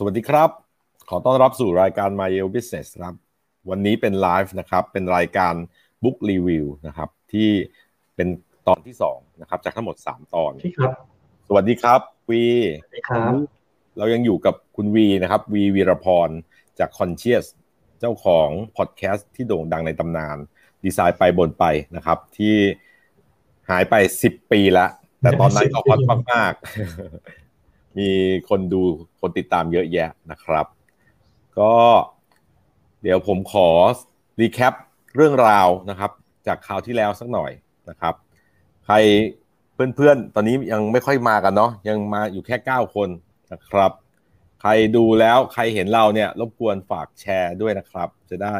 สวัสดีครับ ขอต้อนรับสู่รายการ My Yale Business ครับ วันนี้เป็นไลฟ์นะครับ เป็นรายการ Book Review นะครับ ที่เป็นตอนที่2นะครับ จากทั้งหมด3ตอนพี่ครับ สวัสดีครับวีสวัสดีครับ เรายังอยู่กับคุณวีนะครับ วีวีรพรจาก Conscious เจ้าของพอดแคสต์ที่โด่งดังในตำนาน ดีไซน์ไปบนไปนะครับ ที่หายไป10ปีแล้วแต่ตอนนั้นก็ฮอตมากๆ มีคนดูคนติดตามเยอะแยะนะครับ ก็เดี๋ยวผมขอรีแคปเรื่องราวนะครับ จากคราวที่แล้วสักหน่อยนะครับ ใครเพื่อนๆ ตอนนี้ยังไม่ค่อยมากันเนาะยังมาอยู่แค่ 9 คนนะครับ ใครดูแล้วใครเห็นเราเนี่ยรบกวนฝากแชร์ด้วยนะครับ จะได้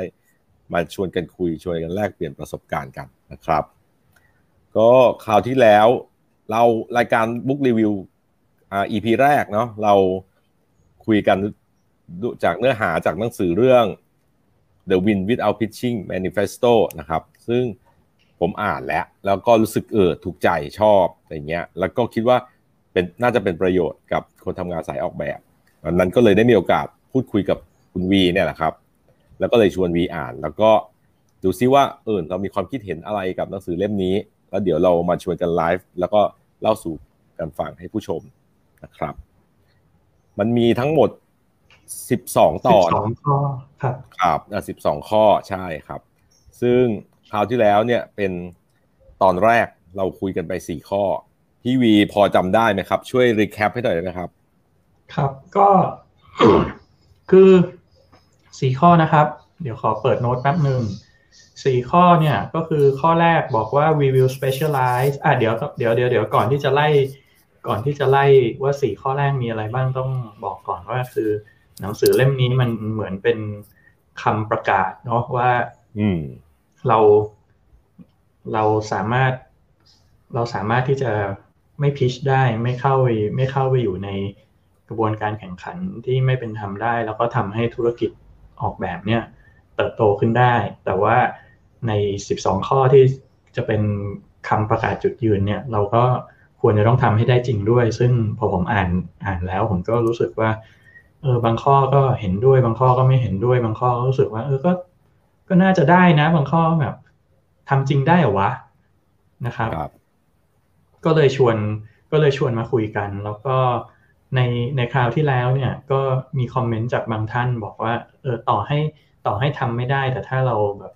มาชวนกันคุยชวนกันแลกเปลี่ยนประสบการณ์กันนะครับ ก็คราวที่แล้วเรารายการบุ๊กรีวิว อ่า EP แรกเนาะเราคุยกันจากเนื้อหาจากหนังสือเรื่อง The Win Without Pitching Manifesto นะครับ ซึ่งผมอ่านแล้ว แล้วก็รู้สึกเออถูกใจชอบอะไรเงี้ย แล้วก็คิดว่าเป็นน่าจะเป็นประโยชน์กับคนทำงานสายออกแบบวันนั้นก็เลยได้มีโอกาสพูดคุยกับคุณวีเนี่ยแหละครับ แล้วก็เลยชวนวีอ่าน แล้วก็ดูซิว่าเออเรามีความคิดเห็นอะไรกับหนังสือเล่มนี้ แล้วเดี๋ยวเรามาชวนกันไลฟ์แล้วก็เล่าสู่กันฟังให้ผู้ชม นะครับ มันมีทั้งหมด12ตอนสองข้อครับครับอะ12ข้อใช่ครับ ซึ่งคราวที่แล้วเนี่ยเป็นตอนแรกเราคุยกันไป4ข้อ พี่วีพอจำได้ไหมครับ ช่วยรีแคปให้หน่อยได้ไหมครับ ครับก็คือสี่ข้อนะครับ เดี๋ยวขอเปิดโน้ตแป๊บหนึ่งสี่ข้อเนี่ยก็คือข้อแรกบอกว่า we will specialize อะเดี๋ยวเดี๋ยวเดี๋ยวเดี๋ยวก่อนที่จะไล่ ก่อนที่จะไล่ว่าสี่ข้อแรกมีอะไรบ้างต้องบอกก่อนว่าคือ หนังสือเล่มนี้มันเหมือนเป็นคำประกาศเนาะว่า อืมเราเราสามารถเราสามารถที่จะไม่พิชได้ไม่เข้าไปไม่เข้าไปอยู่ในกระบวนการแข่งขันที่ไม่เป็นธรรมได้ แล้วก็ทำให้ธุรกิจออกแบบเนี่ย เติบโตขึ้นได้ แต่ว่าใน 12 ข้อที่จะเป็นคำประกาศจุดยืนเนี่ย เราก็ ควรจะต้องทำให้ได้จริงด้วย ซึ่งพอผมอ่านอ่านแล้ว ผมก็รู้สึกว่า เออบางข้อก็เห็นด้วย บางข้อก็ไม่เห็นด้วย บางข้อก็รู้สึกว่า เออก็ก็น่าจะได้นะ บางข้อแบบทำจริงได้เหรอวะนะครับครับก็เลยชวนก็เลยชวนมาคุยกัน แล้วก็ในในคราวที่แล้วเนี่ย ก็มีคอมเมนต์จากบางท่านบอกว่า เออต่อให้ต่อให้ทำไม่ได้ แต่ถ้าเราแบบ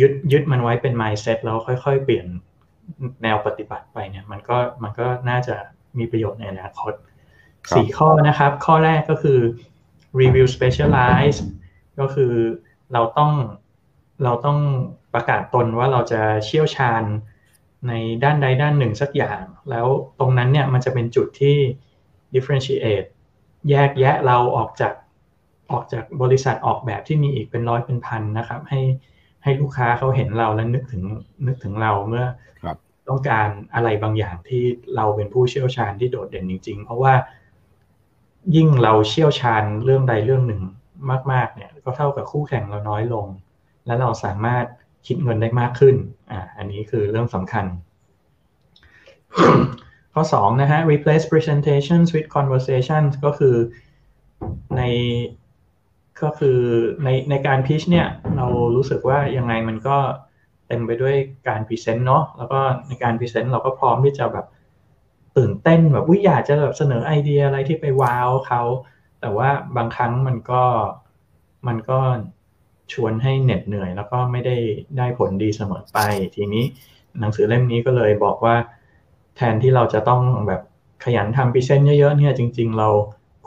ยึดยึดมันไว้เป็น mindset แล้วค่อย ๆ เปลี่ยน แนวปฏิบัติไปเนี่ย มันก็มันก็น่าจะมีประโยชน์ในอนาคตครับสี่ข้อนะครับ ข้อแรกก็คือ review specialize ก็คือเราต้องเราต้องประกาศตนว่าเราจะเชี่ยวชาญในด้านใดด้านหนึ่งสักอย่าง แล้วตรงนั้นเนี่ยมันจะเป็นจุดที่ differentiate แยกแยะเราออกจากออกจากบริษัทออกแบบที่มีอีกเป็นร้อยเป็นพันนะครับ ให้ ให้ลูกค้าเขาเห็นเราและนึกถึงนึกถึงเราเมื่อครับต้องการอะไรบางอย่างที่เราเป็นผู้เชี่ยวชาญที่โดดเด่นจริง ๆ เพราะว่ายิ่งเราเชี่ยวชาญเรื่องใดเรื่องหนึ่งมาก ๆ เนี่ย ก็เท่ากับคู่แข่งเราน้อยลง และเราสามารถคิดเงินได้มากขึ้น อ่า อันนี้คือเรื่องสำคัญ ข้อ2นะฮะ replace presentations with conversations ก็คือใน ก็คือในในการ pitch เนี่ยเรารู้สึกว่ายังไงมันก็เต็มไปด้วยการ present เนาะแล้วก็ในการ present เราก็พร้อมที่จะแบบตื่นเต้นแบบวิอยากจะแบบเสนอไอเดียอะไรที่ไปว้าวเขาแต่ว่าบางครั้งมันก็มันก็ชวนให้เหน็ดเหนื่อย แล้วก็ไม่ได้ได้ผลดีเสมอไป ทีนี้หนังสือเล่มนี้ก็เลยบอกว่า แทนที่เราจะต้องแบบขยันทำพรีเซนต์เยอะๆเนี่ยจริง ๆ เรา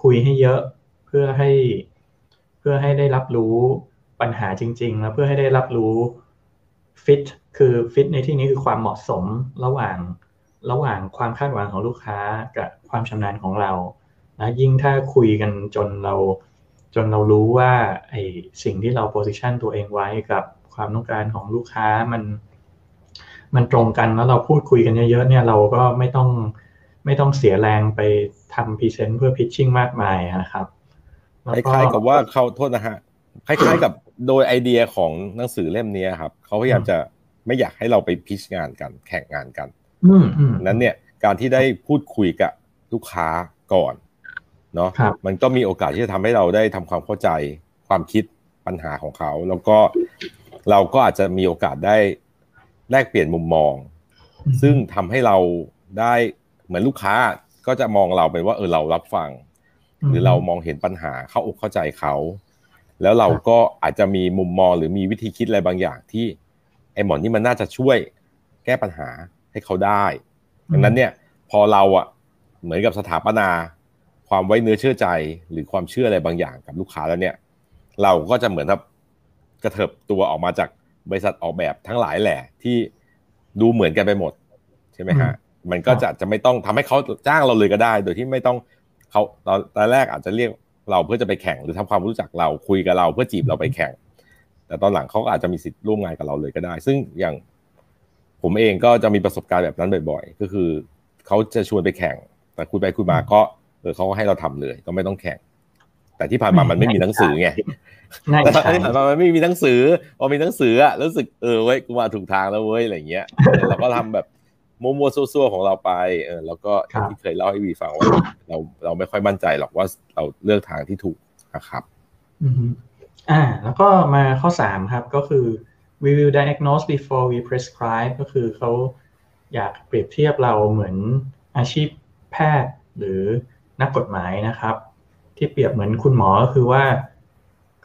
คุยให้เยอะเพื่อให้ เพื่อให้ได้รับรู้ปัญหาจริง ๆ แล้วเพื่อให้ได้รับรู้ฟิตคือฟิตในที่นี้คือความเหมาะสมระหว่างระหว่างความคาดหวังของลูกค้ากับความชำนาญของเรานะยิ่งถ้าคุยกันจนเราจนเรารู้ว่าไอ้สิ่งที่เรา position ตัวเองไว้กับความต้องการของลูกค้ามันมันตรงกันแล้วเราพูดคุยกันเยอะๆเนี่ยเราก็ไม่ต้องไม่ต้องเสียแรงไปทำ present เพื่อ pitching มากมายนะครับ คล้ายๆกับว่าเขาโทษนะฮะคล้ายๆกับโดยไอเดียของหนังสือเล่มนี้ครับเขาพยายามจะไม่อยากให้เราไปพิชงานกัน แข่งงานกันอืมอืมนั้นเนี่ยการที่ได้พูดคุยกับลูกค้าก่อนเนาะมันก็มีโอกาสที่จะทำให้เราได้ทำความเข้าใจความคิดปัญหาของเขา แล้วก็เราก็อาจจะมีโอกาสได้แลกเปลี่ยนมุมมอง ซึ่งทำให้เราได้เหมือนลูกค้าก็จะมองเราเป็นว่าเออเรารับฟัง หรือเรามองเห็นปัญหาเข้าอกเข้าใจเขา แล้วเราก็อาจจะมีมุมมองหรือมีวิธีคิดอะไรบางอย่างที่ไอ้หมอนนี่มันน่าจะช่วยแก้ปัญหาให้เขาได้ดังนั้นเนี่ยพอเราอะเหมือนกับสถาปนา ความไว้เนื้อเชื่อใจหรือความเชื่ออะไรบางอย่างกับลูกค้าแล้วเนี่ย เราก็จะเหมือนกับกระเถิบตัวออกมาจากบริษัทออกแบบทั้งหลายแหละที่ดูเหมือนกันไปหมด ใช่ไหมฮะ มันก็จะจะไม่ต้องทำให้เขาจ้างเราเลยก็ได้ โดยที่ไม่ต้อง เขาตอนตอนแรกอาจจะเรียกเราเพื่อจะไปแข่งหรือทำความรู้จักเราคุยกับเราเพื่อจีบเราไปแข่ง แต่ตอนหลังเขาก็อาจจะมีสิทธิ์ร่วมงานกับเราเลยก็ได้ ซึ่งอย่างผมเองก็จะมีประสบการณ์แบบนั้นบ่อย ๆ ก็คือเขาจะชวนไปแข่ง แต่คุยไปคุยมาก็เออเขาก็ให้เราทำเลย ก็ไม่ต้องแข่ง แต่ที่ผ่านมามันไม่มีหนังสือไงแต่ที่ผ่านมามันไม่มีหนังสือพอมีหนังสืออะรู้สึกเออเว้ยกูมาถูกทางแล้วเว้ยอะไรเงี้ยเราก็ทำแบบ มัวมัวซัวๆของเราไปเออแล้วก็ที่เคยเล่าให้วีฟังว่าเราเราไม่ค่อยมั่นใจหรอกว่าเราเลือกทางที่ถูกนะครับอืมอ่า แล้วก็มาข้อสามครับก็คือ we will diagnose before we prescribe ก็คือเขาอยากเปรียบเทียบเราเหมือนอาชีพแพทย์หรือนักกฎหมายนะครับ ที่เปรียบเหมือนคุณหมอก็คือว่า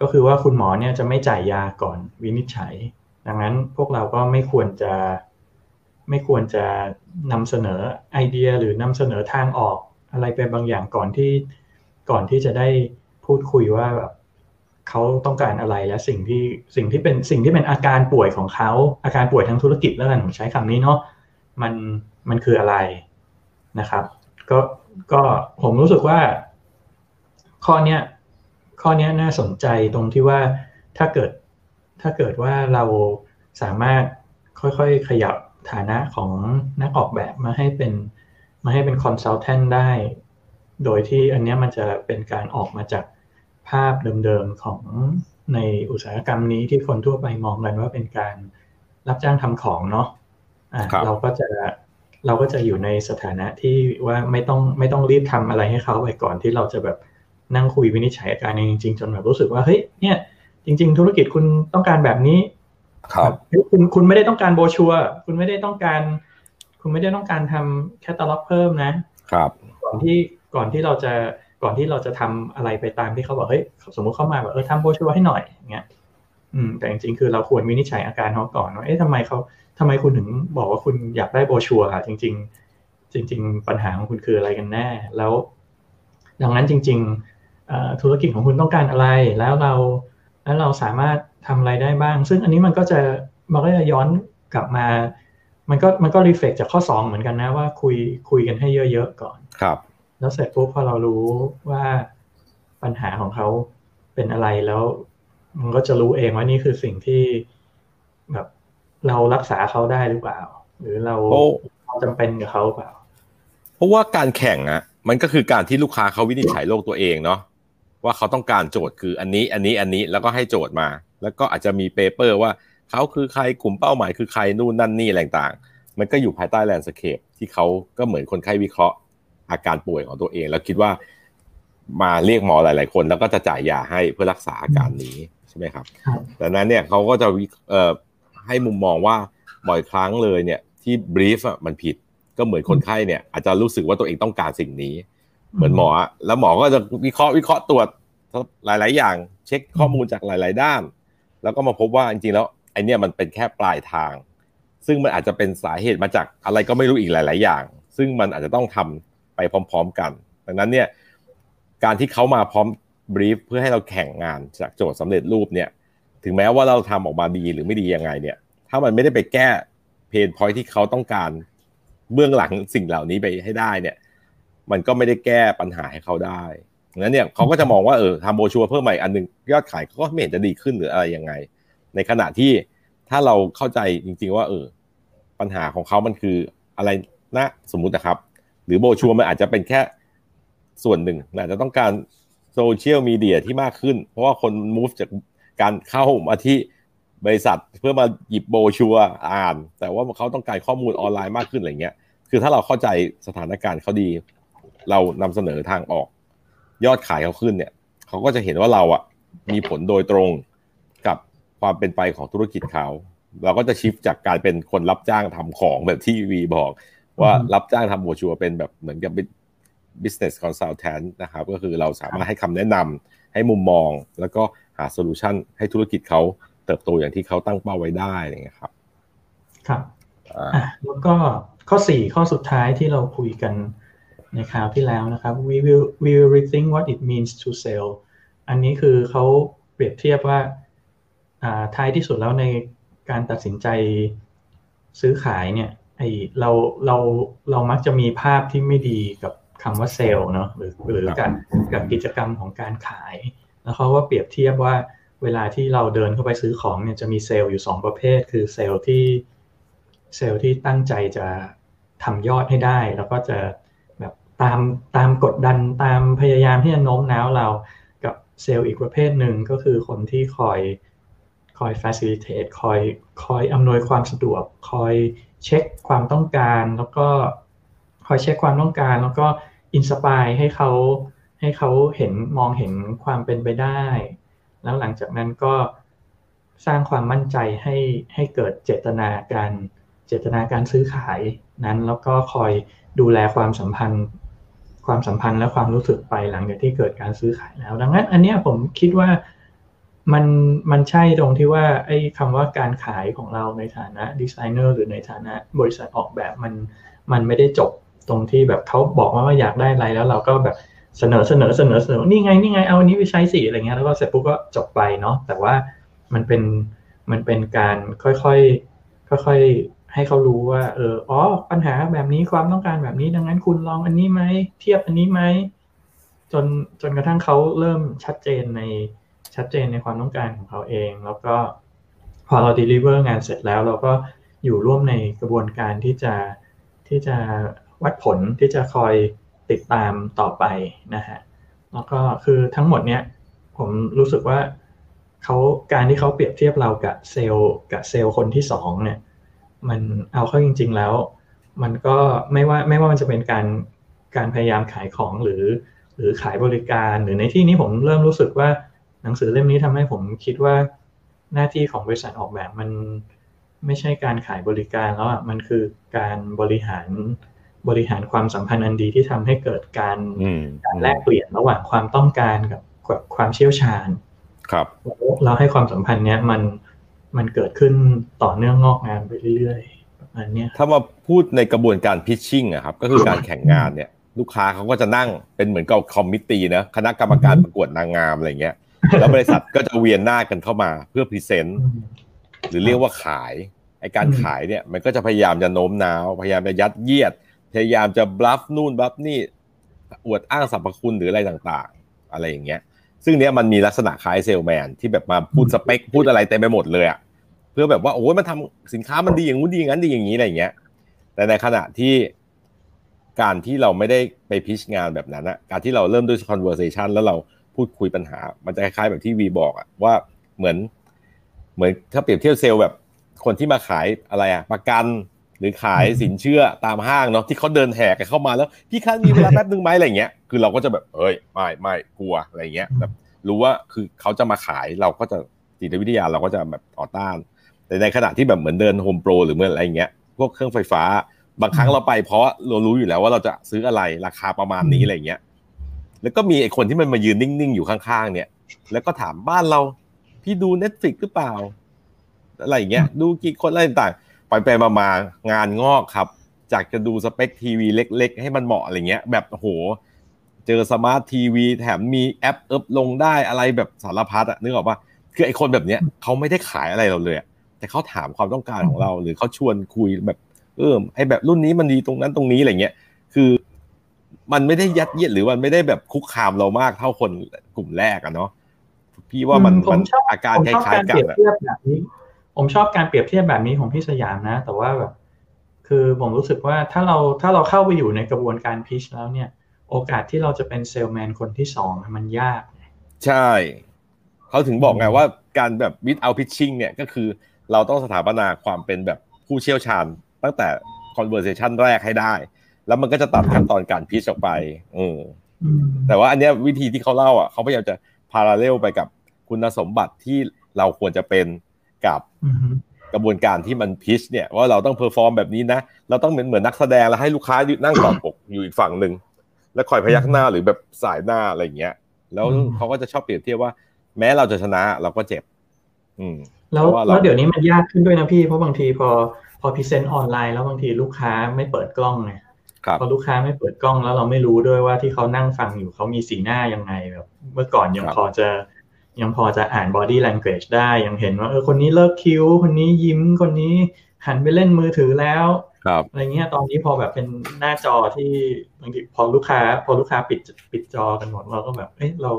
ก็คือว่าคุณหมอเนี่ยจะไม่จ่ายยาก่อนวินิจฉัย ดังนั้นพวกเราก็ไม่ควรจะ ไม่ควรจะนำเสนอไอเดียหรือนำเสนอทางออกอะไรไปบางอย่างก่อนที่ก่อนที่จะได้พูดคุยว่าแบบเขาต้องการอะไรและสิ่งที่สิ่งที่เป็นสิ่งที่เป็นอาการป่วยของเขาอาการป่วยทางธุรกิจแล้วกันผมใช้คำนี้เนาะมันมันคืออะไรนะครับก็ก็ผมรู้สึกว่า ข้อเนี้ยข้อเนี้ยน่าสนใจตรงที่ว่าถ้าเกิดถ้าเกิดว่าเราสามารถค่อยๆขยับ ฐานะของนักออกแบบมาให้เป็นมาให้เป็นคอนซัลแทนได้ โดยที่อันนี้มันจะเป็นการออกมาจากภาพเดิมๆของในอุตสาหกรรมนี้ที่คนทั่วไปมองกันว่าเป็นการรับจ้างทำของเนาะะเราก็จะเราก็จะอยู่ในสถานะที่ว่าไม่ต้องไม่ต้องรีบทำอะไรให้เขาไปก่อนที่เราจะแบบนั่งคุยวินิจฉัยอาการจริงๆจนแบบรู้สึกว่าเฮ้ยเนี่ยจริง ๆ ธุรกิจคุณต้องการแบบนี้ ครับคุณคุณไม่ได้ต้องการโบชัวคุณไม่ได้ต้องการ คุณไม่ได้ต้องการทำแคตตาล็อกเพิ่มนะ ครับ ก่อนที่ก่อนที่เราจะก่อนที่เราจะทำอะไรไปตามที่เขาบอกเฮ้ยสมมุติเข้ามาแบบเออทำโบชัวให้หน่อยอย่างเงี้ยอืมแต่จริงๆคือเราควรวินิจฉัยอาการเขาก่อนว่าเอ๊ะทำไมเขาทำไมคุณถึงบอกว่าคุณอยากได้โบชัวอะจริง ๆ จริง ๆ ปัญหาของคุณคืออะไรกันแน่ แล้ว ดังนั้นจริง ๆธุรกิจของคุณต้องการอะไร แล้วเรา แล้วเราสามารถทำอะไรได้บ้าง ซึ่งอันนี้มันก็จะมันก็จะย้อนกลับมา มันก็มันก็รีเฟกจากข้อสองเหมือนกันนะว่าคุยคุยกันให้เยอะๆก่อนครับ แล้วเสร็จปุ๊บพอเรารู้ว่าปัญหาของเขาเป็นอะไรแล้ว มันก็จะรู้เองว่านี่คือสิ่งที่แบบเรารักษาเขาได้หรือเปล่า หรือเราเราจำเป็นกับเขาเปล่า เพราะว่าการแข่งอะมันก็คือการที่ลูกค้าเขาวินิจฉัยโรคตัวเองเนาะ ว่าเขาต้องการโจทย์คืออันนี้อันนี้อันนี้แล้วก็ให้โจทย์มา แล้วก็อาจจะมี paper ว่าเขาคือใครกลุ่มเป้าหมายคือใครนู่นนั่นนี่อะไรต่าง มันก็อยู่ภายใต้ landscape ที่เขาก็เหมือนคนไข้วิเคราะห์ อาการป่วยของตัวเอง แล้วคิดว่ามาเรียกหมอหลาย ๆ คน แล้วก็จะจ่ายยาให้เพื่อรักษาอาการนี้ใช่ไหมครับแต่นั้นเนี่ยเขาก็จะเอ่อให้มุมมองว่าบ่อยครั้งเลยเนี่ยที่บรีฟอะมันผิดก็เหมือนคนไข้เนี่ยอาจจะรู้สึกว่าตัวเองต้องการสิ่งนี้ เหมือนหมอแล้วหมอก็จะวิเคราะห์วิเคราะห์ตรวจหลาย ๆ อย่าง เช็คข้อมูลจากหลาย ๆ ด้าน แล้วก็มาพบว่าจริง ๆ แล้วไอเนี้ยมันเป็นแค่ปลายทาง ซึ่งมันอาจจะเป็นสาเหตุมาจากอะไรก็ไม่รู้อีกหลาย ๆ อย่าง ซึ่งมันอาจจะต้องทำไปพร้อม ๆ กัน ดังนั้นเนี่ยการที่เขามาพร้อมบรีฟเพื่อให้เราแข่งงานจากโจทย์สำเร็จรูปเนี่ย ถึงแม้ว่าเราทำออกมาดีหรือไม่ดียังไงเนี่ย ถ้ามันไม่ได้ไปแก้เพนพอยที่เขาต้องการเบื้องหลังสิ่งเหล่านี้ไปให้ได้เนี่ย มันก็ไม่ได้แก้ปัญหาให้เขาได้งั้นเนี่ยเขาก็จะมองว่าเออทำโบชัวเพิ่มใหม่อันนึงยอดขายเขาก็ไม่เห็นจะดีขึ้นหรืออะไรยังไง ในขณะที่ถ้าเราเข้าใจจริง ๆ ว่า เออ ปัญหาของเขามันคืออะไรนะสมมุตินะครับ หรือโบชัวมันอาจจะเป็นแค่ส่วนหนึ่งอาจจะต้องการโซเชียลมีเดียที่มากขึ้น เพราะว่าคน move จากการเข้ามาที่บริษัทเพื่อมาหยิบโบชัวอ่าน แต่ว่าเขาต้องการข้อมูลออนไลน์มากขึ้นอะไรเงี้ย คือถ้าเราเข้าใจสถานการณ์เขาดี เรานำเสนอทางออก ยอดขายเขาขึ้นเนี่ยเขาก็จะเห็นว่าเราอะมีผลโดยตรงกับความเป็นไปของธุรกิจเขา เราก็จะชิฟจากการเป็นคนรับจ้างทำของแบบที่วีบอก ว่ารับจ้างทำโบชัวเป็นแบบเหมือนกับ business consultant นะครับก็คือเราสามารถให้คำแนะนำให้มุมมอง แล้วก็หาโซลูชันให้ธุรกิจเขาเติบโตอย่างที่เขาตั้งเป้าไว้ได้อะไรเงี้ยครับ ครับอ่าแล้วก็ข้อสี่ข้อสุดท้ายที่เราคุยกัน ในคราวที่แล้วนะครับ we will we will rethink what it means to sell อันนี้คือเขาเปรียบเทียบว่าท้ายที่สุดแล้วในการตัดสินใจซื้อขายเนี่ยไอเราเราเรามักจะมีภาพที่ไม่ดีกับคำว่าเซลล์เนาะหรือหรือการกับกิจกรรมของการขาย แล้วเขาว่าเปรียบเทียบว่าเวลาที่เราเดินเข้าไปซื้อของเนี่ยจะมีเซลล์อยู่ 2 ประเภท คือเซลล์ที่เซลล์ที่ตั้งใจจะทำยอดให้ได้ แล้วก็จะ ตามตามกดดันตามพยายามที่จะโน้มน้าวเรากับเซลล์อีกประเภทหนึ่งก็คือคนที่คอยคอย facilitate คอยคอยอำนวยความสะดวก คอยเช็คความต้องการ แล้วก็คอยเช็คความต้องการ แล้วก็ inspire ให้เขาให้เขาเห็นมองเห็นความเป็นไปได้ แล้วหลังจากนั้นก็สร้างความมั่นใจให้ให้เกิดเจตนาการเจตนาการซื้อขายนั้น แล้วก็คอยดูแลความสัมพันธ์ ความสัมพันธ์และความรู้สึกไปหลังจากที่เกิดการซื้อขายแล้ว ดังนั้นอันนี้ผมคิดว่ามันมันใช่ตรงที่ว่าไอ้คำว่าการขายของเราในฐานะดีไซเนอร์หรือในฐานะบริษัทออกแบบมันมันไม่ได้จบตรงที่แบบเขาบอกว่าว่าอยากได้อะไรแล้วเราก็แบบเสนอเสนอเสนอเสนอนี่ไงนี่ไงเอาอันนี้ไปใช้สิอะไรเงี้ยแล้วก็เสร็จปุ๊บก็จบไปเนาะแต่ว่ามันเป็นมันเป็นการค่อยๆค่อยๆ ให้เขารู้ว่า เอออ๋อ ปัญหาแบบนี้ความต้องการแบบนี้ ดังนั้นคุณลองอันนี้ไหมเทียบอันนี้ไหมจนจนกระทั่งเขาเริ่มชัดเจนในชัดเจนในความต้องการของเขาเอง แล้วก็พอเรา deliver งานเสร็จแล้ว เราก็อยู่ร่วมในกระบวนการที่จะที่จะวัดผลที่จะคอยติดตามต่อไปนะฮะแล้วก็คือทั้งหมดเนี้ยผมรู้สึกว่าเขาการที่เขาเปรียบเทียบเรากับเซลล์กับเซลล์คนที่สองเนี่ย มันเอาเข้าจริง ๆ แล้ว มันก็ไม่ว่าไม่ว่ามันจะเป็นการการพยายามขายของหรือ หรือขายบริการหรือในที่นี้ผมเริ่มรู้สึกว่าหนังสือเล่มนี้ทำให้ผมคิดว่าหน้าที่ของบริษัทออกแบบมันไม่ใช่การขายบริการแล้วอะมันคือการบริหารบริหารความสัมพันธ์อันดีที่ทำให้เกิดการการแลกเปลี่ยนระหว่างความต้องการกับกับความเชี่ยวชาญ ครับเราให้ความสัมพันธ์เนี้ยมัน มันเกิดขึ้นต่อเนื่องงอกงามไปเรื่อยๆประมาณนี้ถ้ามาพูดในกระบวนการ pitching อะครับ ก็คือการแข่งงานเนี่ย ลูกค้าเขาก็จะนั่งเป็นเหมือนกับ committee นะคณะกรรมการประกวดนางงามอะไรเงี้ย แล้วบริษัทก็จะเวียนหน้ากันเข้ามาเพื่อ present หรือเรียกว่าขายไอการขายเนี่ย มันก็จะพยายามจะโน้มน้าว พยายามจะยัดเยียด พยายามจะบลัฟนู่นบลัฟนี่อวดอ้างสรรพคุณหรืออะไรต่างๆ อะไรอย่างเงี้ย ซึ่งเนี้ยมันมีลักษณะคล้ายเซลแมนที่แบบมาพูดสเปคพูดอะไรเต็มไปหมดเลยอะ เพื่อแบบว่าโอ้ยมันทำสินค้ามันดีอย่างงู้นดีอย่างนั้นดีอย่างนี้อะไรอย่างเงี้ย แต่ในขณะที่การที่เราไม่ได้ไปพิชงานแบบนั้นอะการที่เราเริ่มด้วย conversation แล้วเราพูดคุยปัญหา มันจะคล้ายๆแบบที่วีบอกอะว่าเหมือน เหมือนถ้าเปรียบเทียบเซลล์แบบคนที่มาขายอะไรอะประกันหรือขายสินเชื่อตามห้างเนาะที่เขาเดินแหกเข้ามาแล้วพี่คันมีเวลาแป๊บนึงไหมอะไรเงี้ยคือเราก็จะแบบเอ้ยไม่ไม่กลัวอะไรเงี้ยแบบรู้ว่าคือเขาจะมาขายเราก็จะจิตวิทยาเราก็จะแบบต่อต้าน แต่ในขณะที่แบบเหมือนเดินโฮมโปรหรือเมื่ออะไรเงี้ยพวกเครื่องไฟฟ้าบางครั้งเราไปเพราะเรารู้อยู่แล้วว่าเราจะซื้ออะไรราคาประมาณนี้อะไรเงี้ย แล้วก็มีไอ้คนที่มันมายืนนิ่งๆอยู่ข้างๆเนี่ย แล้วก็ถามบ้านเรา พี่ดู Netflix หรือเปล่า อะไรอย่างเงี้ย ดูกี่คนอะไรต่างไปไปมามางานงอกครับ จากจะดูสเปคทีวีเล็ก ๆ ให้มันเหมาะอะไรเงี้ย แบบโห เจอสมาร์ททีวีแถมมีแอปเอิบลงได้อะไรแบบสารพัดอะนึกออกปะคือไอ้คนแบบเนี้ยเขาไม่ได้ขายอะไรเราเลย แต่เขาถามความต้องการของเรา หรือเขาชวนคุยแบบเออไอ้แบบรุ่นนี้มันดีตรงนั้นตรงนี้อะไรเงี้ยคือมันไม่ได้ยัดเยียดหรือมันไม่ได้แบบคุกคามเรามากเท่าคนกลุ่มแรกอะเนาะพี่ว่ามันมันอาการคล้ายๆกันแบบนี้ ผมชอบการเปรียบเทียบแบบนี้ของพี่สยามนะ แต่ว่าแบบคือผมรู้สึกว่าถ้าเราถ้าเราเข้าไปอยู่ในกระบวนการพิชแล้วเนี่ย โอกาสที่เราจะเป็นเซลแมนคนที่สองมันยาก ใช่ เขาถึงบอกไงว่าการแบบวิดเอาพิชชิ่งเนี่ยก็คือ เราต้องสถาปนาความเป็นแบบผู้เชี่ยวชาญ ตั้งแต่ conversation แรกให้ได้ แล้วมันก็จะตัดขั้นตอนการ pitch ออกไปอืมแต่ว่าอันเนี้ยวิธีที่เขาเล่าอะเขาพยายามจะ parallel ไปกับคุณสมบัติที่เราควรจะเป็นกับกระบวนการที่มัน pitch เนี่ยว่าเราต้อง perform แบบนี้นะ เราต้องเหมือนเหมือนนักแสดงแล้วให้ลูกค้านั่งกอดอกอยู่อีกฝั่งหนึ่งแล้วคอยพยักหน้าหรือแบบส่ายหน้าอะไรเงี้ย แล้วเขาก็จะชอบเปรียบเทียบว่า แม้เราจะชนะเราก็เจ็บ อืม แล้วแล้วเดี๋ยวนี้มันยากขึ้นด้วยนะพี่ เพราะบางทีพอพอ present ออนไลน์แล้วบางทีลูกค้าไม่เปิดกล้องไงพอลูกค้าไม่เปิดกล้องแล้วเราไม่รู้ด้วยว่าที่เขานั่งฟังอยู่เขามีสีหน้ายังไงแบบเมื่อก่อนยังพอจะยังพอจะอ่าน body language ได้ยังเห็นว่าเออคนนี้เลิกคิ้ว คนนี้ยิ้มคนนี้หันไปเล่นมือถือแล้วอะไรเงี้ยตอนนี้พอแบบเป็นหน้าจอที่บางทีพอลูกค้า พอลูกค้าปิดปิดจอกันหมดเราก็แบบเอ้ยเรา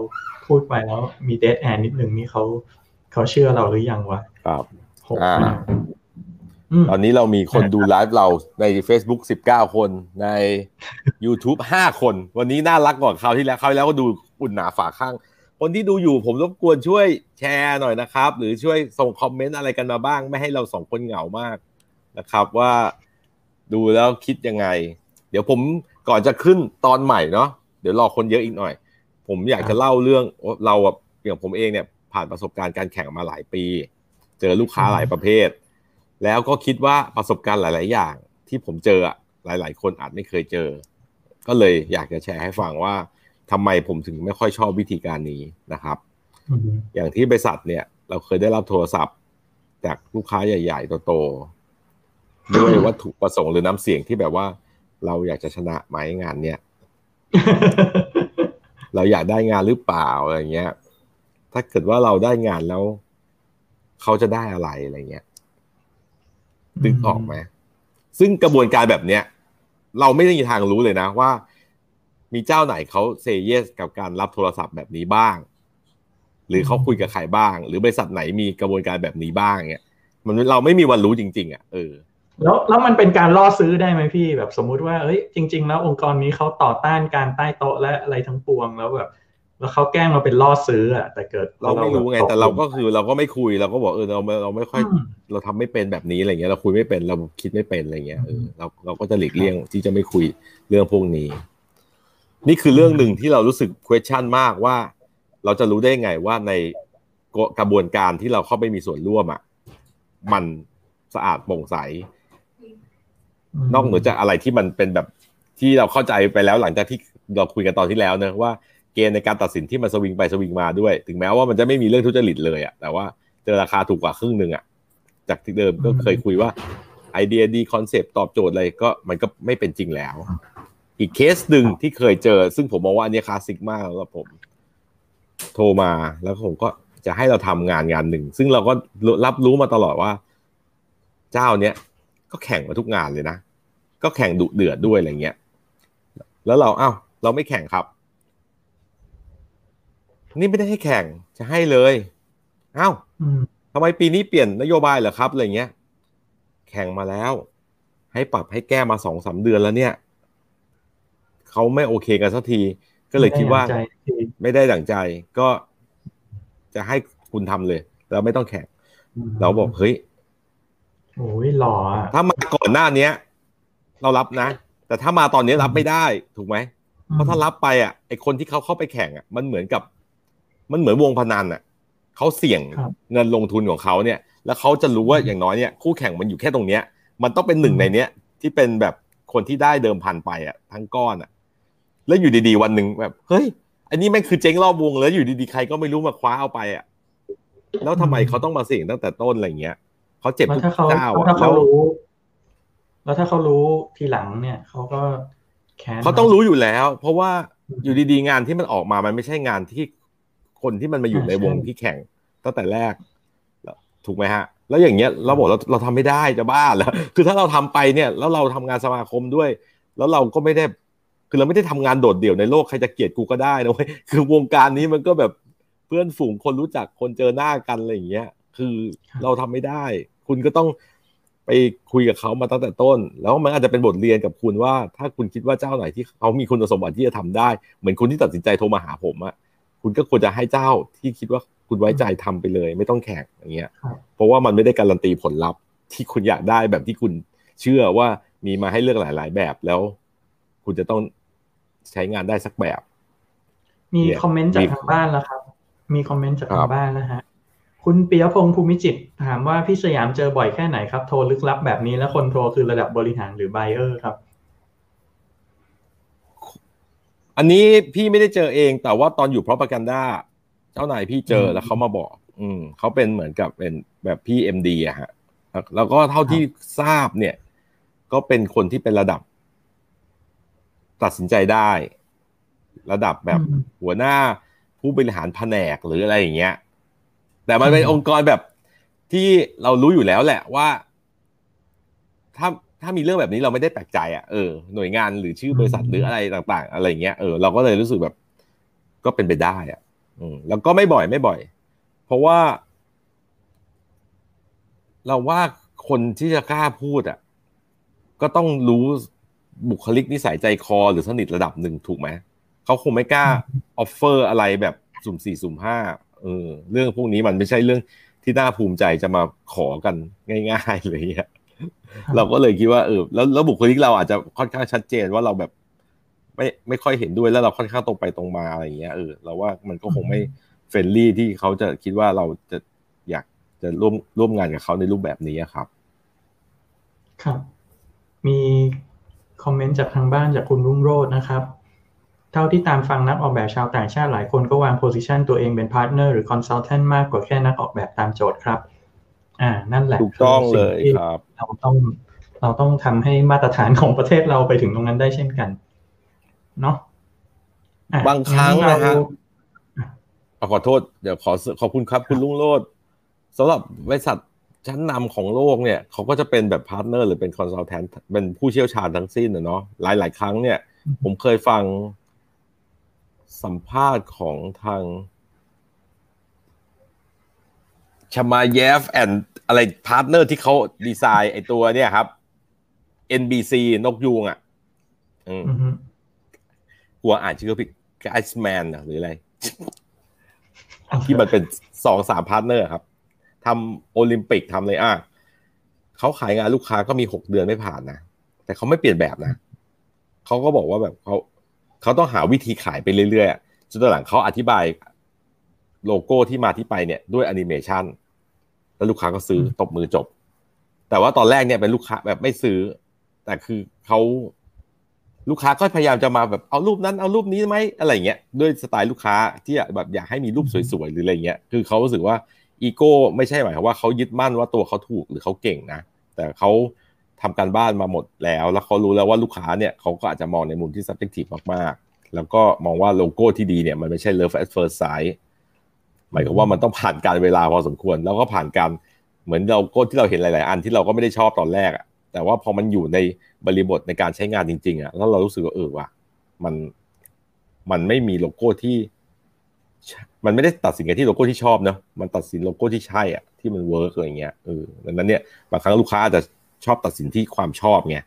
พูดไปแล้วมีเดทแอนนิดหนึ่งนี่เขา เขาเชื่อเราหรือยังวะครับอ่าตอนนี้เรามีคนดูไลฟ์เราใน Facebook 19 คนใน YouTube 5 คน วันนี้น่ารักกว่าคราวที่แล้วคราวที่แล้วก็ดูอุ่นหนาฝาข้าง คนที่ดูอยู่ผมรบกวนช่วยแชร์หน่อยนะครับ หรือช่วยส่งคอมเมนต์อะไรกันมาบ้าง ไม่ให้เราสองคนเหงามากนะครับว่าดูแล้วคิดยังไง เดี๋ยวผมก่อนจะขึ้นตอนใหม่เนาะเดี๋ยวรอคนเยอะอีกหน่อย ผมอยากจะเล่าเรื่องเราอย่างผมเองเนี่ย ผ่านประสบการณ์การแข่งมาหลายปี เจอลูกค้าหลายประเภท แล้วก็คิดว่าประสบการณ์หลาย ๆ อย่าง ที่ผมเจอหลาย ๆ คนอาจไม่เคยเจอ ก็เลยอยากจะแชร์ให้ฟังว่าทำไมผมถึงไม่ค่อยชอบวิธีการนี้นะครับ อย่างที่บริษัทเนี่ย เราเคยได้รับโทรศัพท์ จากลูกค้าใหญ่ ๆ โตด้วยวัตถุประสงค์หรือน้ำเสียงที่แบบว่า เราอยากจะชนะไหมงานเนี้ยเราอยากได้งานหรือเปล่าอะไรเงี้ย ถ้าเกิดว่าเราได้งานแล้ว เขาจะได้อะไรอะไรเงี้ยตึกออกไหมซึ่งกระบวนการแบบเนี้ย เราไม่ได้มีทางรู้เลยนะว่า มีเจ้าไหนเขาเซเยสกับการรับโทรศัพท์แบบนี้บ้าง หรือเขาคุยกับใครบ้าง หรือบริษัทไหนมีกระบวนการแบบนี้บ้างเงี้ยมันเราไม่มีวันรู้จริง ๆ อะเออแล้วแล้วมันเป็นการล่อซื้อได้ไหมพี่แบบสมมุติว่าเอ้ยจริง ๆ แล้วองค์กรนี้เขาต่อต้านการใต้โต๊ะและอะไรทั้งปวงแล้วแบบ แล้วเขาแกล้งมาเป็นล่อซื้ออะแต่เกิดเราไม่รู้ไงแต่เราก็คือเราก็ไม่คุยเราก็บอกเออเราเราไม่ค่อยเราทำไม่เป็นแบบนี้อะไรเงี้ยเราคุยไม่เป็นเราคิดไม่เป็นอะไรเงี้ยเออเราเราก็จะหลีกเลี่ยงที่จะไม่คุยเรื่องพวกนี้ นี่คือเรื่องหนึ่งที่เรารู้สึก question มากว่า เราจะรู้ได้ไงว่าในกระบวนการที่เราเข้าไปมีส่วนร่วมอะมันสะอาดโปร่งใส นอกเหนือจากอะไรที่มันเป็นแบบที่เราเข้าใจไปแล้วหลังจากที่เราคุยกันตอนที่แล้วเนะว่า เกณฑ์ในการตัดสินที่มันสวิงไปสวิงมาด้วย ถึงแม้ว่ามันจะไม่มีเรื่องทุจริตเลยอะแต่ว่าเจอราคาถูกกว่าครึ่งหนึ่งอะจากที่เดิมก็เคยคุยว่าไอเดียดีคอนเซปต์ตอบโจทย์อะไรก็มันก็ไม่เป็นจริงแล้ว อีกเคสหนึ่งที่เคยเจอ ซึ่งผมมองว่าอันนี้คลาสสิกมากแล้วผม โทรมาแล้วผมก็จะให้เราทำงานงานหนึ่ง ซึ่งเราก็รับรู้มาตลอดว่า เจ้าเนี้ยก็แข่งมาทุกงานเลยนะ ก็แข่งดุเดือดด้วยอะไรเงี้ย แล้วเราอ้าวเราไม่แข่งครับ นี่ไม่ได้ให้แข่งจะให้เลยอ้าวทำไมปีนี้เปลี่ยนนโยบายเหรอครับอะไรเงี้ย แข่งมาแล้ว ให้ปรับให้แก้มาสองสาเดือนแล้วเนี่ยเขาไม่โอเคกันสักที ก็เลยคิดว่าไม่ได้ดั่งใจก็จะให้คุณทำเลย แล้วไม่ต้องแข่ง เราบอกเฮ้ยโอ้ยหล่อถ้ามาก่อนหน้าเนี้ย เรารับนะ แต่ถ้ามาตอนนี้รับไม่ได้ถูกไหมเพราะถ้ารับไปอะไอคนที่เขาเข้าไปแข่งอะมันเหมือนกับ มันเหมือนวงพนันอะเขาเสี่ยงเงินลงทุนของเขาเนี่ย แล้วเขาจะรู้ว่าอย่างน้อยเนี่ยคู่แข่งมันอยู่แค่ตรงเนี้ย มันต้องเป็นหนึ่งในเนี้ยที่เป็นแบบคนที่ได้เดิมพันไปอะทั้งก้อนอะ แล้วอยู่ดีๆวันหนึ่งแบบเฮ้ยอันนี้แม่งคือเจ๊งรอบวงแล้วอยู่ดีๆใครก็ไม่รู้มาคว้าเอาไปอะแล้วทำไมเขาต้องมาเสี่ยงตั้งแต่ต้นอะไรเงี้ยเขาเจ็บทุกเจ้าถ้าเขารู้ แล้วถ้าเขารู้ทีหลังเนี่ยเขาก็แค้นเขาต้องรู้อยู่แล้ว เพราะว่าอยู่ดีๆงานที่มันออกมามันไม่ใช่งานที่ คนที่มันมาอยู่ในวงที่แข่งตั้งแต่แรกถูกไหมฮะ แล้วอย่างเงี้ยเราบอกเราเราทำไม่ได้จะบ้าแล้วคือถ้าเราทำไปเนี่ย แล้วเราทำงานสมาคมด้วย แล้วเราก็ไม่ได้ คือเราไม่ได้ทำงานโดดเดี่ยวในโลกใครจะเกลียดกูก็ได้นะเว้ยคือวงการนี้มันก็แบบเพื่อนฝูงคนรู้จักคนเจอหน้ากันอะไรอย่างเงี้ย คือเราทำไม่ได้ คุณก็ต้องไปคุยกับเขามาตั้งแต่ต้น แล้วมันอาจจะเป็นบทเรียนกับคุณว่า ถ้าคุณคิดว่าเจ้าไหนที่เขามีคุณสมบัติที่จะทำได้ เหมือนคุณที่ตัดสินใจโทรมาหาผมอะ คุณก็ควรจะให้เจ้าที่คิดว่าคุณไว้ใจทำไปเลย ไม่ต้องแข่งอย่างเงี้ย เพราะว่ามันไม่ได้การันตีผลลัพธ์ ที่คุณอยากได้แบบที่คุณเชื่อว่ามีมาให้เลือกหลาย ๆ แบบแล้ว คุณจะต้องใช้งานได้สักแบบ มีคอมเมนต์จากทางบ้านแล้วครับ มีคอมเมนต์จากทางบ้านนะฮะคุณปิยพงศ์ภูมิจิตถามว่าพี่สยามเจอบ่อยแค่ไหนครับ โทรลึกลับแบบนี้แล้วคนโทรคือระดับบริหารหรือไบเออร์ครับ อันนี้พี่ไม่ได้เจอเอง แต่ว่าตอนอยู่พรอพกันด้าเจ้านายพี่เจอแล้วเขามาบอก อืมเขาเป็นเหมือนกับเป็นแบบพี่เอ็มดีอะฮะแล้วก็เท่าที่ทราบเนี่ย ก็เป็นคนที่เป็นระดับ ตัดสินใจได้ ระดับแบบหัวหน้าผู้บริหารแผนกหรืออะไรอย่างเงี้ย แต่มันเป็นองค์กรแบบที่เรารู้อยู่แล้วแหละว่า ถ้า ถ้ามีเรื่องแบบนี้เราไม่ได้แปลกใจอะเออหน่วยงานหรือชื่อบริษัทหรืออะไรต่าง ๆ อะไรเงี้ยเออเราก็เลยรู้สึกแบบ ก็เป็นไปได้อะ อืมแล้วก็ไม่บ่อยไม่บ่อย เพราะว่า เราว่าคนที่จะกล้าพูดอะ ก็ต้องรู้บุคลิกนิสัยใจคอหรือสนิทระดับหนึ่งถูกไหมเขาคงไม่กล้า offer อะไรแบบสุ่มสี่สุ่มห้าเออเรื่องพวกนี้มันไม่ใช่เรื่องที่น่าภูมิใจจะมาขอกันง่ายๆเลยเนี่ย เราก็เลยคิดว่าเออแล้วแล้วบุคลิกเราอาจจะค่อนข้างชัดเจนว่าเราแบบ ไม่ไม่ค่อยเห็นด้วยแล้วเราค่อนข้างตรงไปตรงมาอะไรอย่างเงี้ยเออเราว่ามันก็คงไม่ friendly ที่เขาจะคิดว่าเราจะอยากจะร่วมร่วมงานกับเขาในรูปแบบนี้ครับ ครับ มีคอมเมนต์จากทางบ้านจากคุณรุ่งโรจน์นะครับเท่าที่ตามฟังนักออกแบบชาวต่างชาติหลายคนก็วาง position ตัวเองเป็น partner หรือ consultant มากกว่าแค่นักออกแบบตามโจทย์ครับ อ่า นั่นแหละถูกต้องเลยครับเราต้องเราต้องทำให้มาตรฐานของประเทศเราไปถึงตรงนั้นได้เช่นกัน เนาะบางครั้งนะฮะขอโทษเดี๋ยวขอขอบคุณครับ คุณรุ่งโรจน์สำหรับบริษัทชั้นนำของโลกเนี่ยเขาก็จะเป็นแบบ partner หรือเป็น consultantเป็นผู้เชี่ยวชาญทั้งสิ้นนะเนาะหลายหลายครั้งเนี่ย ผมเคยฟังสัมภาษณ์ของทาง Chermayeff and อะไร partner ที่เขาดีไซน์ไอ้ตัวเนี่ยครับ NBC นกยูงอะอืมกลัวอ่านชื่อผิดไอซ์แมนหรืออะไร ที่มันเป็นสองสาม partner ครับทำโอลิมปิกทำเลยอะเขาขายงานลูกค้าก็มีหกเดือนไม่ผ่านนะ แต่เขาไม่เปลี่ยนแบบนะ เขาก็บอกว่าแบบเขาเขาต้องหาวิธีขายไปเรื่อยๆจนตอนหลังเขาอธิบายโลโก้ที่มาที่ไปเนี่ยด้วยแอนิเมชัน แล้วลูกค้าก็ซื้อตบมือจบ แต่ว่าตอนแรกเนี่ยเป็นลูกค้าแบบไม่ซื้อ แต่คือเขาลูกค้าก็พยายามจะมาแบบเอารูปนั้นเอารูปนี้ไหมอะไรเงี้ยด้วยสไตล์ลูกค้าที่แบบอยากให้มีรูปสวยๆหรืออะไรเงี้ยคือเขารู้สึกว่าอีโก้ไม่ใช่หมายความว่าเขายึดมั่นว่าตัวเขาถูกหรือเขาเก่งนะแต่เขาทำการบ้านมาหมดแล้ว แล้วเขารู้แล้วว่าลูกค้าเนี่ยเขาก็อาจจะมองในมุมที่ subjective มากๆ แล้วก็มองว่าโลโก้ที่ดีเนี่ยมันไม่ใช่ love at first sight หมายความว่ามันต้องผ่านการเวลาพอสมควร แล้วก็ผ่านการเหมือนโลโก้ที่เราเห็นหลาย ๆ อันที่เราก็ไม่ได้ชอบตอนแรกอะแต่ว่าพอมันอยู่ในบริบทในการใช้งานจริง ๆอะแล้วเรารู้สึกว่าเออว่ะมันมันไม่มีโลโก้ที่ มันไม่ได้ตัดสินกันที่โลโก้ที่ชอบเนาะมันตัดสินโลโก้ที่ใช่อะที่มันเวิร์กอะไรเงี้ยเออดังนั้นเนี่ยบางครั้งลูกค้าอาจจะชอบตัดสินที่ความชอบไง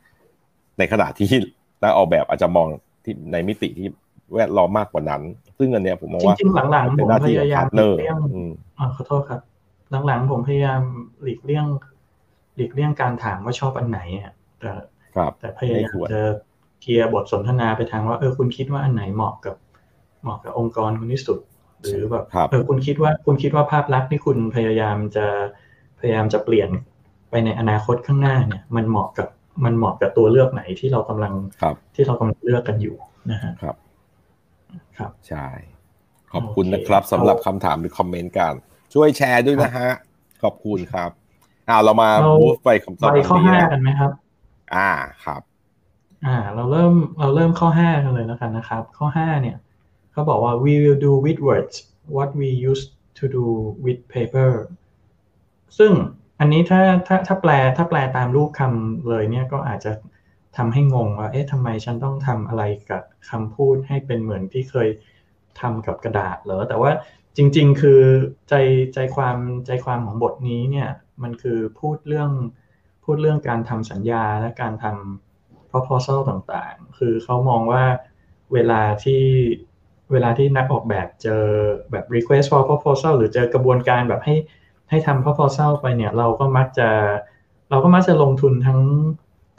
ในขณะที่นักออกแบบอาจจะมองที่ในมิติที่ แวดล้อมมากกว่านั้น ซึ่งอันเนี้ยผมมองว่าจริงๆหลังๆผมพยายามหลีกเลี่ยงอ่าขอโทษครับ หลังๆผมพยายามหลีกเลี่ยง หลีกเลี่ยงการถามว่าชอบอันไหนอะแต่แต่พยายามจะเคลียร์บทสนทนาไปทางว่าเออคุณคิดว่าอันไหนเหมาะกับเหมาะกับองค์กรคุณที่สุด หรือแบบเออคุณคิดว่าคุณคิดว่าภาพลักษณ์ที่คุณพยายามจะพยายามจะเปลี่ยนไปในอนาคตข้างหน้าเนี่ย มันเหมาะกับมันเหมาะกับตัวเลือกไหนที่เรากำลังที่เรากำลังเลือกกันอยู่นะฮะครับ ครับ ใช่ ขอบคุณนะครับสำหรับคำถามหรือคอมเมนต์กัน ช่วยแชร์ด้วยนะฮะ ขอบคุณครับอ่าเรามาบูฟไปคำตอบไปข้อห้ากันไหมครับ อ่าครับ อ่า เราเริ่มเราเริ่มข้อห้ากันเลยแล้วกันนะครับ ข้อห้าเนี่ยเขาบอกว่า we will do with words what we used to do with paper ซึ่งอันนี้ถ้าถ้าถ้าแปลถ้าแปลตามรูปคำเลยเนี่ยก็อาจจะ ทำให้งงว่าเอ๊ะทำไมฉันต้องทำอะไรกับคำพูดให้เป็นเหมือนที่เคยทำกับกระดาษเหรอแต่ว่าจริง ๆ คือใจใจความใจความของบทนี้เนี่ยมันคือพูดเรื่องพูดเรื่องการทำสัญญาและการทำ proposal ต่างๆ คือเขามองว่าเวลาที่เวลาที่นักออกแบบเจอแบบ request for proposal หรือเจอกระบวนการแบบให้ให้ทำ proposal ไปเนี่ยเราก็มักจะเราก็มักจะลงทุนทั้ง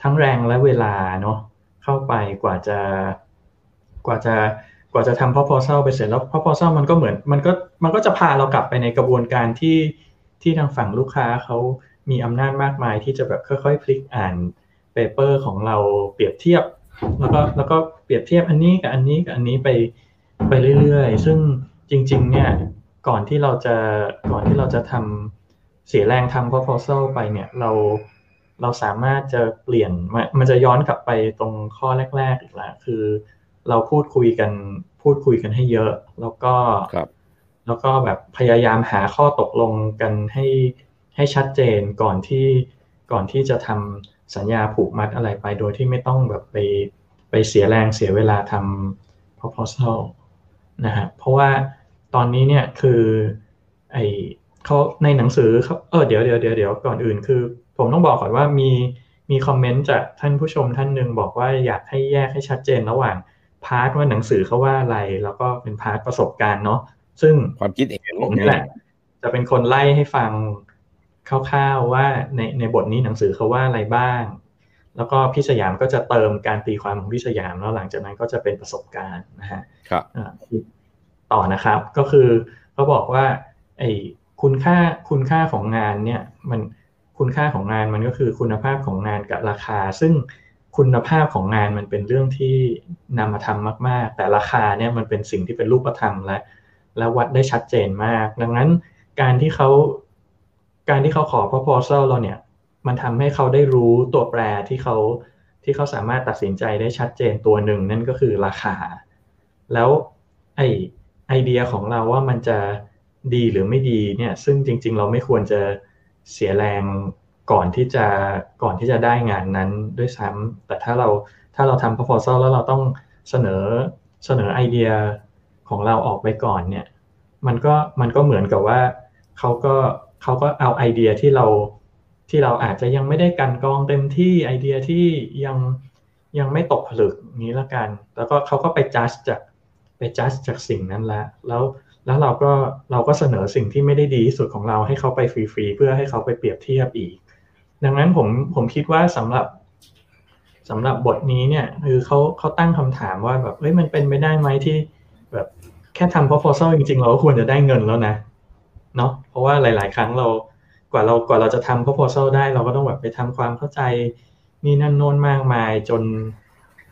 ทั้งแรงและเวลาเนาะเข้าไปกว่าจะกว่าจะกว่าจะทำ proposal ไปเสร็จแล้ว proposal มันก็เหมือนมันก็มันก็จะพาเรากลับไปในกระบวนการที่ที่ทางฝั่งลูกค้าเขามีอำนาจมากมายที่จะแบบค่อยๆพลิกอ่านเปเปอร์ของเราเปรียบเทียบ แล้วก็แล้วก็เปรียบเทียบอันนี้กับอันนี้กับอันนี้ไปไปเรื่อยๆ ซึ่งจริง ๆ เนี่ยก่อนที่เราจะก่อนที่เราจะทำเสียแรงทำ proposal ไปเนี่ยเรา เราสามารถจะเปลี่ยนมันจะย้อนกลับไปตรงข้อแรก ๆ อีกแล้วคือ เราพูดคุยกันพูดคุยกันให้เยอะ แล้วก็แล้วก็แบบพยายามหาข้อตกลงกันให้ให้ชัดเจนก่อนที่ก่อนที่จะทำสัญญาผูกมัดอะไรไป โดยที่ไม่ต้องแบบไปไปเสียแรงเสียเวลาทำ proposal นะฮะเพราะว่าตอนนี้เนี่ยคือไอ้เขาในหนังสือเขาเออเดี๋ยวเดี๋ยวเดี๋ยวเดี๋ยวก่อนอื่นคือ ผมต้องบอกก่อนว่ามีมีคอมเมนต์จากท่านผู้ชมท่านหนึ่งบอกว่าอยากให้แยกให้ชัดเจนระหว่าง part ว่าหนังสือเขาว่าอะไร แล้วก็เป็น part ประสบการณ์เนาะซึ่งความคิดเห็นผมนี่แหละจะเป็นคนไล่ให้ฟังคร่าวๆว่าในในบทนี้หนังสือเขาว่าอะไรบ้าง แล้วก็พี่สยามก็จะเติมการตีความของพี่สยามแล้วหลังจากนั้นก็จะเป็นประสบการณ์นะฮะครับต่อนะครับก็คือเขาบอกว่าไอ้คุณค่าคุณค่าของงานเนี่ยมัน คุณค่าของงานมันก็คือคุณภาพของงานกับราคา ซึ่งคุณภาพของงานมันเป็นเรื่องที่นำมาทำมาก ๆ แต่ราคาเนี่ยมันเป็นสิ่งที่เป็นรูปธรรมและและวัดได้ชัดเจนมาก ดังนั้นการที่เขาการที่เขาขอ proposal เราเนี่ย มันทำให้เขาได้รู้ตัวแปรที่เขาที่เขาสามารถตัดสินใจได้ชัดเจนตัวหนึ่งนั่นก็คือราคา แล้วไอไอเดียของเราว่ามันจะดีหรือไม่ดีเนี่ย ซึ่งจริง ๆ เราไม่ควรจะ เสียแรงก่อนที่จะก่อนที่จะได้งานนั้นด้วยซ้ำแต่ถ้าเราถ้าเราทำ proposal แล้วเราต้องเสนอเสนอไอเดียของเราออกไปก่อนเนี่ย มันก็มันก็เหมือนกับว่าเขาก็เขาก็เอาไอเดียที่เราที่เราอาจจะยังไม่ได้กันกองเต็มที่ไอเดียที่ยังยังไม่ตกผลึกนี้ละกัน แล้วก็เขาก็ไปจัดจากไปจัดจากสิ่งนั้นล้วแล้ว แล้วเราก็เราก็เสนอสิ่งที่ไม่ได้ดีที่สุดของเราให้เขาไปฟรีๆเพื่อให้เขาไปเปรียบเทียบอีก ดังนั้นผมผมคิดว่าสำหรับสำหรับบทนี้เนี่ยคือเขาเขาตั้งคำถามว่าแบบเฮ้ยมันเป็นไปได้ไหมที่แบบแค่ทำ proposal จริงๆ เราก็ควรจะได้เงินแล้วนะเนาะเพราะว่าหลาย ๆ ครั้งเรากว่าเรากว่าเราจะทำ proposal ได้เราก็ต้องแบบไปทำความเข้าใจนี่นั่นโน้นมากมายจน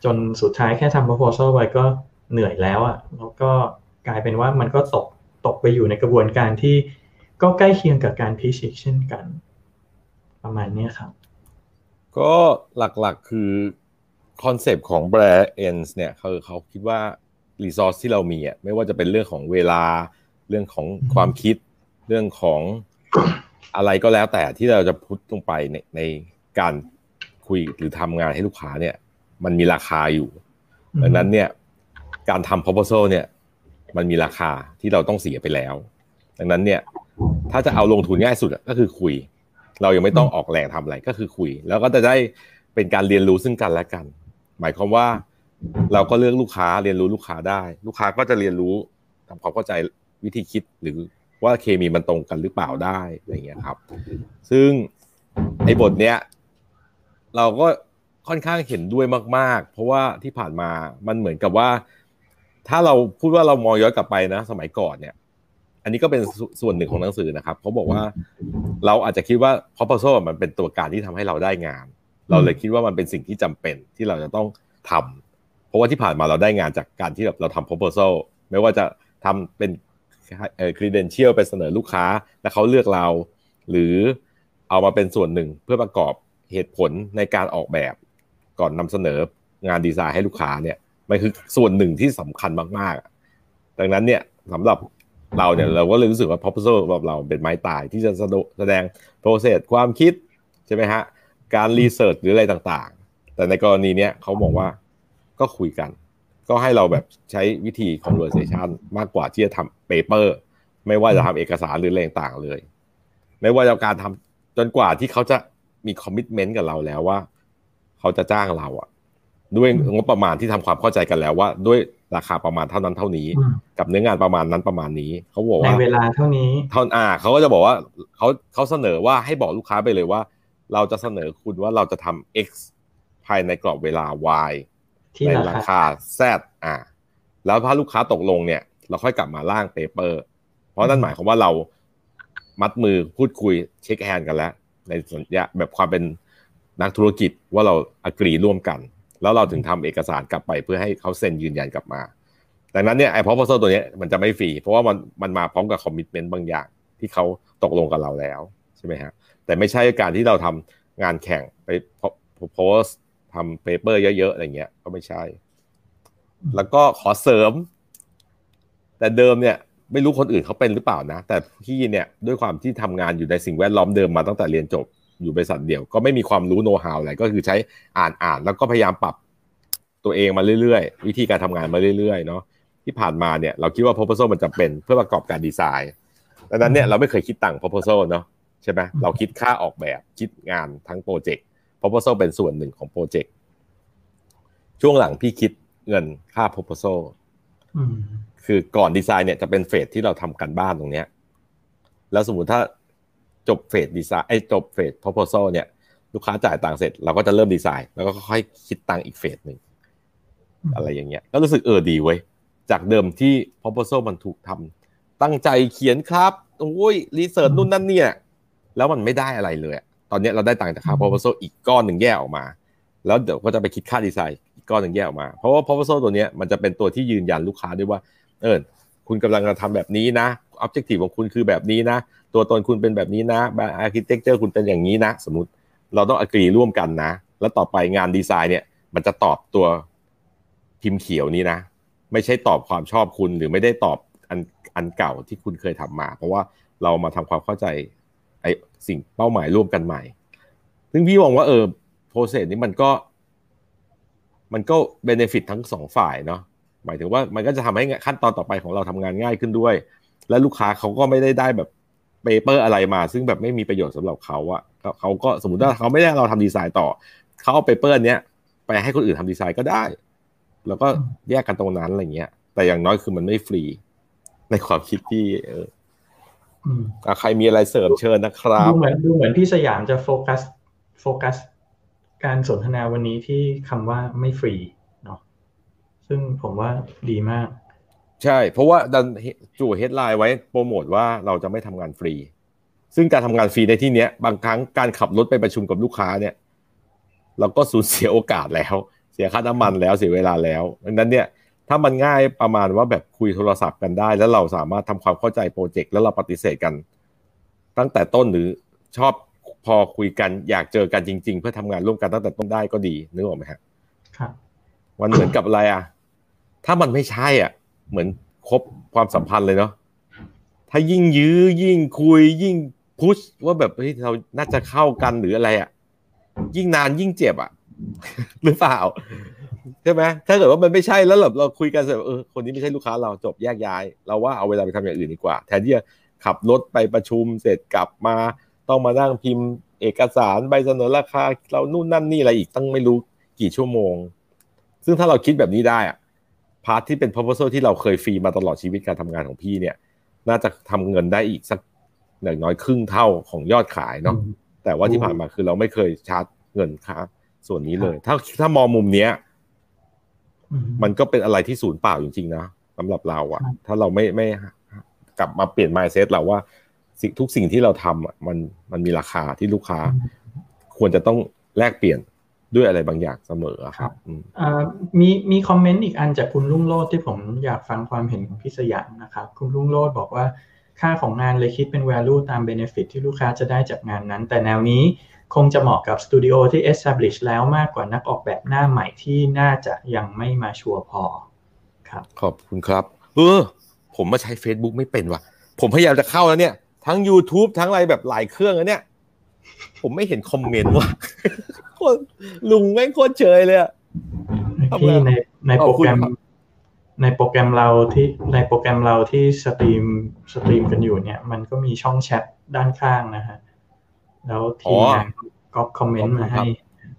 จนสุดท้ายแค่ทำ proposal ไปก็เหนื่อยแล้วอะ่ะแล้วก็ กลายเป็นว่ามันก็ตกตกไปอยู่ในกระบวนการที่ก็ใกล้เคียงกับการพิชิตเช่นกัน ประมาณนี้ครับ ก็หลักๆคือคอนเซปต์ของแบรนด์เนี่ยเขาเขาคิดว่ารีซอสที่เรามีอะไม่ว่าจะเป็นเรื่องของเวลาเรื่องของความคิด เรื่องของอะไรก็แล้วแต่ที่เราจะพุทลงไปในในการคุยหรือทำงานให้ลูกค้าเนี่ย มันมีราคาอยู่ดังนั้นเนี่ยการทำ proposal เนี่ย มันมีราคาที่เราต้องเสียไปแล้ว ดังนั้นเนี่ย ถ้าจะเอาลงทุนง่ายสุดก็คือคุย เรายังไม่ต้องออกแรงทำอะไรก็คือคุย แล้วก็จะได้เป็นการเรียนรู้ซึ่งกันและกัน หมายความว่า เราก็เลือกลูกค้าเรียนรู้ลูกค้าได้ ลูกค้าก็จะเรียนรู้ทำความเข้าใจวิธีคิดหรือว่าเคมีมันตรงกันหรือเปล่าได้อะไรเงี้ยครับ ซึ่งไอ้บทเนี้ยเราก็ค่อนข้างเห็นด้วยมาก ๆ เพราะว่าที่ผ่านมามันเหมือนกับว่า ถ้าเราพูดว่าเรามองย้อนกลับไปนะ สมัยก่อนเนี่ย อันนี้ก็เป็นส่วนหนึ่งของหนังสือนะครับเขาบอกว่าเราอาจจะคิดว่า proposal มันเป็นตัวการที่ทำให้เราได้งาน เราเลยคิดว่ามันเป็นสิ่งที่จำเป็นที่เราจะต้องทำเพราะว่าที่ผ่านมาเราได้งานจากการที่แบบเราทำ proposal ไม่ว่าจะทำเป็นเอ่อ credential ไปเสนอลูกค้าแล้วเขาเลือกเรา หรือเอามาเป็นส่วนหนึ่งเพื่อประกอบเหตุผลในการออกแบบ ก่อนนำเสนองานดีไซน์ให้ลูกค้าเนี่ย มันคือส่วนหนึ่งที่สำคัญมากๆ ดังนั้นเนี่ยสำหรับเราเนี่ยเราก็เลยรู้สึกว่า proposal แบบเราเป็นไม้ตายที่จะแสดง process ความคิดใช่ไหมฮะการรีเสิร์ชหรืออะไรต่างๆ แต่ในกรณีเนี้ยเขาบอกว่าก็คุยกัน ก็ให้เราแบบใช้วิธี conversation มากกว่าที่จะทำ paper ไม่ว่าจะทำเอกสารหรืออะไรต่างๆเลย ไม่ว่าจะการทำจนกว่าที่เขาจะมี commitment กับเราแล้วว่า เขาจะจ้างเราอะ ด้วยงบประมาณที่ทำความเข้าใจกันแล้วว่า ด้วยราคาประมาณเท่านั้นเท่านี้ กับเนื้องานประมาณนั้นประมาณนี้ เขาบอกว่าในเวลาเท่านี้เท่าอ่าเขาก็จะบอกว่าเขาเขาเสนอว่าให้บอกลูกค้าไปเลยว่า เราจะเสนอคุณว่าเราจะทำ x ภายในกรอบเวลา y ในราคา z อ่าแล้วถ้าลูกค้าตกลงเนี่ย เราค่อยกลับมาร่าง paper เพราะนั่นหมายความว่าเรามัดมือพูดคุย shake hand กันแล้ว ในสัญญาแบบความเป็นนักธุรกิจว่าเรา agree ร่วมกัน แล้วเราถึงทำเอกสารกลับไปเพื่อให้เขาเซ็นยืนยันกลับมา ดังนั้นเนี่ยไอ้ proposal ตัวนี้มันจะไม่ฟรี เพราะว่ามันมันมาพร้อมกับ commitment บางอย่างที่เขาตกลงกับเราแล้วใช่ไหมฮะแต่ไม่ใช่การที่เราทำงานแข่งไป propose ทำ paper เยอะๆอะไรเงี้ยก็ไม่ใช่ แล้วก็ขอเสริม แต่เดิมเนี่ยไม่รู้คนอื่นเขาเป็นหรือเปล่านะ แต่พี่เนี่ยด้วยความที่ทำงานอยู่ในสิ่งแวดล้อมเดิมมาตั้งแต่เรียนจบ อยู่บริษัทเดียว ก็ไม่มีความรู้โน้ตฮาวอะไรก็คือใช้อ่านอ่านแล้วก็พยายามปรับตัวเองมาเรื่อยๆ วิธีการทำงานมาเรื่อยๆเนาะที่ผ่านมาเนี่ยเราคิดว่า proposal มันจะเป็นเพื่อประกอบการดีไซน์ดังนั้นเนี่ยเราไม่เคยคิดตังค์ proposal เนาะใช่ไหมเราคิดค่าออกแบบคิดงานทั้งโปรเจกต์ proposal เป็นส่วนหนึ่งของโปรเจกต์ช่วงหลังพี่คิดเงินค่า proposal คือก่อนดีไซน์เนี่ยจะเป็นเฟสที่เราทำกันบ้านตรงเนี้ย แล้วสมมุติถ้า จบเฟสดีไซน์ไอ้จบเฟส proposal เนี่ย ลูกค้าจ่ายตังค์เสร็จเราก็จะเริ่มดีไซน์แล้วก็ค่อยคิดตังค์อีกเฟสหนึ่งอะไรอย่างเงี้ย ก็รู้สึกเออดีเว้ย จากเดิมที่ proposal มันถูกทำตั้งใจเขียนครับโอ้ยรีเสิร์ชนู่นนั่นเนี่ย แล้วมันไม่ได้อะไรเลย ตอนนี้เราได้ตังค์จากค่า proposal อีกก้อนหนึ่งแยกออกมา แล้วเดี๋ยวก็จะไปคิดค่าดีไซน์อีกก้อนหนึ่งแยกออกมา เพราะว่า proposal ตัวนี้มันจะเป็นตัวที่ยืนยันลูกค้าด้วยว่า เออคุณกำลังจะทำแบบนี้นะ objective ของคุณคือแบบนี้นะ ตัวตนคุณเป็นแบบนี้นะ architecture คุณเป็นอย่างนี้นะ สมมติเราต้อง agree ร่วมกันนะ แล้วต่อไปงานดีไซน์เนี่ย มันจะตอบตัวพิมพ์เขียวนี้นะ ไม่ใช่ตอบความชอบคุณหรือไม่ได้ตอบอันอันเก่าที่คุณเคยทำมา เพราะว่าเรามาทำความเข้าใจไอ้สิ่งเป้าหมายร่วมกันใหม่ ซึ่งพี่มองว่าเออ process นี้มันก็ มันก็ benefit ทั้งสองฝ่ายเนาะหมายถึงว่ามันก็จะทำให้ขั้นตอนต่อไปของเราทำงานง่ายขึ้นด้วย และลูกค้าเขาก็ไม่ได้ได้แบบ paper อะไรมา ซึ่งแบบไม่มีประโยชน์สำหรับเขาอะเขาก็สมมติว่าเขาไม่ได้เราทำดีไซน์ต่อ เขาเอา paper เนี้ยไปให้คนอื่นทำดีไซน์ก็ได้ แล้วก็แยกกันตรงนั้นอะไรเงี้ย แต่อย่างน้อยคือมันไม่ฟรี ในความคิดที่ เออใครมีอะไรเสริมเชิญนะครับดูเหมือนดูเหมือนพี่สยามจะโฟกัส โฟกัส การสนทนาวันนี้ที่คำว่าไม่ฟรีเนาะซึ่งผมว่าดีมาก ใช่ เพราะว่าดันจู่เฮดไลน์ไว้โปรโมทว่าเราจะไม่ทำงานฟรี ซึ่งการทำงานฟรีในที่เนี้ย บางครั้งการขับรถไปประชุมกับลูกค้าเนี่ย เราก็สูญเสียโอกาสแล้ว เสียค่าน้ำมันแล้วเสียเวลาแล้วดังนั้นเนี่ยถ้ามันง่ายประมาณว่าแบบคุยโทรศัพท์กันได้ แล้วเราสามารถทำความเข้าใจโปรเจกต์แล้วเราปฏิเสธกัน ตั้งแต่ต้นหรือชอบพอคุยกันอยากเจอกันจริง ๆ เพื่อทำงานร่วมกันตั้งแต่ต้นได้ก็ดีนึกออกไหมครับครับมันเหมือนกับอะไรอะ ถ้ามันไม่ใช่อะ เหมือนครบความสัมพันธ์เลยเนาะถ้ายิ่งยื้อยิ่งคุยยิ่งพุชว่าแบบเฮ้ยเราน่าจะเข้ากันหรืออะไรอะ ยิ่งนานยิ่งเจ็บอะ หรือเปล่าใช่ไหมถ้าเกิดว่ามันไม่ใช่แล้วเราเราคุยกันเสร็จเออคนนี้ไม่ใช่ลูกค้าเราจบแยกย้าย เราว่าเอาเวลาไปทำอย่างอื่นดีกว่า แทนที่จะขับรถไปประชุมเสร็จกลับมา ต้องมานั่งพิมพ์เอกสารใบเสนอราคา เรานู่นนั่นนี่อะไรอีกตั้งไม่รู้กี่ชั่วโมง ซึ่งถ้าเราคิดแบบนี้ได้อะ พาร์ทที่เป็น proposal ที่เราเคยฟรีมาตลอดชีวิตการทำงานของพี่เนี่ย น่าจะทำเงินได้อีกสักอย่างน้อยครึ่งเท่าของยอดขายเนาะแต่ว่าที่ผ่านมาคือเราไม่เคยชาร์จเงินค่าส่วนนี้เลย ถ้าถ้ามองมุมเนี้ยมันก็เป็นอะไรที่ศูนย์เปล่าจริงๆนะสำหรับเราอะถ้าเราไม่ไม่กลับมาเปลี่ยน mindset เราว่าสิ่งทุกสิ่งที่เราทำมันมันมีราคาที่ลูกค้า ควรจะต้องแลกเปลี่ยน ด้วยอะไรบางอย่างเสมอครับมีมีคอมเมนต์อีกอันจากคุณลุงโลดที่ผมอยากฟังความเห็นของพี่สยามนะครับ คุณลุงโลดบอกว่าค่าของงานเลยคิดเป็น value ตาม benefit ที่ลูกค้าจะได้จากงานนั้น แต่แนวนี้คงจะเหมาะกับสตูดิโอที่ establish แล้วมากกว่านักออกแบบหน้าใหม่ที่น่าจะยังไม่มาชัวร์พอครับ ขอบคุณครับ เออ ผมมาใช้ Facebook ไม่เป็นว่ะ ผมพยายามจะเข้าแล้วเนี่ย ทั้ง YouTube ทั้งอะไรแบบหลายเครื่องแล้วเนี่ย ผมไม่เห็นคอมเมนต์ว่ะลุงแม่งโคตรเฉยเลยอะที่ในในโปรแกรม ในโปรแกรมเราที่ในโปรแกรมเราที่ stream stream กันอยู่เนี่ย มันก็มีช่องแชทด้านข้างนะฮะ แล้วทีมงานก็คอมเมนต์มาให้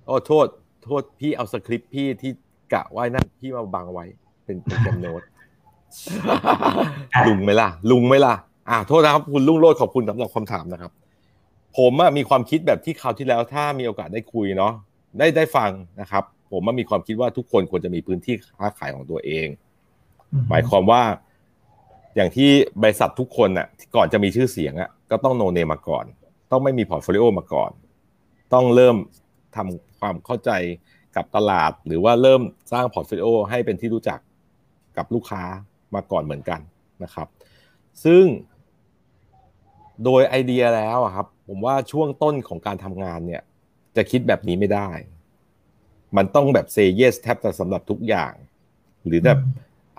โอ้โทษ โทษพี่เอาสคริปต์พี่ที่กะไว้นั่นพี่มาบังไว้ เป็นโปรแกรมโน้ตลุงไหมล่ะ ลุงไหมล่ะอ่าโทษนะครับ คุณลุงโรดขอบคุณสำหรับคำถามนะครับ ผมมีความคิดแบบที่คราวที่แล้วถ้ามีโอกาสได้คุยเนาะได้ได้ฟังนะครับ ผมมีความคิดว่าทุกคนควรจะมีพื้นที่ค้าขายของตัวเอง หมายความว่า อย่างที่บริษัททุกคนอะ ก่อนจะมีชื่อเสียงอะก็ต้อง no name มาก่อน ต้องไม่มี portfolio มาก่อน ต้องเริ่มทำความเข้าใจกับตลาด หรือว่าเริ่มสร้าง portfolio ให้เป็นที่รู้จักกับลูกค้ามาก่อนเหมือนกันนะครับ ซึ่งโดยไอเดียแล้วครับ ผมว่าช่วงต้นของการทำงานเนี่ย จะคิดแบบนี้ไม่ได้ มันต้องแบบ say yes แทบจะสำหรับทุกอย่าง หรือแบบ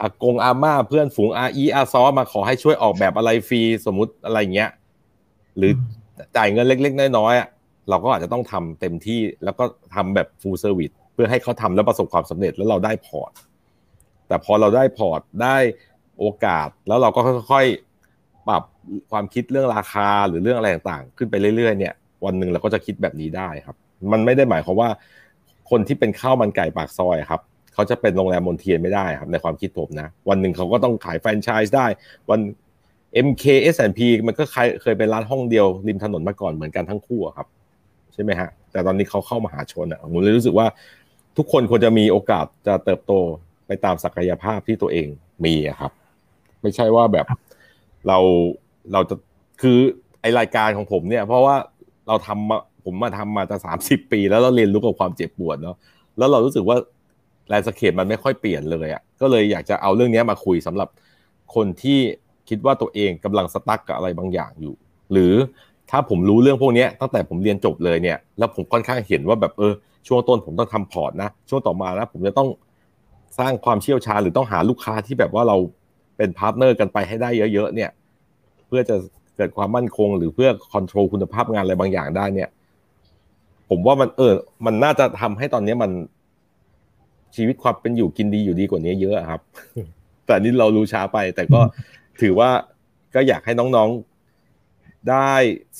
อากงอาม่าเพื่อนฝูงอาอีอาซอมาขอให้ช่วยออกแบบอะไรฟรีสมมุติอะไรเงี้ย หรือจ่ายเงินเล็ก ๆ น้อยๆเราก็อาจจะต้องทำเต็มที่แล้วก็ทำแบบ full service เพื่อให้เขาทำแล้วประสบความสำเร็จแล้วเราได้ port แต่พอเราได้ port ได้โอกาสแล้วเราก็ค่อยๆ ปรับความคิดเรื่องราคาหรือเรื่องอะไรต่างๆ ขึ้นไปเรื่อยๆเนี่ย วันหนึ่งเราก็จะคิดแบบนี้ได้ครับ มันไม่ได้หมายความว่าคนที่เป็นข้าวมันไก่ปากซอยครับเขาจะเป็นโรงแรมมนเทียนไม่ได้ครับในความคิดผมนะ วันหนึ่งเขาก็ต้องขายแฟรนไชส์ได้ วัน MK S&P มันก็เคยเป็นร้านห้องเดียวริมถนนมาก่อนเหมือนกันทั้งคู่ครับ ใช่ไหมฮะ แต่ตอนนี้เขาเข้ามาหาชนอะผมเลยรู้สึกว่าทุกคนควรจะมีโอกาสจะเติบโตไปตามศักยภาพที่ตัวเองมีครับ ไม่ใช่ว่าแบบ เราเราจะคือไอรายการของผมเนี่ย เพราะว่าเราทำมาผมมาทำมาจะสามสิบปี แล้วเราเรียนรู้กับความเจ็บปวดเนาะแล้วเรารู้สึกว่า landscape มันไม่ค่อยเปลี่ยนเลยอะ่ะก็เลยอยากจะเอาเรื่องนี้มาคุยสำหรับคนที่คิดว่าตัวเองกำลัง stuck กับอะไรบางอย่างอยู่ หรือถ้าผมรู้เรื่องพวกนี้ตั้งแต่ผมเรียนจบเลยเนี่ย แล้วผมค่อนข้างเห็นว่าแบบเออช่วงต้นผมต้องทำ port นะ ช่วงต่อมานะผมจะต้องสร้างความเชี่ยวชาญหรือต้องหาลูกค้าที่แบบว่าเรา เป็น partner กันไปให้ได้เยอะ ๆ เนี่ย เพื่อจะเกิดความมั่นคงหรือเพื่อ control คุณภาพงานอะไรบางอย่างได้เนี่ย ผมว่ามันเออ มันน่าจะทำให้ตอนนี้มันชีวิตความเป็นอยู่กินดีอยู่ดีกว่านี้เยอะครับ แต่นี่เรารู้ช้าไป แต่ก็ถือว่าก็อยากให้น้องๆได้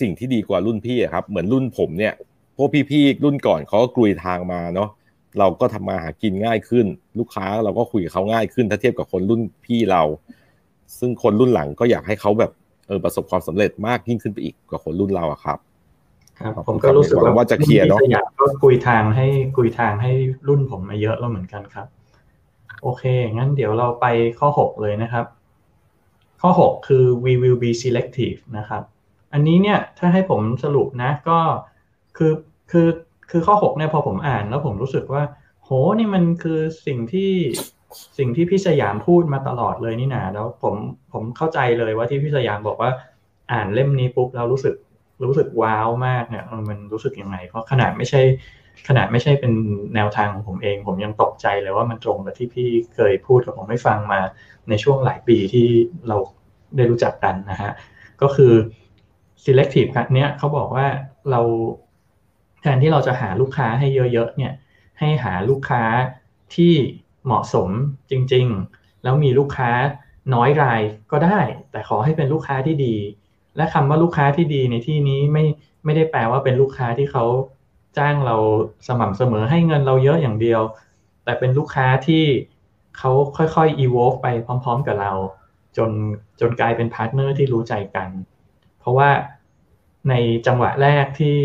สิ่งที่ดีกว่ารุ่นพี่ครับ เหมือนรุ่นผมเนี่ยพวกพี่ๆรุ่นก่อนเขาก็กรุยทางมาเนาะ เราก็ทำมาหากินง่ายขึ้น ลูกค้าเราก็คุยกับเขาง่ายขึ้น ถ้าเทียบกับคนรุ่นพี่เรา ซึ่งคนรุ่นหลังก็อยากให้เขาแบบเออประสบความสำเร็จมากยิ่งขึ้นไปอีกกว่าคนรุ่นเราอะครับครับผมก็รู้สึกว่าจะเคลียร์เนาะก็กุยทางให้กุยทางให้รุ่นผมมาเยอะแล้วเหมือนกันครับ โอเค งั้นเดี๋ยวเราไปข้อหกเลยนะครับ ข้อหกคือ we will be selective นะครับ อันนี้เนี่ยถ้าให้ผมสรุปนะก็คือคือ คือข้อหกเนี่ยพอผมอ่านแล้วผมรู้สึกว่า โหนี่มันคือสิ่งที่สิ่งที่พี่สยามพูดมาตลอดเลยนี่นาแล้วผมผมเข้าใจเลยว่าที่พี่สยามบอกว่า อ่านเล่มนี้ปุ๊บแล้วรู้สึกรู้สึกว้าวมากเนี่ยมันรู้สึกยังไงเพราะขนาดไม่ใช่ ขนาดไม่ใช่เป็นแนวทางของผมเอง ผมยังตกใจเลยว่ามันตรงกับที่พี่เคยพูดกับผมให้ฟังมาในช่วงหลายปีที่เราได้รู้จักกันนะฮะก็คือ selective เนี้ยเขาบอกว่าเรา แทนที่เราจะหาลูกค้าให้เยอะๆเนี่ยให้หาลูกค้าที่เหมาะสมจริงๆ แล้วมีลูกค้าน้อยรายก็ได้ แต่ขอให้เป็นลูกค้าที่ดี และคำว่าลูกค้าที่ดีในที่นี้ไม่ไม่ได้แปลว่าเป็นลูกค้าที่เขาจ้างเราสม่ำเสมอให้เงินเราเยอะอย่างเดียว แต่เป็นลูกค้าที่เขาค่อยๆ evolve ไปพร้อม ๆ กับเรา จนจนกลายเป็น partner ที่รู้ใจกัน เพราะว่าในจังหวะแรกที่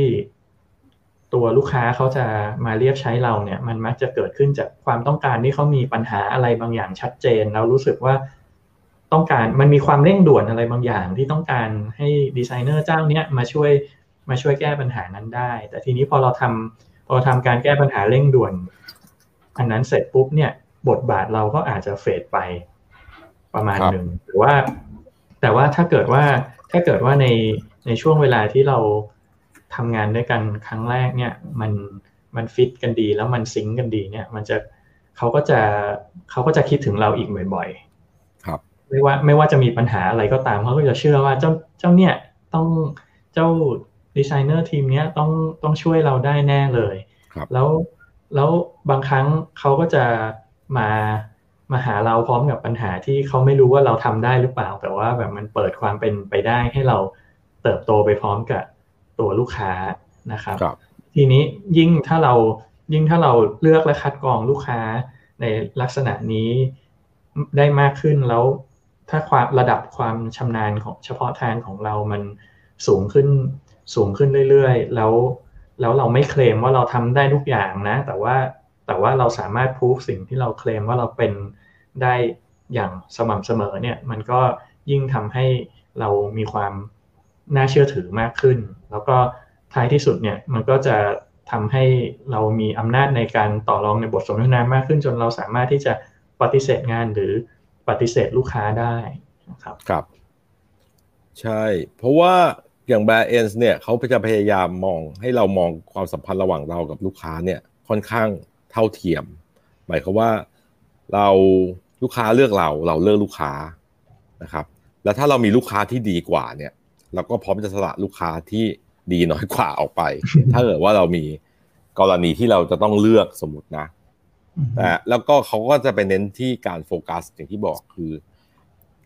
ตัวลูกค้าเขาจะมาเรียกใช้เราเนี่ย มันมักจะเกิดขึ้นจากความต้องการที่เขามีปัญหาอะไรบางอย่างชัดเจน แล้วรู้สึกว่าต้องการมันมีความเร่งด่วนอะไรบางอย่างที่ต้องการให้ดีไซเนอร์เจ้าเนี้ยมาช่วยมาช่วยแก้ปัญหานั้นได้ แต่ทีนี้พอเราทำพอทำการแก้ปัญหาเร่งด่วน อันนั้นเสร็จปุ๊บเนี่ย บทบาทเราก็อาจจะเฟดไปประมาณหนึ่งหรือว่า แต่ว่าถ้าเกิดว่าถ้าเกิดว่าในในช่วงเวลาที่เรา ทำงานด้วยกันครั้งแรกเนี่ยมันมันฟิตกันดีแล้วมันซิงกันดีเนี่ย มันจะเขาก็จะเขาก็จะคิดถึงเราอีกบ่อยๆ ครับ ไม่ว่าไม่ว่าจะมีปัญหาอะไรก็ตามเขาก็จะเชื่อว่าเจ้าเจ้าเนี่ยต้องเจ้าดีไซเนอร์ทีมเนี้ยต้องต้องช่วยเราได้แน่เลยแล้วแล้วบางครั้งเขาก็จะมามาหาเราพร้อมกับปัญหาที่เขาไม่รู้ว่าเราทำได้หรือเปล่า แต่ว่าแบบมันเปิดความเป็นไปได้ให้เราเติบโตไปพร้อมกับ ตัวลูกค้านะครับรบทีนี้ยิ่งถ้าเรายิ่งถ้าเราเลือกและคัดกรองลูกค้าในลักษณะนี้ได้มากขึ้นแล้วถ้าความระดับความชำนาญของเฉพาะทางของเรามันสูงขึ้นสูงขึ้นเรื่อยๆ แล้วแล้วเราไม่เคลมว่าเราทำได้ทุกอย่างนะ แต่ว่าแต่ว่าเราสามารถพูฟสิ่งที่เราเคลมว่าเราเป็นได้อย่างสม่ำเสมอเนี่ยมันก็ยิ่งทำให้เรามีความ น่าเชื่อถือมากขึ้น แล้วก็ท้ายที่สุดเนี่ยมันก็จะทำให้เรามีอำนาจในการต่อรองในบทสนทนามากขึ้น จนเราสามารถที่จะปฏิเสธงานหรือปฏิเสธลูกค้าได้นะครับครับ ใช่ เพราะว่าอย่างแบรนด์เนี่ยเขาจะพยายามมองให้เรามองความสัมพันธ์ระหว่างเรากับลูกค้าเนี่ยค่อนข้างเท่าเทียม หมายความว่าเราลูกค้าเลือกเราเราเลือกลูกค้านะครับ แล้วถ้าเรามีลูกค้าที่ดีกว่าเนี่ย เราก็พร้อมจะสละลูกค้าที่ดีน้อยกว่าออกไป ถ้าเกิดว่าเรามีกรณีที่เราจะต้องเลือกสมมตินะแต่แล้วก็เขาก็จะไปเน้นที่การโฟกัสอย่างที่บอกคือ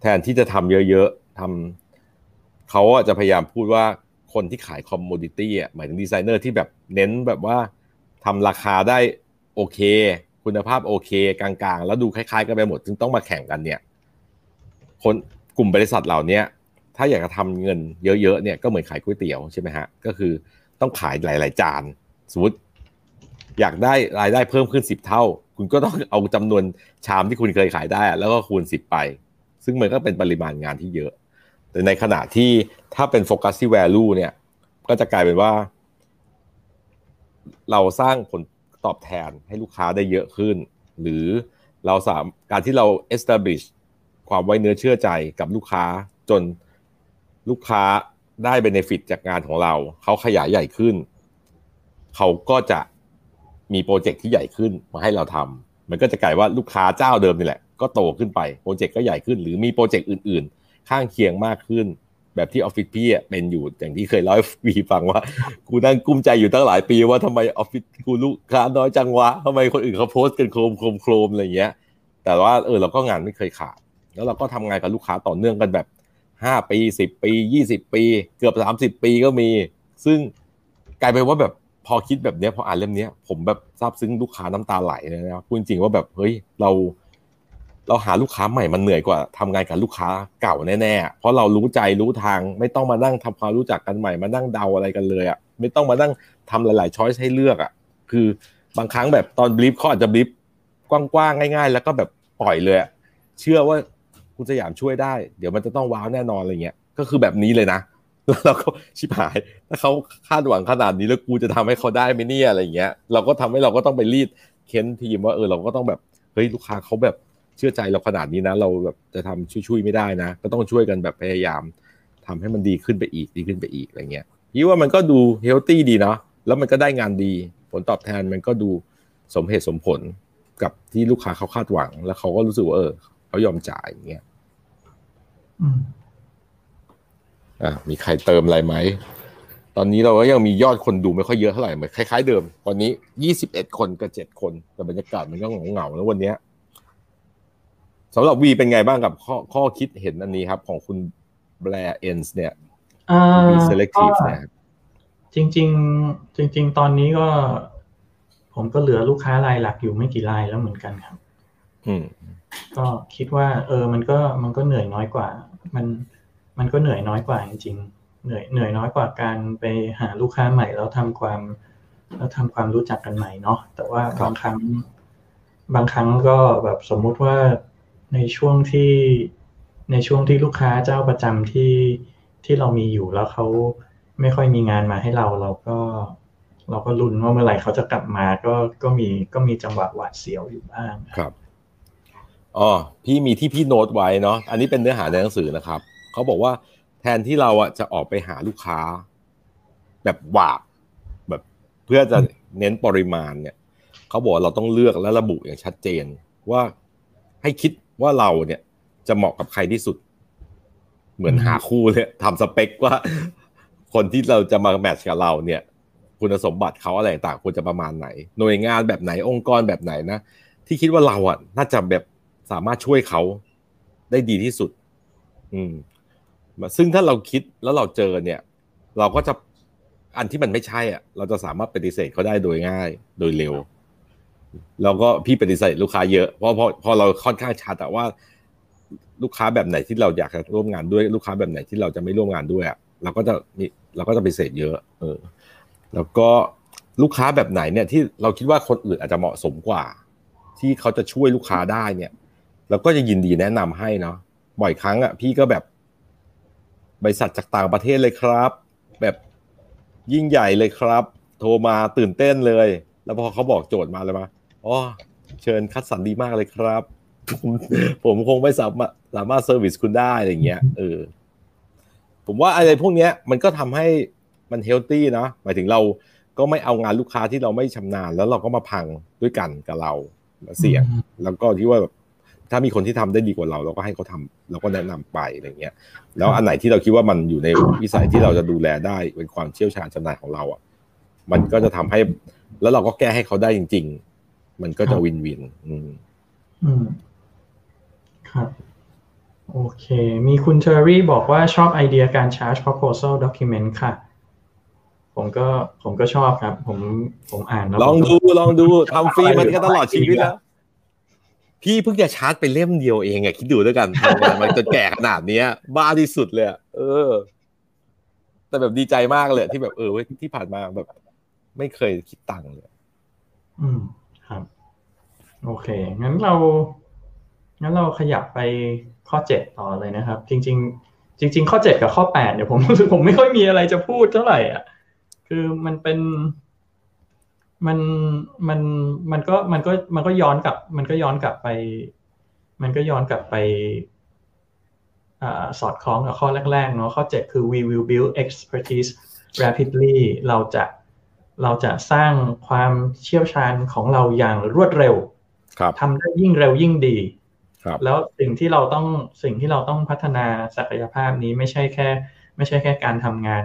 แทนที่จะทำเยอะๆทำเขาจะพยายามพูดว่าคนที่ขาย commodity อะหมายถึงดีไซเนอร์ที่แบบเน้นแบบว่าทำราคาได้โอเค คุณภาพโอเค กลางๆ แล้วดูคล้ายๆ กันไปหมดจึงต้องมาแข่งกันเนี่ย คนกลุ่มบริษัทเหล่านี้ ถ้าอยากจะทำเงินเยอะๆเนี่ยก็เหมือนขายก๋วยเตี๋ยวใช่ไหมฮะก็คือต้องขายหลาย ๆ จานสมมติอยากได้รายได้เพิ่มขึ้นสิบเท่า คุณก็ต้องเอาจำนวนชามที่คุณเคยขายได้ แล้วก็คูณสิบไป ซึ่งมันก็เป็นปริมาณงานที่เยอะ แต่ในขณะที่ถ้าเป็นโฟกัสที่ value เนี่ย ก็จะกลายเป็นว่า เราสร้างผลตอบแทนให้ลูกค้าได้เยอะขึ้น หรือเราสามการที่เรา establish ความไว้เนื้อเชื่อใจกับลูกค้าจน ลูกค้าได้ benefit จากงานของเรา เขาขยายใหญ่ขึ้น เขาก็จะมีโปรเจกต์ที่ใหญ่ขึ้นมาให้เราทำมันก็จะกลายว่าลูกค้าเจ้าเดิมนี่แหละ ก็โตขึ้นไปโปรเจกต์ก็ใหญ่ขึ้น หรือมีโปรเจกต์อื่น ๆ ข้างเคียงมากขึ้น แบบที่ออฟฟิศพี่เป็นอยู่อย่างที่เคยเล่าให้วีฟังว่ากูนั่งกุ้มใจอยู่ตั้งหลายปีว่าทำไมออฟฟิศกูลูกค้าน้อยจังวะทำไมคนอื่นเขาโพสต์กันโครมโครมโครมอะไรเงี้ย แต่ว่าเออเราก็งานไม่เคยขาด แล้วเราก็ทำงานกับลูกค้าต่อเนื่องกันแบบ ห้าปีสิบปียี่สิบปี เกือบสามสิบปีก็มี ซึ่งกลายเป็นว่าแบบพอคิดแบบนี้พออ่านเล่มนี้ผมแบบซาบซึ้งลูกค้าน้ำตาไหลเลยนะพูดจริงว่าแบบเฮ้ยเรา เราหาลูกค้าใหม่มันเหนื่อยกว่าทำงานกับลูกค้าเก่าแน่ๆเพราะเรารู้ใจรู้ทางไม่ต้องมานั่งทำความรู้จักกันใหม่มานั่งเดาอะไรกันเลยอะไม่ต้องมานั่งทำหลายๆช้อยส์ให้เลือกอะคือบางครั้งแบบตอนบลิฟเขาอาจจะบลิฟกว้างๆง่าย ๆ แล้วก็แบบปล่อยเลยเชื่อว่า คุณสยามช่วยได้ เดี๋ยวมันจะต้องว้าวแน่นอนอะไรเงี้ยก็คือแบบนี้เลยนะแล้วเราก็ชิบหาย ถ้าเขาคาดหวังขนาดนี้แล้วกูจะทำให้เขาได้ไหมเนี่ยอะไรเงี้ย เราก็ทำให้เราก็ต้องไปรีดเค้นทีมว่าเออเราก็ต้องแบบเฮ้ยลูกค้าเขาแบบเชื่อใจเราขนาดนี้นะ เราแบบจะทำช่วยๆไม่ได้นะ ก็ต้องช่วยกันแบบพยายามทำให้มันดีขึ้นไปอีกดีขึ้นไปอีกอะไรเงี้ยยี่ว่ามันก็ดูเฮลตี้ดีเนาะแล้วมันก็ได้งานดี ผลตอบแทนมันก็ดูสมเหตุสมผลกับที่ลูกค้าเขาคาดหวัง แล้วเขาก็รู้สึกว่าเออเขายอมจ่ายอย่างเงี้ย อ่ามีใครเติมอะไรไหม ตอนนี้เราก็ยังมียอดคนดูไม่ค่อยเยอะเท่าไหร่เหมือนคล้าย ๆ เดิม ตอนนี้ยี่สิบเอ็ดคนกับเจ็ดคน แต่บรรยากาศมันก็เหงาๆแล้ววันนี้สำหรับวีเป็นไงบ้างกับข้อข้อคิดเห็นอันนี้ครับ ของคุณแบร์เอนส์เนี่ยมี selective เนี่ยจริงๆจริง ๆ ตอนนี้ก็ ผมก็เหลือลูกค้ารายหลักอยู่ไม่กี่รายแล้วเหมือนกันครับอืม ก็คิดว่า เออ มันก็มันก็เหนื่อยน้อยกว่า มันมันก็เหนื่อยน้อยกว่าจริง ๆ เหนื่อยเหนื่อยน้อยกว่าการไปหาลูกค้าใหม่แล้วทำความ แล้วทำความรู้จักกันใหม่เนาะแต่ว่าบางครั้ง บางครั้งก็แบบสมมุติว่าในช่วงที่ในช่วงที่ลูกค้าเจ้าประจำที่ที่เรามีอยู่แล้วเขาไม่ค่อยมีงานมาให้เราเราก็ เราก็ลุ้นว่าเมื่อไหร่เขาจะกลับมาก็ก็มีก็มีจังหวะหวาดเสียวอยู่บ้างครับ อ๋อพี่มีที่พี่โน้ตไว้เนาะอันนี้เป็นเนื้อหาในหนังสือนะครับเขาบอกว่าแทนที่เราอะจะออกไปหาลูกค้า แบบหวาบแบบเพื่อจะเน้นปริมาณเนี่ยเขาบอกเราต้องเลือกและระบุอย่างชัดเจน ว่าให้คิดว่าเราเนี่ยจะเหมาะกับใครที่สุด เหมือนหาคู่เลยทำสเปคว่า คนที่เราจะมาแมทช์กับเราเนี่ย คุณสมบัติเขาอะไรต่างควรจะประมาณไหน หน่วยงานแบบไหนองค์กรแบบไหนนะที่คิดว่าเราอะน่าจะแบบ สามารถช่วยเขาได้ดีที่สุด อืม ซึ่งถ้าเราคิดแล้วเราเจอเนี่ย เราก็จะอันที่มันไม่ใช่อะ เราจะสามารถปฏิเสธเขาได้โดยง่าย โดยเร็ว แล้วก็พี่ปฏิเสธลูกค้าเยอะ เพราะพอพอเราค่อนข้างชัดแต่ว่า ลูกค้าแบบไหนที่เราอยากจะร่วมงานด้วย ลูกค้าแบบไหนที่เราจะไม่ร่วมงานด้วยอะเราก็จะมีเราก็จะปฏิเสธเยอะ เออ แล้วก็ลูกค้าแบบไหนเนี่ยที่เราคิดว่าคนอื่นอาจจะเหมาะสมกว่า ที่เขาจะช่วยลูกค้าได้เนี่ย แล้วก็จะยินดีแนะนำให้เนาะบ่อยครั้งอะพี่ก็แบบบริษัทจากต่างประเทศเลยครับ แบบยิ่งใหญ่เลยครับ โทรมาตื่นเต้นเลย แล้วพอเขาบอกโจทย์มาเลยมาอ๋อเชิญคัดสรรดีมากเลยครับ ผมผมคงไม่สามารถสามารถ service คุณได้อะไรเงี้ยเออผมว่าอะไรพวกเนี้ยมันก็ทำให้มัน healthy นะหมายถึงเราก็ไม่เอางานลูกค้าที่เราไม่ชำนาญ แล้วเราก็มาพังด้วยกันกับเราเสี่ยง แล้วก็ที่ว่าแบบ ถ้ามีคนที่ทำได้ดีกว่าเรา เราก็ให้เขาทาเราก็แนะนำไปอะไรเงี้ย แล้วอันไหนที่เราคิดว่ามันอยู่ในวิสัยที่เราจะดูแลได้เป็นความเชี่ยวชาญชำนาญของเราอะ มันก็จะทำให้ แล้วเราก็แก้ให้เขาได้จริง ๆ มันก็จะวินวิน อืม อืม ครับ โอเค มีคุณเทอรี่บอกว่าชอบไอเดียการ charge proposal document ค่ะผมก็ผมก็ชอบครับ ผมผมอ่านลองดูลองดูทำฟรีมันก็ตลอดชีวิตแล้ว พี่เพิ่งจะชาร์จไปเล่มเดียวเองอะคิดดูด้วยกันทำงานมันจะแก่ขนาดเนี้ย บ้าที่สุดเลยเออ แต่แบบดีใจมากเลยที่แบบเออที่ผ่านมาแบบ ไม่เคยคิดตังค์เลย อืมครับ โอเค งั้นเรา งั้นเราขยับไปข้อเจ็ดต่อเลยนะครับ จริง ๆ จริง ๆ ข้อเจ็ดกับข้อแปดเนี่ยผมรู้สึกผมไม่ค่อยมีอะไรจะพูดเท่าไหร่อะคือมันเป็น มันมันมันก็มันก็มันก็ย้อนกลับ มันก็ย้อนกลับไป มันก็ย้อนกลับไปอสอดคล้องกับข้อแรกๆเนาะข้อเจ็ดคือ we will build expertise rapidly เราจะเราจะสร้างความเชี่ยวชาญของเราอย่างรวดเร็วทำได้ยิ่งเร็วยิ่งดีแล้วสิ่งที่เราต้องสิ่งที่เราต้องพัฒนาศักยภาพนี้ไม่ใช่แค่ ไม่ใช่แค่การทำงาน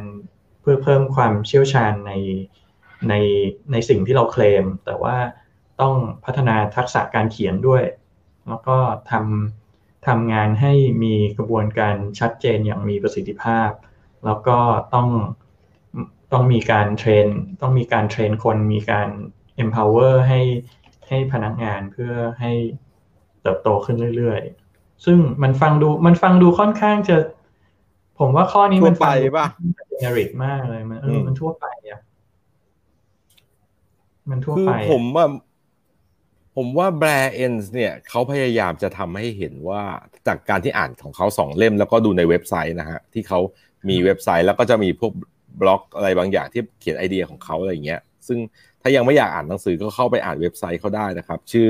เพื่อเพิ่มความเชี่ยวชาญใน ในในสิ่งที่เราเคลม แต่ว่าต้องพัฒนาทักษะการเขียนด้วย แล้วก็ทำทำงานให้มีกระบวนการชัดเจนอย่างมีประสิทธิภาพ แล้วก็ต้องต้องมีการเทรน ต้องมีการเทรนคน มีการ empower ให้ให้พนักงานเพื่อให้เติบโตขึ้นเรื่อยๆ ซึ่งมันฟังดูมันฟังดูค่อนข้างจะ ผมว่าข้อนี้มันไปป่ะเจเนริกมากเลยมันเออมันทั่วไปอะ มันทั่วไปคือผมว่า ผมว่าแบรเอนส์เนี่ยเขาพยายามจะทำให้เห็นว่าจากการที่อ่านของเขาสองเล่มแล้วก็ดูในเว็บไซต์นะฮะ ที่เขามีเว็บไซต์แล้วก็จะมีพวกบล็อกอะไรบางอย่างที่เขียนไอเดียของเขาอะไรเงี้ย ซึ่งถ้ายังไม่อยากอ่านหนังสือก็เข้าไปอ่านเว็บไซต์เขาได้นะครับ ชื่อ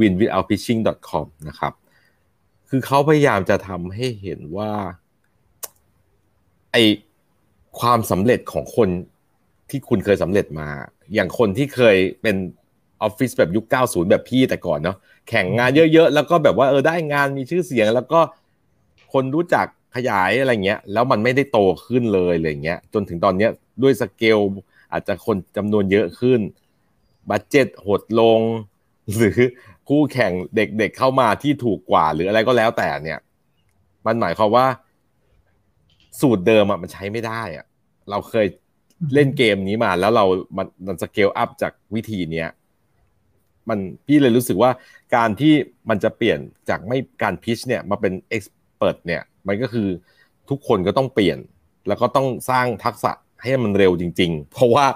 winwithoutpitching.com นะครับ คือเขาพยายามจะทำให้เห็นว่า ไอความสำเร็จของคน ที่คุณเคยสำเร็จมา อย่างคนที่เคยเป็นออฟฟิศแบบยุค 90 แบบพี่แต่ก่อนเนาะแข่งงานเยอะๆ แล้วก็แบบว่าเออได้งานมีชื่อเสียง แล้วก็คนรู้จักขยายอะไรเงี้ย แล้วมันไม่ได้โตขึ้นเลยอะไรเงี้ย จนถึงตอนเนี้ยด้วยสเกลอาจจะคนจำนวนเยอะขึ้น budget หดลง หรือคู่แข่งเด็กๆเข้ามาที่ถูกกว่า หรืออะไรก็แล้วแต่เนี่ย มันหมายความว่า สูตรเดิมอะมันใช้ไม่ได้อะเราเคย เล่นเกมนี้มาแล้วเรามันมัน scale up จากวิธีเนี้ยมันพี่เลยรู้สึกว่าการที่มันจะเปลี่ยนจากไม่การ pitch เนี่ยมาเป็น expert เนี่ย มันก็คือทุกคนก็ต้องเปลี่ยน แล้วก็ต้องสร้างทักษะให้มันเร็วจริง ๆ เพราะว่า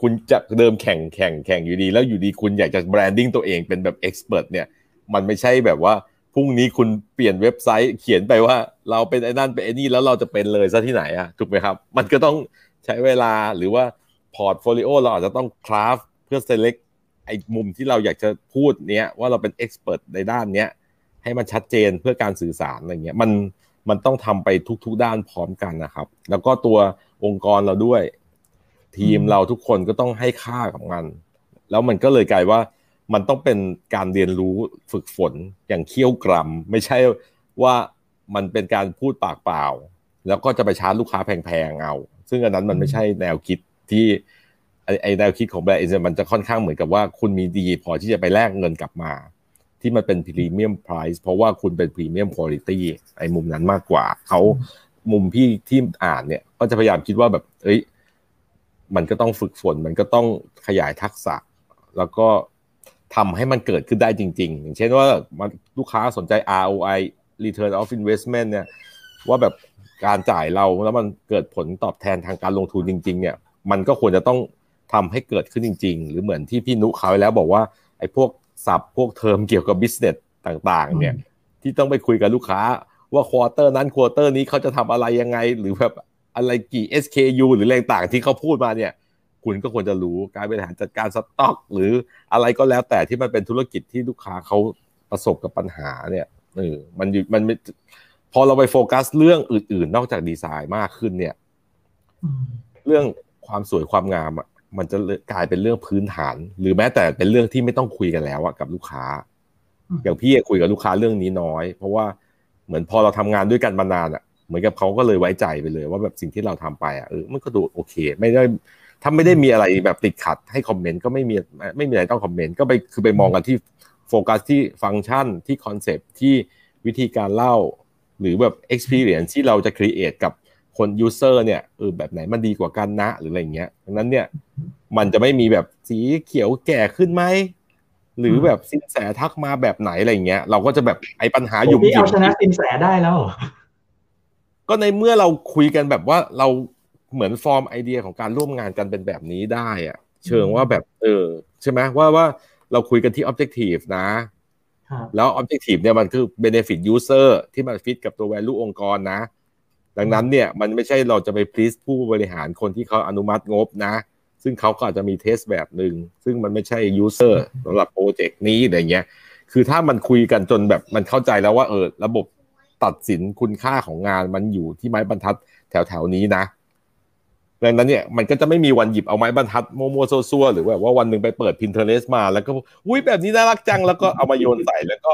คุณจะเดิมแข่งแข่งแข่งอยู่ดี แล้วอยู่ดีคุณอยากจะ branding ตัวเองเป็นแบบ expert เนี่ย มันไม่ใช่แบบว่าพรุ่งนี้คุณเปลี่ยนเว็บไซต์เขียนไปว่า เราเป็นไอ้นั่นเป็นไอ้นี่แล้วเราจะเป็นเลยซะที่ไหนอะถูกไหมครับ มันก็ต้อง ใช้เวลาหรือว่า portfolio เราอาจจะต้อง craftเพื่อเซเล็กไอ้มุมที่เราอยากจะพูดเนี้ยว่าเราเป็นเอ็กซ์เพรสในด้านเนี้ยให้มันชัดเจนเพื่อการสื่อสารอะไรเงี้ยมันมันต้องทำไปทุก ๆ ด้านพร้อมกันนะครับ แล้วก็ตัวองค์กรเราด้วย ทีมเราทุกคนก็ต้องให้ค่ากับมัน แล้วมันก็เลยกลายว่ามันต้องเป็นการเรียนรู้ฝึกฝนอย่างเคี่ยวกรัมไม่ใช่ว่ามันเป็นการพูดปากเปล่า แล้วก็จะไปชาร์จลูกค้าแพงๆเอา ซึ่งอันนั้นมันไม่ใช่แนวคิดที่ไอแนวคิดของแบรนด์เอเจนมันจะค่อนข้างเหมือนกับว่าคุณมีดีพอที่จะไปแลกเงินกลับมา ที่มันเป็นพรีเมียมไพรซ์เพราะว่าคุณเป็นพรีเมียมคุณภาพไอมุมนั้นมากกว่า เขามุมพี่ที่อ่านเนี่ย ก็จะพยายามคิดว่าแบบเอ้ยมันก็ต้องฝึกฝน มันก็ต้องขยายทักษะ แล้วก็ทำให้มันเกิดขึ้นได้จริง ๆ อย่างเช่นว่ามันลูกค้าสนใจ ROI Return of Investment เนี่ยว่าแบบ การจ่ายเราแล้วมันเกิดผลตอบแทนทางการลงทุนจริง ๆ เนี่ย มันก็ควรจะต้องทำให้เกิดขึ้นจริง ๆ หรือเหมือนที่พี่นุเขาไว้แล้วบอกว่าไอ้พวกศัพท์พวกเทอมเกี่ยวกับ business ต่างๆ เนี่ยที่ต้องไปคุยกับลูกค้าว่า quarter นั้น quarter นี้เขาจะทำอะไรยังไง หรือแบบอะไรกี่ SKU หรือแรงต่างที่เขาพูดมาเนี่ย คุณก็ควรจะรู้การบริหารจัดการสต็อก หรืออะไรก็แล้วแต่ที่มันเป็นธุรกิจที่ลูกค้าเขาประสบกับปัญหาเนี่ยเออมันมันไม่ พอเราไปโฟกัสเรื่องอื่น ๆ นอกจากดีไซน์มากขึ้นเนี่ยเรื่องความสวยความงามอะมันจะกลายเป็นเรื่องพื้นฐาน หรือแม้แต่เป็นเรื่องที่ไม่ต้องคุยกันแล้วอะกับลูกค้า อย่างพี่คุยกับลูกค้าเรื่องนี้น้อย เพราะว่าเหมือนพอเราทำงานด้วยกันมานานอะเหมือนกับเขาก็เลยไว้ใจไปเลย ว่าแบบสิ่งที่เราทำไปอะเออมันก็ดูโอเค ไม่ได้ถ้าไม่ได้มีอะไรแบบติดขัดให้คอมเมนต์ก็ไม่มีไม่มีอะไรต้อง comment ก็ไปคือไปมองกันที่โฟกัสที่ฟังก์ชันที่ concept ที่วิธีการเล่า หรือแบบ experience ที่เราจะ create กับคน user เนี่ยเออแบบไหนมันดีกว่ากันนะหรืออะไรเงี้ยดังนั้นเนี่ยมันจะไม่มีแบบสีเขียวแก่ขึ้นไหมหรือแบบซินแสทักมาแบบไหนอะไรเงี้ย เราก็จะแบบไอ้ปัญหาอยู่ที่เอาชนะซินแสได้แล้ว ก็ในเมื่อเราคุยกันแบบว่าเราเหมือนฟอร์มไอเดียของการร่วมงานกันเป็นแบบนี้ได้อะเชิงว่าแบบเออ ใช่ไหมว่าว่าเราคุยกันที่ objective นะ แล้ว objective เนี่ยมันคือ benefit user ที่มันฟิตกับตัว value องค์กรนะ ดังนั้นเนี่ยมันไม่ใช่เราจะไป please ผู้บริหารคนที่เขาอนุมัติงบนะ ซึ่งเขาก็อาจจะมี taste แบบหนึ่งซึ่งมันไม่ใช่ user สำหรับโปรเจกต์นี้อะไรเงี้ยคือถ้ามันคุยกันจนแบบมันเข้าใจแล้วว่าเออระบบตัดสินคุณค่าของงานมันอยู่ที่ไม้บรรทัดแถวแถวนี้นะ ดังนั้นเนี่ยมันก็จะไม่มีวันหยิบเอาไม้บรรทัดโมโมโซซัวหรือแบบว่าวันหนึ่งไปเปิด Pinterest มา แล้วก็อุ้ยแบบนี้น่ารักจังแล้วก็เอามาโยนใส่แล้วก็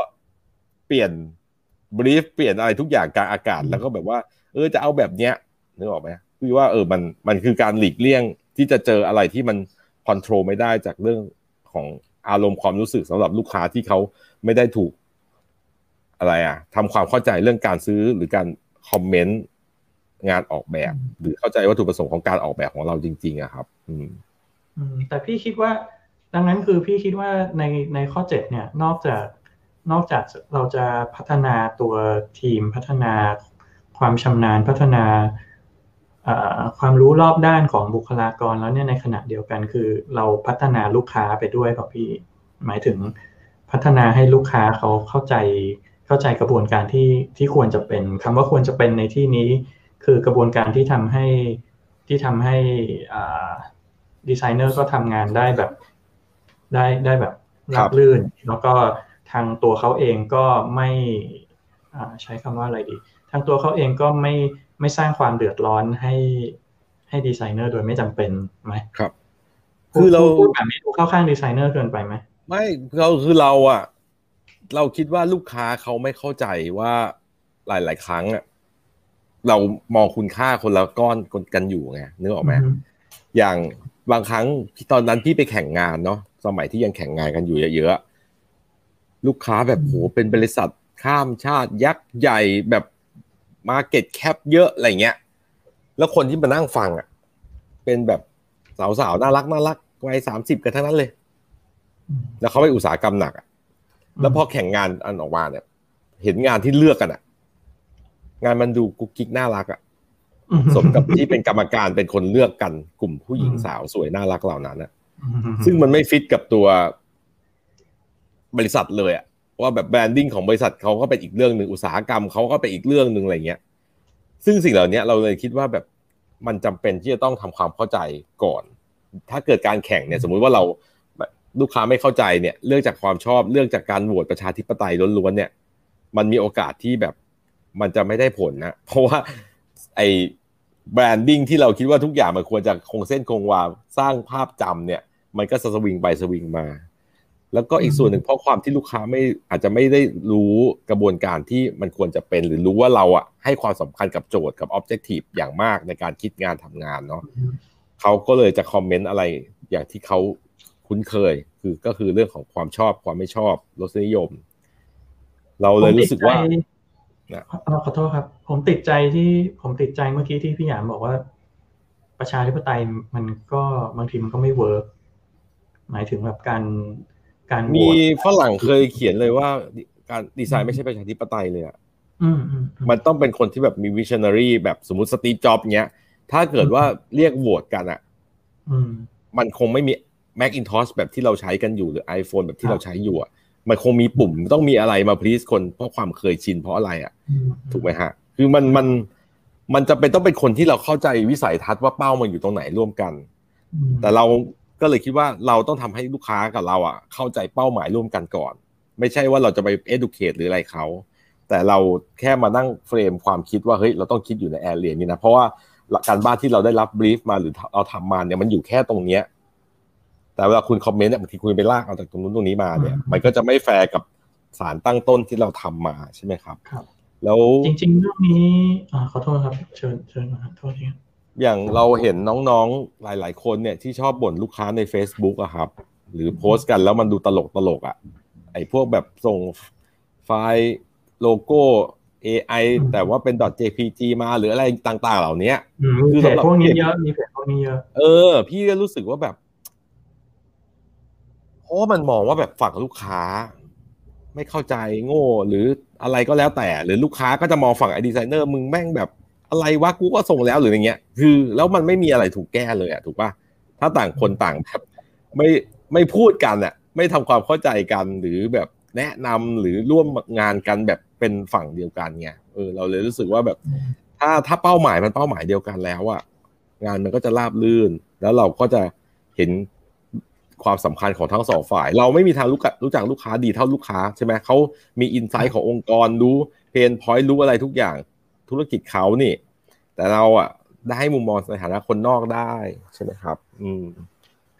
เปลี่ยน brief เปลี่ยนอะไรทุกอย่างกลางอากาศแล้วก็แบบว่า เออจะเอาแบบเนี้ยนึกออกไหมคือว่าเออมันมันคือการหลีกเลี่ยงที่จะเจออะไรที่มัน control ไม่ได้จากเรื่องของอารมณ์ความรู้สึกสำหรับลูกค้าที่เขาไม่ได้ถูก อะไรอะทำความเข้าใจเรื่องการซื้อหรือการคอมเมนต์ งานออกแบบ หรือเข้าใจวัตถุประสงค์ของการออกแบบของเราจริงๆอะครับ อืมแต่พี่คิดว่า ดังนั้นคือพี่คิดว่าในในข้อเจ็ดเนี่ยนอกจากนอกจากเราจะพัฒนาตัวทีมพัฒนาความชำนาญพัฒนาความรู้รอบด้านของบุคลากรแล้วเนี่ยในขณะเดียวกันคือ เราพัฒนาลูกค้าไปด้วยกับพี่ หมายถึงพัฒนาให้ลูกค้าเขาเข้าใจเข้าใจกระบวนการที่ที่ควรจะเป็นคำว่าควรจะเป็นในที่นี้ คือกระบวนการที่ทำให้ที่ทำให้ดีไซเนอร์ก็ทำงานได้แบบได้ได้แบบรับลื่น แล้วก็ทางตัวเขาเองก็ไม่ใช้คำว่าอะไรดี ทางตัวเขาเองก็ไม่ไม่สร้างความเดือดร้อนให้ให้ดีไซเนอร์โดยไม่จำเป็นไหมครับ คือเราพูดแบบนี้เข้าข้างดีไซเนอร์เกินไปไหมไม่เราคือเราอะเราคิดว่าลูกค้าเขาไม่เข้าใจว่าหลาย ๆ ครั้งอะ เรามองคุณค่าคนละก้อนกันอยู่ไงนึกออกไหมอย่างบางครั้งตอนนั้นพี่ไปแข่งงานเนาะสมัยที่ยังแข่งงานกันอยู่เยอะๆลูกค้าแบบโหเป็นบริษัทข้ามชาติยักษ์ใหญ่แบบ market cap เยอะอะไรเงี้ย แล้วคนที่มานั่งฟังอะ เป็นแบบสาวๆน่ารักน่ารักวัยสามสิบกันทั้งนั้นเลย แล้วเขาไปอุตสาหกรรมหนักอะแล้วพอแข่งงานอันออกมาเนี่ย เห็นงานที่เลือกกันอะ งานมันดูกุ๊กกิ๊กน่ารักอะสมกับที่เป็นกรรมการเป็นคนเลือกกันกลุ่มผู้หญิงสาวสวยน่ารักเหล่านั้นอะซึ่งมันไม่ฟิตกับตัวบริษัทเลยอะว่าแบบ branding ของบริษัทเขาก็เป็นอีกเรื่องหนึ่งอุตสาหกรรมเขาก็เป็นอีกเรื่องหนึ่งอะไรเงี้ย ซึ่งสิ่งเหล่านี้เราเลยคิดว่าแบบมันจำเป็นที่จะต้องทำความเข้าใจก่อน ถ้าเกิดการแข่งเนี่ย สมมุติว่าเราลูกค้าไม่เข้าใจเนี่ย เรื่องจากความชอบเรื่องจากการโหวตประชาธิปไตยล้วนๆเนี่ย มันมีโอกาสที่แบบ มันจะไม่ได้ผลนะเพราะว่าไอ้ branding ที่เราคิดว่าทุกอย่างมันควรจะคงเส้นคงวาสร้างภาพจำเนี่ย มันก็สวิงไปสวิงมา แล้วก็อีกส่วนหนึ่งเพราะความที่ลูกค้าไม่อาจจะไม่ได้รู้กระบวนการที่มันควรจะเป็นหรือรู้ว่าเราอะให้ความสำคัญกับโจทย์กับออบเจกตีฟอย่างมากในการคิดงานทำงานเนาะเขาก็เลยจะคอมเมนต์อะไรอย่างที่เขาคุ้นเคย คือก็คือเรื่องของความชอบความไม่ชอบรสนิยม เราเลยรู้สึกว่านะ ขอโทษครับ ผมติดใจที่ผมติดใจเมื่อกี้ที่พี่หยามบอกว่า ประชาธิปไตยมันก็บางทีมันก็ไม่ work หมายถึงแบบการการมีฝรั่งเคยเขียนเลยว่า การดีไซน์ไม่ใช่ประชาธิปไตยเลยอะมันต้องเป็นคนที่แบบมี visionary แบบสมมติสตีฟ จ็อบส์เนี้ย ถ้าเกิดว่าเรียกโหวตกันอะมันคงไม่มี Macintosh แบบที่เราใช้กันอยู่หรือ iPhone แบบที่เราใช้อยู่อะ มันคงมีปุ่มต้องมีอะไรมา please คนเพราะความเคยชินเพราะอะไรอะ ถูกไหมฮะ คือมันมันมันจะเป็นต้องเป็นคนที่เราเข้าใจวิสัยทัศน์ว่าเป้ามันอยู่ตรงไหนร่วมกัน แต่เราก็เลยคิดว่าเราต้องทำให้ลูกค้ากับเราอะ เข้าใจเป้าหมายร่วมกันก่อน ไม่ใช่ว่าเราจะไป educate หรืออะไรเขาแต่เราแค่มานั่ง frame ความคิดว่าเฮ้ยเราต้องคิดอยู่ใน area นี้นะเพราะว่าการบ้านที่เราได้รับ brief มาหรือเราทำมาเนี่ยมันอยู่แค่ตรงเนี้ย แต่เวลาคุณ comment เนี่ยบางทีคุณไปลากเอาจากตรงนู้นตรงนี้มาเนี่ย มันก็จะไม่แฟร์กับสารตั้งต้นที่เราทำมาใช่ไหมครับ ครับ แล้วจริงๆเรื่องนี้อ่าขอโทษครับ เชิญเชิญนะครับโทษทีอย่างเราเห็นน้องๆหลาย ๆ คนเนี่ยที่ชอบบ่นลูกค้าใน Facebook อะครับ หรือโพสต์กันแล้วมันดูตลกตลกๆอะไอ้พวกแบบส่งไฟล์โลโก้ AI แต่ว่าเป็น .jpg มาหรืออะไรต่าง ๆ เหล่านี้อืมมีเพจพวกนี้เยอะมีเพจพวกนี้เยอะ เออ พี่ก็รู้สึกว่าแบบเพ ราะมันมองว่าแบบฝั่งลูกค้า ไม่เข้าใจโง่ หรืออะไรก็แล้วแต่ หรือลูกค้าก็จะมองฝั่งไอดีไซเนอร์มึงแม่งแบบอะไรวะกูก็ส่งแล้วหรืออย่างเงี้ย คือแล้วมันไม่มีอะไรถูกแก้เลยอะถูกปะถ้าต่างคนต่างแบบไม่ไม่พูดกันอะไม่ทำความเข้าใจกันหรือแบบแนะนำหรือร่วมงานกันแบบเป็นฝั่งเดียวกันไงเออเราเลยรู้สึกว่าแบบ ถ้าถ้าเป้าหมายมันเป้าหมายเดียวกันแล้วอะงานมันก็จะราบลื่น แล้วเราก็จะเห็น ความสำคัญของทั้งสองฝ่าย เราไม่มีทางรู้จักรู้จักลูกค้าดีเท่าลูกค้าใช่ไหมเขามีอินไซต์ขององค์กรรู้เพนพอยต์รู้อะไรทุกอย่างธุรกิจเขานี่ แต่เราอะได้ให้มุมมองในฐานะคนนอกได้ใช่ไหมครับ อืม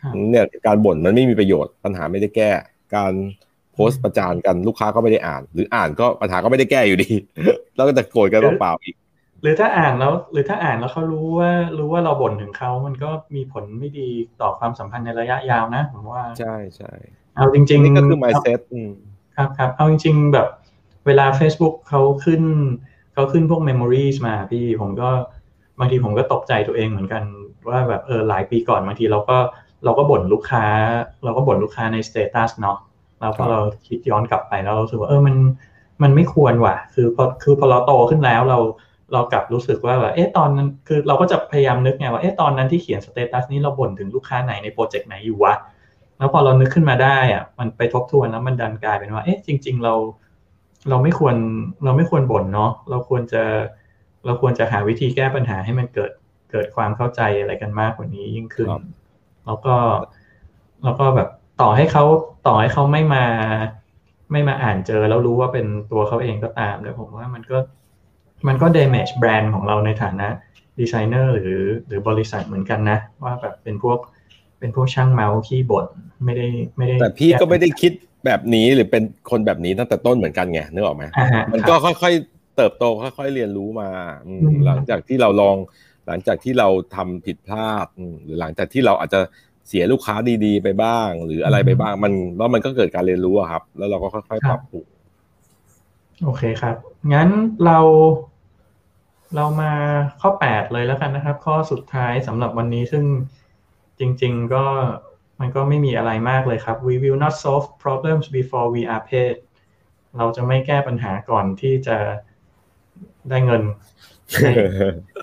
ครับเนี่ยการบ่นมันไม่มีประโยชน์ปัญหาไม่ได้แก้ การโพสต์ประจานกันลูกค้าก็ไม่ได้อ่าน หรืออ่านก็ปัญหาก็ไม่ได้แก้อยู่ดี แล้วก็จะโกรธกันเปล่าๆอีก หรือถ้าอ่านแล้ว หรือถ้าอ่านแล้วเขารู้ว่ารู้ว่าเราบ่นถึงเขา มันก็มีผลไม่ดีต่อความสัมพันธ์ในระยะยาวนะผมว่าใช่ใช่เอาจริง ๆ นี่ก็คือ mindset อืมครับครับเอาจริง ๆ แบบเวลา Facebook เขาขึ้นเขาขึ้นพวก memories มาพี่ผมก็บางทีผมก็ตกใจตัวเองเหมือนกันว่าแบบเออหลายปีก่อนบางทีเราก็เราก็บ่นลูกค้า เราก็บ่นลูกค้าใน status เนาะแล้วพอเราคิดย้อนกลับไปแล้วเรารู้สึกว่าเออมันมันไม่ควรว่ะ คือพอคือพอเราโตขึ้นแล้วเรา เรากลับรู้สึกว่าแบบเอ๊ะตอนนั้นคือเราก็จะพยายามนึกไงว่าเอ๊ะตอนนั้นที่เขียน status นี้เราบ่นถึงลูกค้าไหนในโปรเจกต์ไหนอยู่วะแล้วพอเรานึกขึ้นมาได้อะมันไปทบทวนแล้วมันดันกลายเป็นว่าเอ๊ะจริง ๆ เรา เราไม่ควรเราไม่ควรบ่นเนาะเราควรจะเราควรจะหาวิธีแก้ปัญหาให้มันเกิดเกิดความเข้าใจอะไรกันมากกว่านี้ยิ่งขึ้นครับแล้วก็แล้วก็แบบต่อให้เขาต่อให้เขาไม่มา ไม่มาอ่านเจอแล้วรู้ว่าเป็นตัวเขาเองก็ตามเลยผมว่ามันก็ มันก็ damage แบรนด์ของเราในฐานะดีไซเนอร์หรือหรือบริษัทเหมือนกันนะ ว่าแบบเป็นพวกเป็นพวกช่างเมาส์ขี้บ่นไม่ได้ไม่ได้ แต่พี่ก็ไม่ได้คิดแบบนี้หรือเป็นคนแบบนี้ตั้งแต่ต้นเหมือนกันไงนึกออกไหมอ่าฮะมันก็ค่อยๆเติบโตค่อยๆเรียนรู้มาอืมอืมหลังจากที่เราลองหลังจากที่เราทำผิดพลาดอืมหรือหลังจากที่เราอาจจะเสียลูกค้าดีๆ ไปบ้าง หรืออะไรไปบ้าง มันแล้วมันก็เกิดการเรียนรู้อะครับ แล้วเราก็ค่อยๆปรับปรุง โอเคครับ งั้นเราเรามาข้อ 8 เลยแล้วกันนะครับ ข้อสุดท้ายสำหรับวันนี้ซึ่งจริง ๆ ก็มันก็ไม่มีอะไรมากเลยครับ we will not solve problems before we are paid เราจะไม่แก้ปัญหาก่อนที่จะได้เงิน ได้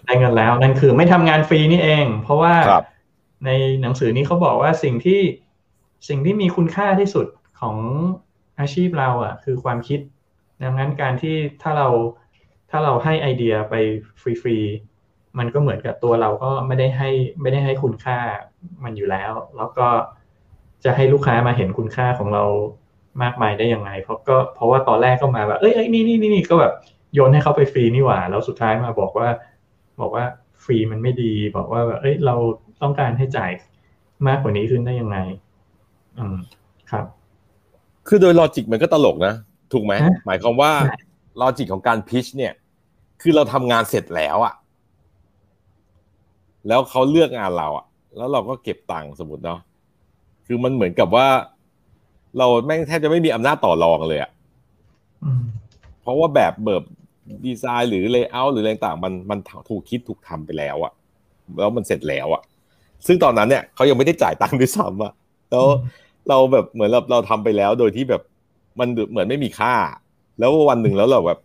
ได้เงินแล้วนั่นคือไม่ทำงานฟรีนี่เอง เพราะว่าครับในหนังสือนี้เขาบอกว่าสิ่งที่สิ่งที่มีคุณค่าที่สุดของอาชีพเราอะ คือความคิด ดังนั้นการที่ถ้าเราถ้าเราให้ไอเดียไปฟรีๆมันก็เหมือนกับตัวเราก็ไม่ได้ให้ไม่ได้ให้คุณค่ามันอยู่แล้ว แล้วก็จะให้ลูกค้ามาเห็นคุณค่าของเรามากมายได้ยังไง เพราะก็เพราะว่าตอนแรกก็มาแบบเอ้ยนี่นี่นี่นี่ก็แบบโยนให้เขาไปฟรีนี่หว่า แล้วสุดท้ายมาบอกว่า บอกว่าฟรีมันไม่ดี บอกว่าแบบเอ้ยเราต้องการให้จ่ายมากกว่านี้ขึ้นได้ยังไง อืมครับ คือโดย logic มันก็ตลกนะ ถูกไหมฮะหมายความว่าใช่ logic ของการ pitch เนี่ย คือเราทำงานเสร็จแล้วอะแล้วเขาเลือกงานเราอะแล้วเราก็เก็บตังค์สมมติเนาะคือมันเหมือนกับว่า เราแม่งแทบจะไม่มีอำนาจต่อรองเลยอะอืมเพราะว่าแบบ web design หรือ layer หรืออะไรต่างๆมันมันถูกคิดถูกทำไปแล้วอะแล้วมันเสร็จแล้วอะซึ่งตอนนั้นเนี่ยเขายังไม่ได้จ่ายตังค์ด้วยซ้ำอะแล้วเราแบบเหมือนเราเราทำไปแล้วโดยที่แบบ มันเหมือนไม่มีค่า แล้ววันหนึ่งแล้วเราแบบ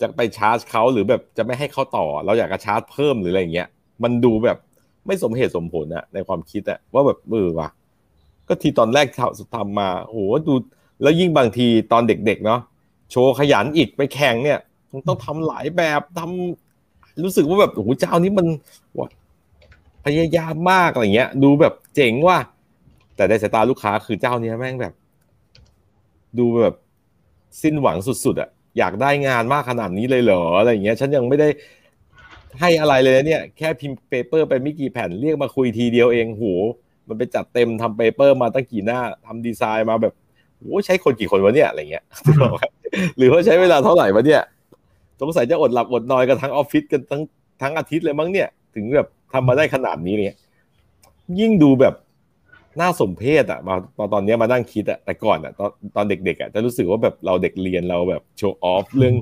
จะไปชาร์จเขาหรือแบบจะไม่ให้เขาต่อ เราอยากจะชาร์จเพิ่มหรืออะไรเงี้ย มันดูแบบไม่สมเหตุสมผลอะในความคิดอะว่าแบบเออว่ะก็ทีตอนแรกทำทำมาโหดูแล้วยิ่งบางทีตอนเด็กๆเนาะโชว์ขยันอีกไปแข่งเนี่ยต้องทำหลายแบบทำรู้สึกว่าแบบโอ้โหเจ้านี้มันพยายามมากอะไรเงี้ย ดูแบบเจ๋งว่า แต่ในสายตาลูกค้าคือเจ้านี้แม่งแบบ ดูแบบสิ้นหวังสุดๆอะอยากได้งานมากขนาดนี้เลยเหรออะไรเงี้ย ฉันยังไม่ได้ให้อะไรเลยเนี่ย แค่พิมพ์ paper ไปไม่กี่แผ่นเรียกมาคุยทีเดียวเองโหมันไปจัดเต็มทำ paper มาตั้งกี่หน้าทำดีไซน์มาแบบโอ้ใช้คนกี่คนวะเนี่ยอะไรเงี้ยหรือว่าใช้เวลาเท่าไหร่วะเนี่ยสงสัยจะอดหลับอดนอนกันทั้งออฟฟิศกันทั้งทั้งอาทิตย์เลยมั้งเนี่ย ถึงแบบทำมาได้ขนาดนี้เนี่ยยิ่งดูแบบ น่าสมเพชอะมาตอนตอนนี้มานั่งคิดอะแต่ก่อนอะตอนตอนเด็กๆอะจะรู้สึกว่าแบบเราเด็กเรียนเราแบบ show off เรื่อง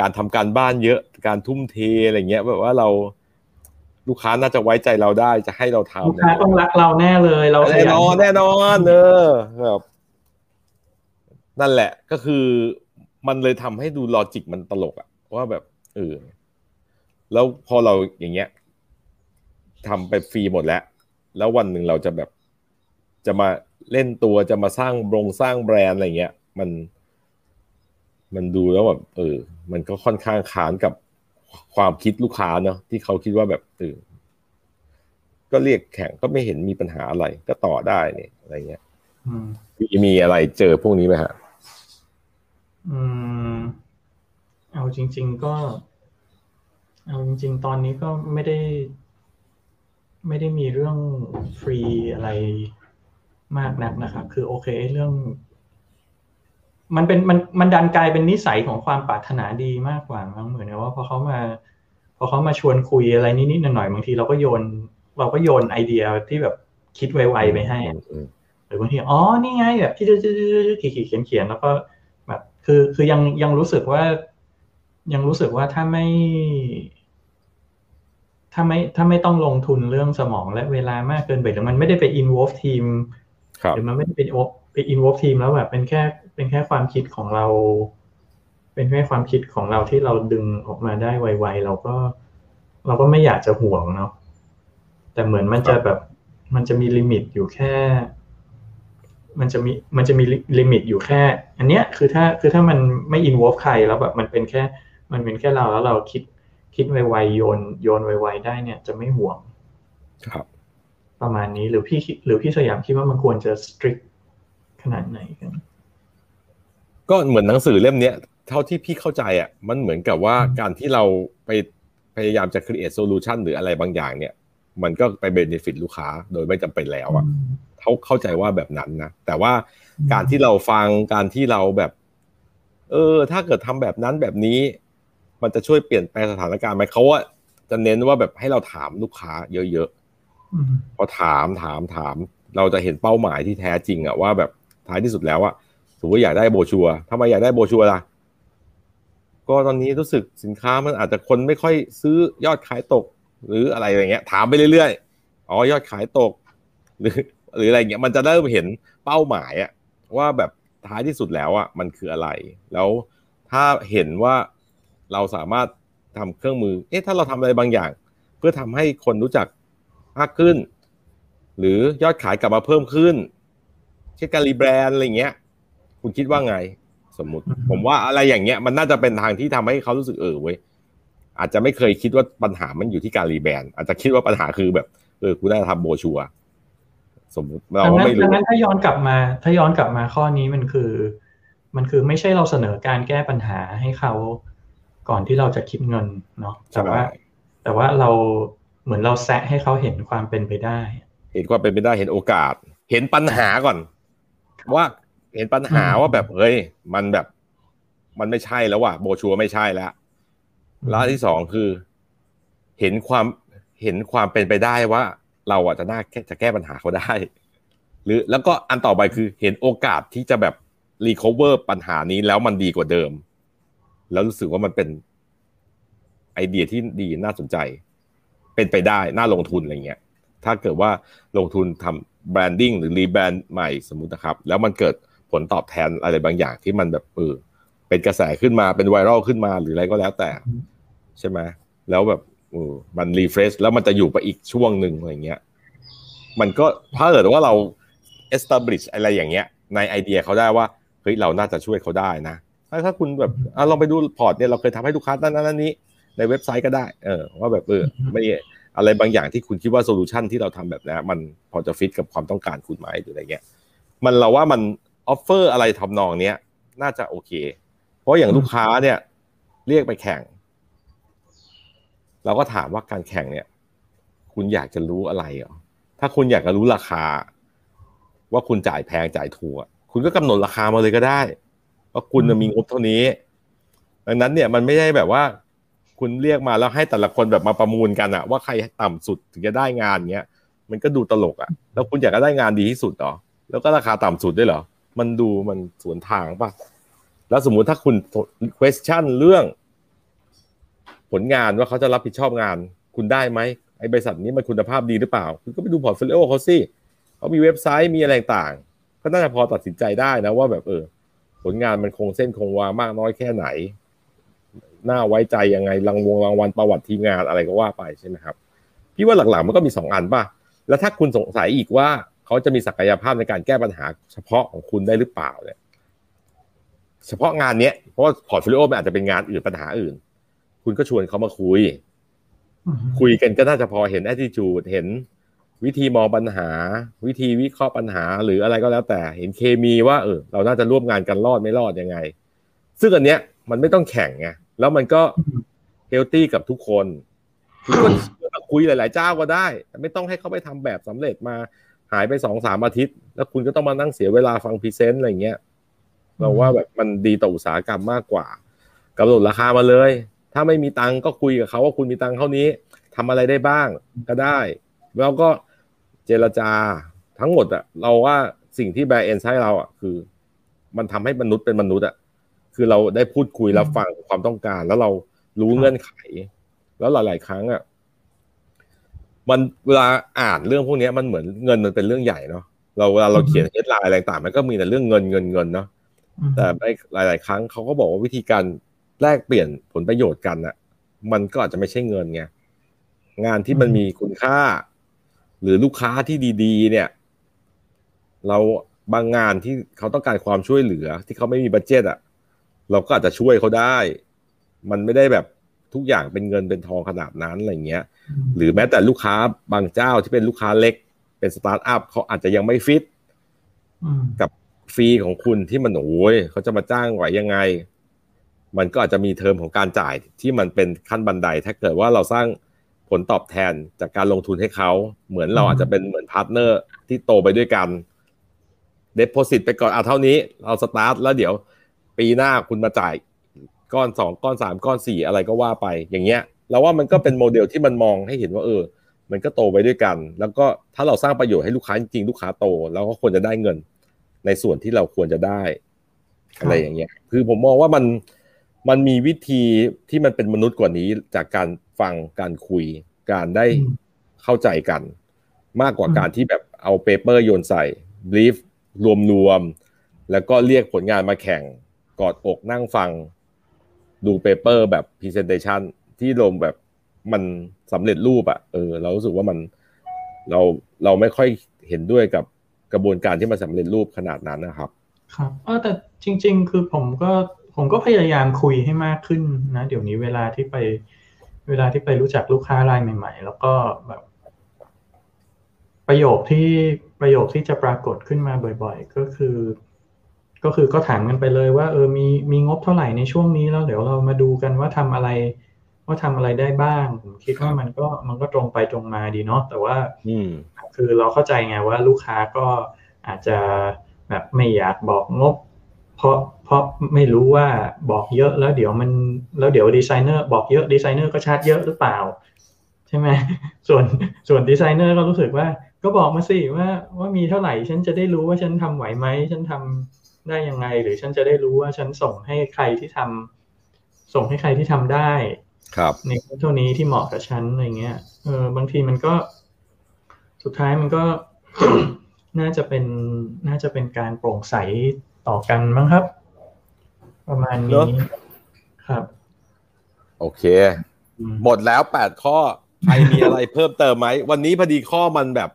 การทำการบ้านเยอะการทุ่มเทอะไรเงี้ยแบบว่าเราลูกค้าน่าจะไว้ใจเราได้จะให้เราทำลูกค้าต้องรักเราแน่เลย เราแน่นอนแน่นอนเออแบบนั่นแหละก็คือมันเลยทำให้ดูลอจิกมันตลกอะว่าแบบเออแล้วพอเราอย่างเงี้ยทำไปฟรีหมดแล้ว แล้ววันหนึ่งเราจะแบบ จะมาเล่นตัวจะมาสร้างบรงสร้างแบรนด์อะไรเงี้ย มันมันดูแล้วแบบเออ มันก็ค่อนข้างขานกับความคิดลูกค้าเนาะที่เขาคิดว่าแบบเออก็เรียกแข่งก็ไม่เห็นมีปัญหาอะไร ก็ต่อได้เนี่ยอะไรเงี้ยมีมีอะไรเจอพวกนี้ไหมฮะ อืม เอาจริง ๆ ก็ เอาจริง ๆ ตอนนี้ก็ไม่ได้ ไม่ได้มีเรื่องฟรีอะไร มากนักนะครับ คือโอเคเรื่อง มันเป็นมันมันดันกลายเป็นนิสัยของความปรารถนาดีมากกว่ามั้งเหมือนว่าพอเขามาพอเขามาชวนคุยอะไรนิดๆหน่อยๆบางทีเราก็โยน เราก็โยนไอเดียที่แบบคิดไวๆไปให้หรือบางทีอ๋อนี่ไงแบบที่ขีดเขียนเขียนแล้วก็แบบ คือคือยังยังรู้สึกว่า ยังรู้สึกว่าถ้าไม่ ถ้าไม่ถ้าไม่ต้องลงทุนเรื่องสมองและเวลามากเกินไปหรือมันไม่ได้ไป involve ทีม หรือมันไม่ได้เป็นไป involve ทีมแล้วแบบเป็นแค่เป็นแค่ความคิดของเรา เป็นแค่ความคิดของเราที่เราดึงออกมาได้ไวๆเราก็ เราก็ไม่อยากจะหวงเนาะแต่เหมือนมันจะแบบมันจะมีลิมิตอยู่แค่ มันจะมีมันจะมี limit อยู่แค่ อันเนี้ยคือถ้าคือถ้ามันไม่ involve ใครแล้วแบบมันเป็นแค่ มันเป็นแค่เราแล้วเราคิดคิดไวๆโยนโยนไวๆได้เนี่ย จะไม่ห่วง ครับ ประมาณนี้หรือพี่หรือพี่สยามคิดว่ามันควรจะสตริกขนาดไหนกันก็เหมือนหนังสือเล่มเนี้ยเท่าที่พี่เข้าใจอะมันเหมือนกับว่าการที่เราไปพยายามจะ create solution หรืออะไรบางอย่างเนี่ย มันก็ไป benefit ลูกค้าโดยไม่จำเป็นแล้วอะเขาเข้าใจว่าแบบนั้นนะ แต่ว่าการที่เราฟังการที่เราแบบ เออ ถ้าเกิดทำแบบนั้นแบบนี้ มันจะช่วยเปลี่ยนแปลงสถานการณ์ไหมเขาว่าจะเน้นว่าแบบให้เราถามลูกค้าเยอะๆ พอถามถามถาม เราจะเห็นเป้าหมายที่แท้จริงอะว่าแบบท้ายที่สุดแล้วอะสมมติอยากได้โบชัวทำไมอยากได้โบชัวล่ะ ก็ตอนนี้รู้สึกสินค้ามันอาจจะคนไม่ค่อยซื้อยอดขายตก หรืออะไรอย่างเงี้ย ถามไปเรื่อยๆอ๋อยอดขายตก หรือ หรืออะไรเงี้ยมันจะเริ่มเห็นเป้าหมายอะว่าแบบท้ายที่สุดแล้วอะมันคืออะไร แล้วถ้าเห็นว่าเราสามารถทำเครื่องมือ เอ๊ะ ถ้าเราทำอะไรบางอย่าง เพื่อทำให้คนรู้จัก มากขึ้น หรือยอดขายกลับมาเพิ่มขึ้น เช่นการ rebrand อะไรเงี้ย คุณคิดว่าไง สมมุติ ผมว่าอะไรอย่างเงี้ย มันน่าจะเป็นทางที่ทำให้เขารู้สึกเออเว้ยอาจจะไม่เคยคิดว่าปัญหามันอยู่ที่การ rebrand อาจจะคิดว่าปัญหาคือแบบเออกูน่าจะทำโบชัวสมมติเราไม่รู้ดังนั้นถ้าย้อนกลับมา ถ้าย้อนกลับมาข้อนี้มันคือ มันคือไม่ใช่เราเสนอการแก้ปัญหาให้เขาก่อนที่เราจะคิดเงินเนาะแต่ว่า แต่ว่าเรา เหมือนเราแซะให้เขาเห็นความเป็นไปได้ เห็นความเป็นไปได้เห็นโอกาส เห็นปัญหาก่อน ว่าเห็นปัญหาว่าแบบเฮ้ยมันแบบ มันไม่ใช่แล้วว่ะโบชัวไม่ใช่แล้วแล้วที่สองคือ เห็นความเห็นความเป็นไปได้ว่า เราอะจะน่าจะแก้ปัญหาเขาได้ หรือแล้วก็อันต่อไปคือ เห็นโอกาสที่จะแบบ recover ปัญหานี้แล้วมันดีกว่าเดิม แล้วรู้สึกว่ามันเป็นไอเดียที่ดีน่าสนใจ เป็นไปได้น่าลงทุนอะไรเงี้ยถ้าเกิดว่าลงทุนทำ branding หรือ rebrand ใหม่สมมุตินะครับ แล้วมันเกิดผลตอบแทนอะไรบางอย่างที่มันแบบเออเป็นกระแสขึ้นมาเป็นไวรัลขึ้นมาหรืออะไรก็แล้วแต่ ใช่ไหมแล้วแบบมัน refresh แล้วมันจะอยู่ไปอีกช่วงหนึ่งอะไรเงี้ย มันก็ถ้าเกิดว่าเรา establish อะไรอย่างเงี้ย ในไอเดียเขาได้ว่าเฮ้ยเราน่าจะช่วยเขาได้นะถ้าคุณแบบอะลองไปดู port เนี่ยเราเคยทำให้ลูกค้านั้นนั้นนี้ ในเว็บไซต์ก็ได้เออว่าแบบเออไม่อะไรบางอย่างที่คุณคิดว่า solution ที่เราทำแบบนี้มันพอจะฟิตกับความต้องการคุณไหมหรืออะไรเงี้ยมันเราว่ามันออฟเฟอร์อะไรทำนองเนี้ยน่าจะโอเค เพราะอย่างลูกค้าเนี่ย เรียกไปแข่ง เราก็ถามว่าการแข่งเนี่ย คุณอยากจะรู้อะไรเหรอถ้าคุณอยากจะรู้ราคา ว่าคุณจ่ายแพงจ่ายถูกคุณก็กำหนดราคามาเลยก็ได้ว่าคุณมีงบเท่านี้ ดังนั้นเนี่ยมันไม่ได้แบบว่า คุณเรียกมาแล้วให้แต่ละคนแบบมาประมูลกันอะว่าใครต่ำสุดถึงจะได้งานเงี้ยมันก็ดูตลกอะแล้วคุณอยากจะได้งานดีที่สุดเหรอแล้วก็ราคาต่ำสุดด้วยเหรอมันดูมันสวนทางป่ะแล้วสมมุติถ้าคุณ question เรื่อง ผลงานว่าเขาจะรับผิดชอบงาน คุณได้ไหมไอ้บริษัทนี้มันคุณภาพดีหรือเปล่า คุณก็ไปดู portfolio เขาสิเขามีเว็บไซต์มีอะไรต่างก็น่าจะพอตัดสินใจได้นะว่าแบบเออ ผลงานมันคงเส้นคงวามากน้อยแค่ไหน น่าไว้ใจยังไงรางวงรางวัลประวัติทีมงานอะไรก็ว่าไปใช่ไหมครับพี่ว่าหลักๆมันก็มีสองอันป่ะ แล้วถ้าคุณสงสัยอีกว่าเขาจะมีศักยภาพในการแก้ปัญหาเฉพาะของคุณได้หรือเปล่าเนี่ยเฉพาะงานเนี้ยเพราะว่า portfolio มันอาจจะเป็นงานอื่นปัญหาอื่น คุณก็ชวนเขามาคุย คุยกันก็น่าจะพอเห็น attitude เห็นวิธีมองปัญหา วิธีวิเคราะห์ปัญหาหรืออะไรก็แล้วแต่เห็นเคมีว่าเออเราน่าจะร่วมงานกันรอดไม่รอดยังไง ซึ่งอันเนี้ยมันไม่ต้องแข่งไง แล้วมันก็ healthy กับทุกคนคุณก็คุยหลาย ๆ เจ้าก็ได้ ไม่ต้องให้เขาไปทำแบบสำเร็จมาหายไปสองสามอาทิตย์ แล้วคุณก็ต้องมานั่งเสียเวลาฟัง present อะไรเงี้ยเราว่าแบบมันดีต่ออุตสาหกรรมมากกว่ากำหนดราคามาเลย ถ้าไม่มีตังก็คุยกับเขาว่าคุณมีตังเท่านี้ทำอะไรได้บ้างก็ได้ แล้วก็เจรจาทั้งหมดอะเราว่าสิ่งที่แบรนด์เอ็นให้เราอะคือ มันทำให้มนุษย์เป็นมนุษย์อะ คือเราได้พูดคุยรับฟังความต้องการ แล้วเรารู้เงื่อนไข แล้วหลาย ๆ ครั้งอะมันเวลาอ่านเรื่องพวกนี้มันเหมือนเงินมันเป็นเรื่องใหญ่เนาะเราเวลาเราเขียนเฮดไลน์อะไรต่างมันก็มีแต่เรื่องเงินเงินเงินเนาะแต่หลาย ๆ ครั้งเขาก็บอกว่าวิธีการแลกเปลี่ยนผลประโยชน์กันอะมันก็อาจจะไม่ใช่เงินไงงานที่มันมีคุณค่า หรือลูกค้าที่ดี ๆ เนี่ย เราบางงานที่เขาต้องการความช่วยเหลือ ที่เขาไม่มี budget อะ เราก็อาจจะช่วยเขาได้ มันไม่ได้แบบทุกอย่างเป็นเงินเป็นทองขนาดนั้นอะไรเงี้ย หรือแม้แต่ลูกค้าบางเจ้าที่เป็นลูกค้าเล็ก เป็นสตาร์ทอัพเขาอาจจะยังไม่ฟิตกับ fee ของคุณที่มันโอ้ยเขาจะมาจ้างไหวยังไง มันก็อาจจะมีเทอมของการจ่ายที่มันเป็นขั้นบันได ถ้าเกิดว่าเราสร้างผลตอบแทนจากการลงทุนให้เขา เหมือนเราอาจจะเป็นเหมือนพาร์ทเนอร์ที่โตไปด้วยกันเด p o s i t ไปก่อนเอาเท่านี้ เราสตาร์ทแล้วเดี๋ยว ปีหน้าคุณมาจ่ายก้อนสองก้อนสามก้อนสี่อะไรก็ว่าไปอย่างเงี้ยเราว่ามันก็เป็นโมเดลที่มันมองให้เห็นว่าเออ มันก็โตไปด้วยกัน แล้วก็ถ้าเราสร้างประโยชน์ให้ลูกค้าจริงลูกค้าโตเราก็ควรจะได้เงิน ในส่วนที่เราควรจะได้ อะไรอย่างเงี้ย คือผมมองว่ามันมันมีวิธีที่มันเป็นมนุษย์กว่านี้จากการฟังการคุย การได้เข้าใจกัน มากกว่าการที่แบบเอา paper โยนใส่ brief รวมๆแล้วก็เรียกผลงานมาแข่ง กอดอกนั่งฟัง ดู paper แบบ presentation ที่ลงแบบมันสำเร็จรูปอะเออเรารู้สึกว่ามันเราเราไม่ค่อยเห็นด้วยกับกระบวนการที่มันสำเร็จรูปขนาดนั้นนะครับ ครับเออแต่จริง ๆ คือผมก็ผมก็พยายามคุยให้มากขึ้นนะ เดี๋ยวนี้เวลาที่ไป เวลาที่ไปรู้จักลูกค้ารายใหม่ ๆ แล้วก็แบบ ประโยคที่ประโยคที่จะปรากฏขึ้นมาบ่อย ๆ ก็คือ ก็คือก็ถามกันไปเลยว่าเออมีมีงบเท่าไหร่ในช่วงนี้แล้วเดี๋ยวเรามาดูกันว่าทำอะไร ว่าทำอะไรได้บ้าง ผมคิดว่ามันก็มันก็ตรงไปตรงมาดีเนาะแต่ว่าอืมคือเราเข้าใจไงว่าลูกค้าก็อาจจะแบบไม่อยากบอกงบ เพราะเพราะไม่รู้ว่าบอกเยอะแล้วเดี๋ยวมันแล้วเดี๋ยวดีไซเนอร์บอกเยอะดีไซเนอร์ก็ชาร์จเยอะหรือเปล่า ใช่ไหมส่วนส่วนดีไซเนอร์ก็รู้สึกว่า ก็บอกมาสิว่าว่ามีเท่าไหร่ฉันจะได้รู้ว่าฉันทำไหวไหมฉันทำ ได้ยังไง หรือฉันจะได้รู้ว่าฉันส่งให้ใครที่ทำส่งให้ใครที่ทำได้ ครับในเท่านี้ที่เหมาะกับฉันอะไรเงี้ยเออบางทีมันก็สุดท้ายมันก็น่าจะเป็นน่าจะเป็นการโปร่งใสต่อกันมั้งครับ ประมาณนี้ครับ โอเค หมดแล้วแปดข้อใครมีอะไรเพิ่มเติมไหม วันนี้พอดีข้อมันแบบ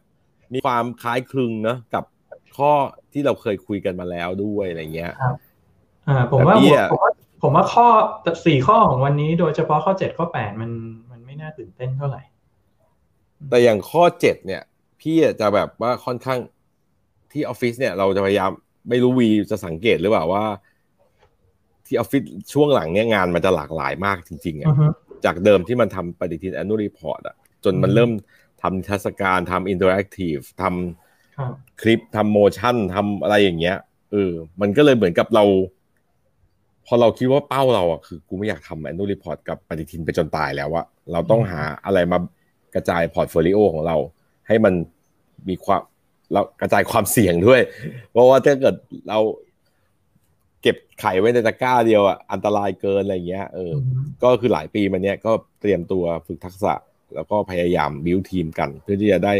มีความคล้ายคลึงเนะกับ ข้อที่เราเคยคุยกันมาแล้วด้วยอะไรเงี้ยครับอ่าผมว่าผมว่าผมว่าข้อสี่ข้อของวันนี้โดยเฉพาะข้อเจ็ดข้อแปดมันมันไม่น่าตื่นเต้นเท่าไหร่ แต่อย่างข้อเจ็ดเนี่ย พี่จะแบบว่าค่อนข้างที่ออฟฟิศเนี่ย เราจะพยายามไม่รู้วีจะสังเกตหรือเปล่าว่า ที่ออฟฟิศช่วงหลังเนี่ยงานมันจะหลากหลายมากจริงๆอะจากเดิมที่มันทำปฏิทิน annual report อะจนมันเริ่มทำนิทรรศการทำ interactive ทำ คลิปทำ motion ทำอะไรอย่างเงี้ยเออ มันก็เลยเหมือนกับเรา พอเราคิดว่าเป้าเราอะคือกูไม่อยากทำ annual report กับปฏิทินไปจนตายแล้วอะเราต้องหาอะไรมากระจาย portfolio ของเรา ให้มันมีความเรากระจายความเสี่ยงด้วย เพราะว่าถ้าเกิดเราเก็บไข่ไว้ในตะกร้าเดียวอะอันตรายเกินอะไรเงี้ยเออ ก็คือหลายปีมาเนี้ยก็เตรียมตัวฝึกทักษะ แล้วก็พยายามบิวทีมกัน เพื่อที่จะได้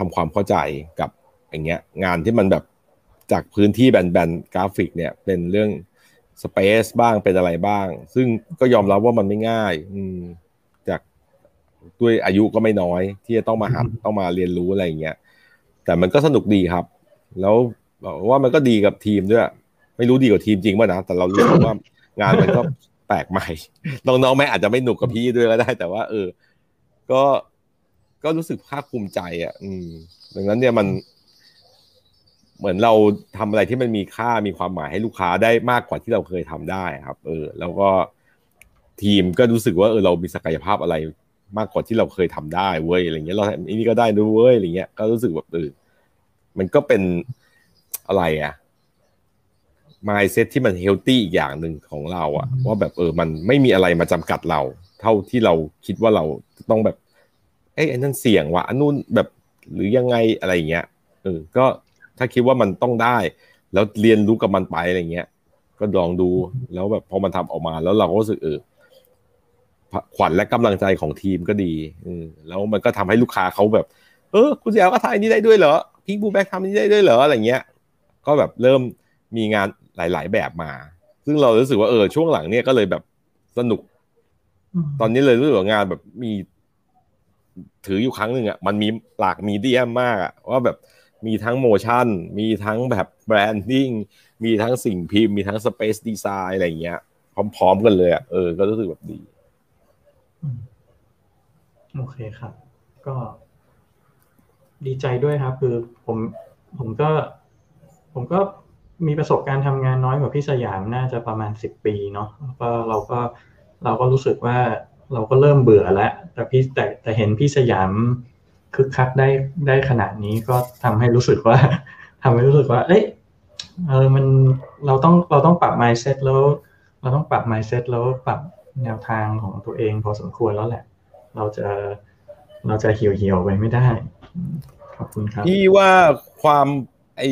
ทำความเข้าใจกับอย่างเงี้ยงานที่มันแบบจากพื้นที่แบนๆกราฟิกเนี่ยเป็นเรื่อง space บ้างเป็นอะไรบ้าง ซึ่งก็ยอมรับว่ามันไม่ง่าย อืมจากด้วยอายุก็ไม่น้อย ที่จะต้องมาหัดต้องมาเรียนรู้อะไรอย่างเงี้ยแต่มันก็สนุกดีครับ แล้วว่ามันก็ดีกับทีมด้วย ไม่รู้ดีกว่าทีมจริงป่ะนะแต่เรารู้สึกว่างานมันก็แปลกใหม่น้องๆแม่อาจจะไม่หนุกกับพี่ด้วยก็ได้ แต่ว่า เออ ก็ ก็รู้สึกภาคภูมิใจอะ อืมดังนั้นเนี่ยมัน เหมือนเราทำอะไรที่มันมีค่ามีความหมายให้ลูกค้าได้มากกว่าที่เราเคยทำได้ครับ เออ แล้วก็ทีมก็รู้สึกว่าเออเรามีศักยภาพอะไรมากกว่าที่เราเคยทำได้เว้ยอะไรเงี้ยเราอันนี้ก็ได้ด้วยเว้ยอะไรเงี้ยก็รู้สึกแบบเออมันก็เป็นอะไรอะมายเซ็ตที่มันเฮลตี้อีกอย่างหนึ่งของเราอะว่าแบบเออมันไม่มีอะไรมาจำกัดเรา เท่าที่เราคิดว่าเราต้องแบบ เอ้ยอันนั้นเสี่ยงว่ะอันนู้นแบบหรือยังไงอะไรเงี้ยเออก็ถ้าคิดว่ามันต้องได้ แล้วเรียนรู้กับมันไปอะไรเงี้ย ก็ลองดูแล้วแบบพอมันทำออกมาแล้วเราก็รู้สึกเออขวัญและกำลังใจของทีมก็ดี อืแล้วมันก็ทำให้ลูกค้าเขาแบบ เออ คุณสยามก็ทำนี้ได้ด้วยเหรอ Pink Blue Black ทำนี้ได้ด้วยเหรออะไรเงี้ย ก็แบบเริ่มมีงานหลาย ๆ แบบมา ซึ่งเรารู้สึกว่าเออช่วงหลังเนี่ยก็เลยแบบสนุก ตอนนี้เลยรู้สึกว่างานแบบมี ถืออยู่ครั้งหนึ่งอะมันมีหลาก media มมากอะว่าแบบมีทั้ง motion มีทั้งแบบ branding มีทั้งสิ่งพิมพ์ มีทั้ง space design อะไรเงี้ย พร้อมๆกันเลยอะเออ ก็รู้สึกแบบดี โอเคครับ ก็ ดีใจด้วยครับ คือผมผมก็ ผมก็มีประสบการณ์ทำงานน้อยกว่าพี่สยามน่าจะประมาณสิบปีเนาะแล้วก็เราก็เราก็รู้สึกว่า เราก็เริ่มเบื่อแล้วแต่พี่แต่แต่เห็นพี่สยามคึกคักได้ได้ขนาดนี้ก็ทำให้รู้สึกว่าทำให้รู้สึกว่า เอ้ยเออมันเราต้องเราต้องปรับ mindset แล้ว เราต้องปรับ mindset แล้วปรับแนวทางของตัวเองพอสมควรแล้วแหละ เราจะเราจะเหี่ยวเหี่ยวไปไม่ได้ ขอบคุณครับพี่ว่าความไอ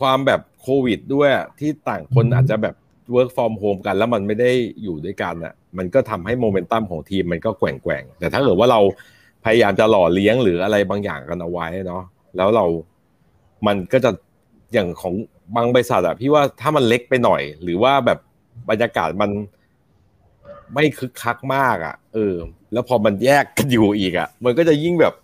ความแบบโควิดด้วยที่ต่างคนอาจจะแบบ work from home กันแล้วมันไม่ได้อยู่ด้วยกันอะ มันก็ทำให้โมเมนตัมของทีมมันก็แกว่งแกว่งแต่ถ้าเกิดว่าเราพยายามจะหล่อเลี้ยงหรืออะไรบางอย่างกันเอาไว้เนาะแล้วเรา มันก็จะอย่างของบางบริษัทอะพี่ว่าถ้ามันเล็กไปหน่อย หรือว่าแบบบรรยากาศมันไม่คึกคักมากอะเออ แล้วพอมันแยกกันอยู่อีกอะมันก็จะยิ่งแบบ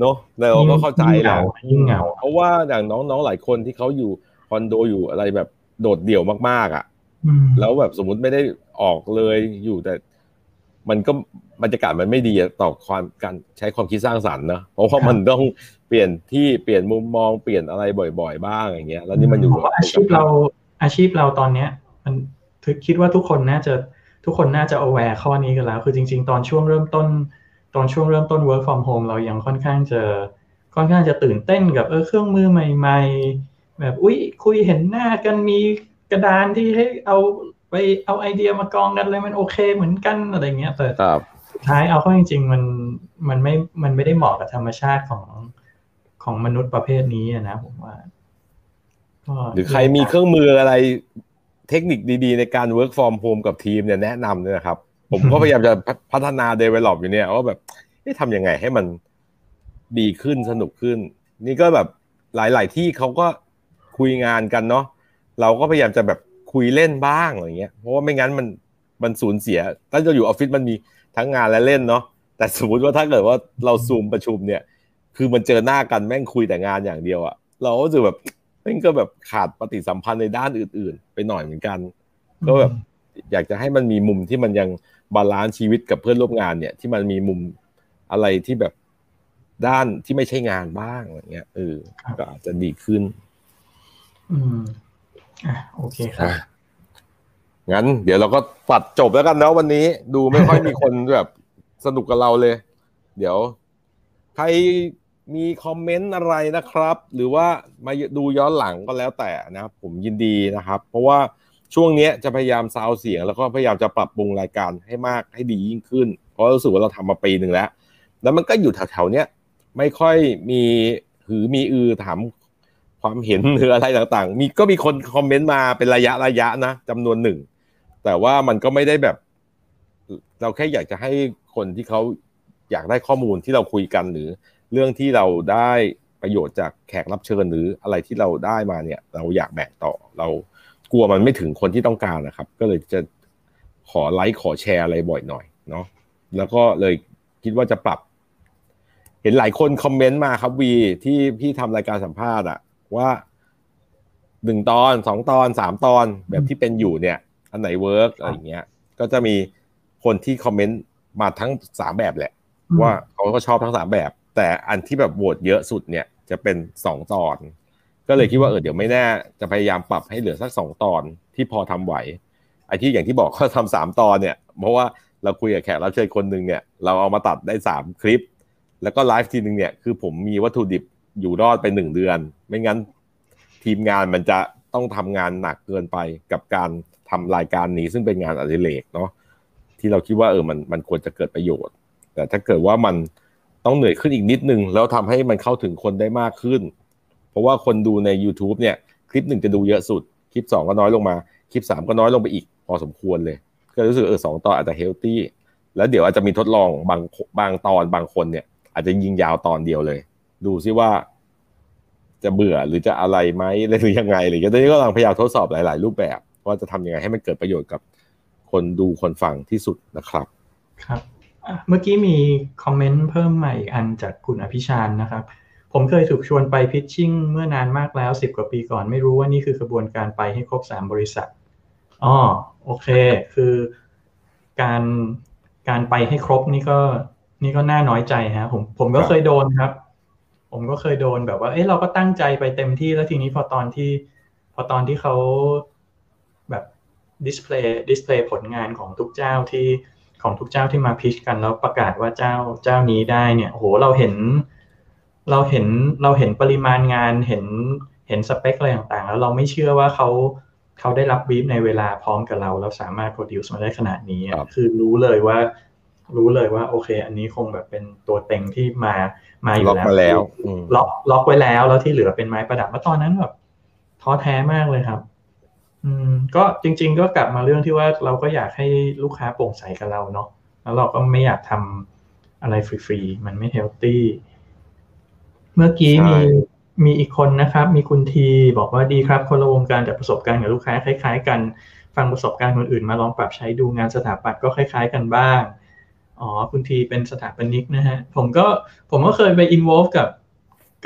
เนาะเราก็เข้าใจแล้วยิ่งเหงาเพราะว่าอย่างน้องๆหลายคนที่เขาอยู่คอนโดอยู่อะไรแบบโดดเดี่ยวมากๆอะแล้วแบบสมมุติไม่ได้ ออกเลยอยู่แต่ มันก็บรรยากาศมันไม่ดีต่อความการใช้ความคิดสร้างสรรค์นะเพราะว่ามันต้องเปลี่ยนที่เปลี่ยนมุมมองเปลี่ยนอะไรบ่อย ๆ บ้างอย่างเงี้ย แล้วนี่มันอยู่อาชีพเราอาชีพเราตอนเนี้ย มันคิดว่าทุกคนน่าจะทุกคนน่าจะ aware ข้อนี้กันแล้ว คือจริง ๆ ตอนช่วงเริ่มต้น ตอนช่วงเริ่มต้น work from home เรายังค่อนข้างจะค่อนข้างจะตื่นเต้นกับเออเครื่องมือใหม่ ๆ แบบอุ้ยคุยเห็นหน้ากันมีกระดานที่ให้เอา ไปเอาไอเดียมากองกันเลยมันโอเคเหมือนกันอะไรเงี้ยแต่สุดท้ายเอาเข้าจริง ๆ มันมันไม่มันไม่ได้เหมาะกับธรรมชาติของของมนุษย์ประเภทนี้นะผมว่าหรือใครมีเครื่องมืออะไรเทคนิคดีๆ ในการ work from home กับทีมเนี่ยแนะนำเนี่ยครับ ผมก็พยายามจะพัฒนา develop อยู่เนี่ยว่าแบบทำยังไงให้มันดีขึ้นสนุกขึ้น นี่ก็แบบหลาย ๆ ที่เขาก็คุยงานกันเนาะเราก็พยายามจะแบบ คุยเล่นบ้างอะไรเงี้ยเพราะว่าไม่งั้นมันมันสูญเสีย ถ้าเราอยู่ออฟฟิศมันมีทั้งงานและเล่นเนาะแต่สมมติว่าถ้าเกิดว่าเราซูมประชุมเนี่ย คือมันเจอหน้ากันแม่งคุยแต่งานอย่างเดียวอะเราก็รู้สึกแบบแม่งก็แบบขาดปฏิสัมพันธ์ในด้านอื่น ๆ ไปหน่อยเหมือนกันก็แบบอยากจะให้มันมีมุมที่มันยัง balance ชีวิตกับเพื่อนร่วมงานเนี่ย ที่มันมีมุมอะไรที่แบบด้านที่ไม่ใช่งานบ้างอะไรเงี้ยเออก็อาจจะดีขึ้น อืม อะโอเคครับงั้น เดี๋ยวเราก็ปัดจบแล้วกันนะวันนี้ ดูไม่ค่อยมีคนแบบสนุกกับเราเลย เดี๋ยว ใครมีคอมเมนต์อะไรนะครับ หรือว่ามาดูย้อนหลังก็แล้วแต่นะผมยินดีนะครับ เพราะว่าช่วงนี้จะพยายามซาวเสียง แล้วก็พยายามจะปรับปรุงรายการให้มากให้ดียิ่งขึ้น เพราะรู้สึกว่าเราทำมาปีหนึ่งแล้ว แล้วมันก็อยู่แถวๆเนี้ยไม่ค่อยมีหือมีอือถาม ความเห็นหรืออะไรต่างๆ มีก็มีคนคอมเมนต์มาเป็นระยะระยะนะจำนวนหนึ่ง แต่ว่ามันก็ไม่ได้แบบ เราแค่อยากจะให้คนที่เขาอยากได้ข้อมูลที่เราคุยกันหรือ เรื่องที่เราได้ประโยชน์จากแขกรับเชิญหรืออะไรที่เราได้มาเนี่ย เราอยากแบ่งต่อเรากลัวมันไม่ถึงคนที่ต้องการนะครับ ก็เลยจะขอไลค์ขอแชร์อะไรบ่อยหน่อยเนาะแล้วก็เลยคิดว่าจะปรับ เห็นหลายคนคอมเมนต์มาครับวีที่พี่ทำรายการสัมภาษณ์อะ ว่าหนึ่งตอนสองตอนสามตอนแบบที่เป็นอยู่เนี่ย อันไหน work อะไรเงี้ย ก็จะมีคนที่คอมเมนต์มาทั้งสามแบบแหละ ว่าเขาก็ชอบทั้งสามแบบ แต่อันที่แบบโหวตเยอะสุดเนี่ยจะเป็นสองตอน ก็เลยคิดว่าเออเดี๋ยวไม่แน่จะพยายามปรับให้เหลือสักสองตอนที่พอทำไหวไอ้ที่อย่างที่บอกเขาทำสามตอนเนี่ย เพราะว่าเราคุยกับแขกรับเชิญคนหนึ่งเนี่ย เราเอามาตัดได้สามคลิป แล้วก็ไลฟ์ทีหนึ่งเนี่ยคือผมมีวัตถุดิบ อยู่รอดไปหนึ่งเดือน ไม่งั้นทีมงานมันจะต้องทำงานหนักเกินไปกับการทำรายการนี้ซึ่งเป็นงานอดิเรกเนาะที่เราคิดว่าเออมันมันควรจะเกิดประโยชน์ แต่ถ้าเกิดว่ามันต้องเหนื่อยขึ้นอีกนิดนึง แล้วทำให้มันเข้าถึงคนได้มากขึ้น เพราะว่าคนดูใน YouTube เนี่ย คลิปหนึ่งจะดูเยอะสุด คลิปสองก็น้อยลงมา คลิปสามก็น้อยลงไปอีกพอสมควรเลย ก็รู้สึกเออสองตอนอาจจะเฮลตี้แล้วเดี๋ยวอาจจะมีทดลองบางบางตอนบางคนเนี่ย อาจจะยิงยาวตอนเดียวเลย ดูซิว่า จะเบื่อหรือจะอะไรไหมหรือยังไงอะไรอย่างเงี้ยตอนนี้ก็กำลังพยายามทดสอบหลาย ๆ รูปแบบ ว่าจะทำยังไงให้มันเกิดประโยชน์กับคนดูคนฟังที่สุดนะครับ ครับเมื่อกี้มีคอมเมนต์เพิ่มใหม่อันจากคุณอภิชานนะครับ ผมเคยถูกชวนไป pitching เมื่อนานมากแล้วสิบกว่าปีก่อนไม่รู้ว่านี่คือกระบวนการไปให้ครบสามบริษัทอ๋อโอเค คือการการไปให้ครบนี่ก็นี่ก็น่าน้อยใจฮะผมผมก็เคยโดนครับ ผมก็เคยโดนแบบว่า เอ้เราก็ตั้งใจไปเต็มที่แล้วทีนี้พอตอนที่ พอตอนที่เขาแบบ display display ผลงานของทุกเจ้าที่ของทุกเจ้าที่มาพิชกันแล้วประกาศว่าเจ้าเจ้านี้ได้เนี่ยโหเราเห็น เราเห็นเราเห็นปริมาณงานเห็นเห็นสเปคอะไรต่างๆ แล้วเราไม่เชื่อว่าเขาเขาได้รับบีฟในเวลาพร้อมกับเรา แล้วสามารถโปรดิวซ์มาได้ขนาดนี้ คือรู้เลยว่า รู้เลยว่าโอเค อันนี้คงแบบเป็นตัวเต็งที่มามาอยู่แล้วล็อกมาแล้วล็อกล็อกไว้แล้วแล้วที่เหลือเป็นไม้ประดับเมื่อตอนนั้นแบบท้อแท้มากเลยครับ อืม ก็จริง ๆ ก็กลับมาเรื่องที่ว่าเราก็อยากให้ลูกค้าโปร่งใสกับเราเนาะแล้วเราก็ไม่อยากทำอะไรฟรีๆมันไม่ healthy เมื่อกี้มีมีอีกคนนะครับ มีคุณทีบอกว่าดีครับ คนละวงการแต่ประสบการณ์กับลูกค้าคล้าย ๆ กัน ฟังประสบการณ์คนอื่นมาลองปรับใช้ดูงานสถาปัตย์ก็คล้าย ๆ กันบ้าง อ๋อคุณทีเป็นสถาปนิกนะฮะ ผมก็ผมก็เคยไป involve กับ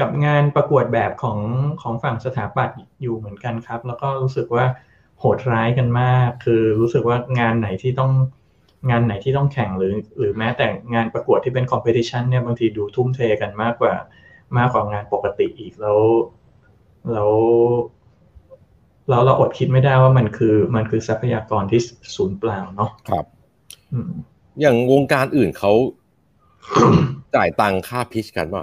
กับงานประกวดแบบของของฝั่งสถาปัตย์อยู่เหมือนกันครับ แล้วก็รู้สึกว่าโหดร้ายกันมาก คือรู้สึกว่างานไหนที่ต้องงานไหนที่ต้องแข่งหรือ หรือแม้แต่งานประกวดที่เป็นคอมเพติชันเนี่ยบางทีดูทุ่มเทกันมากกว่ามากกว่างานปกติอีกแล้วแล้วเราเราอดคิดไม่ได้ว่ามันคือมันคือทรัพยากรที่สูญเปล่าเนาะครับ อย่างวงการอื่นเขาจ่ายตังค่าพิชกันป่ะ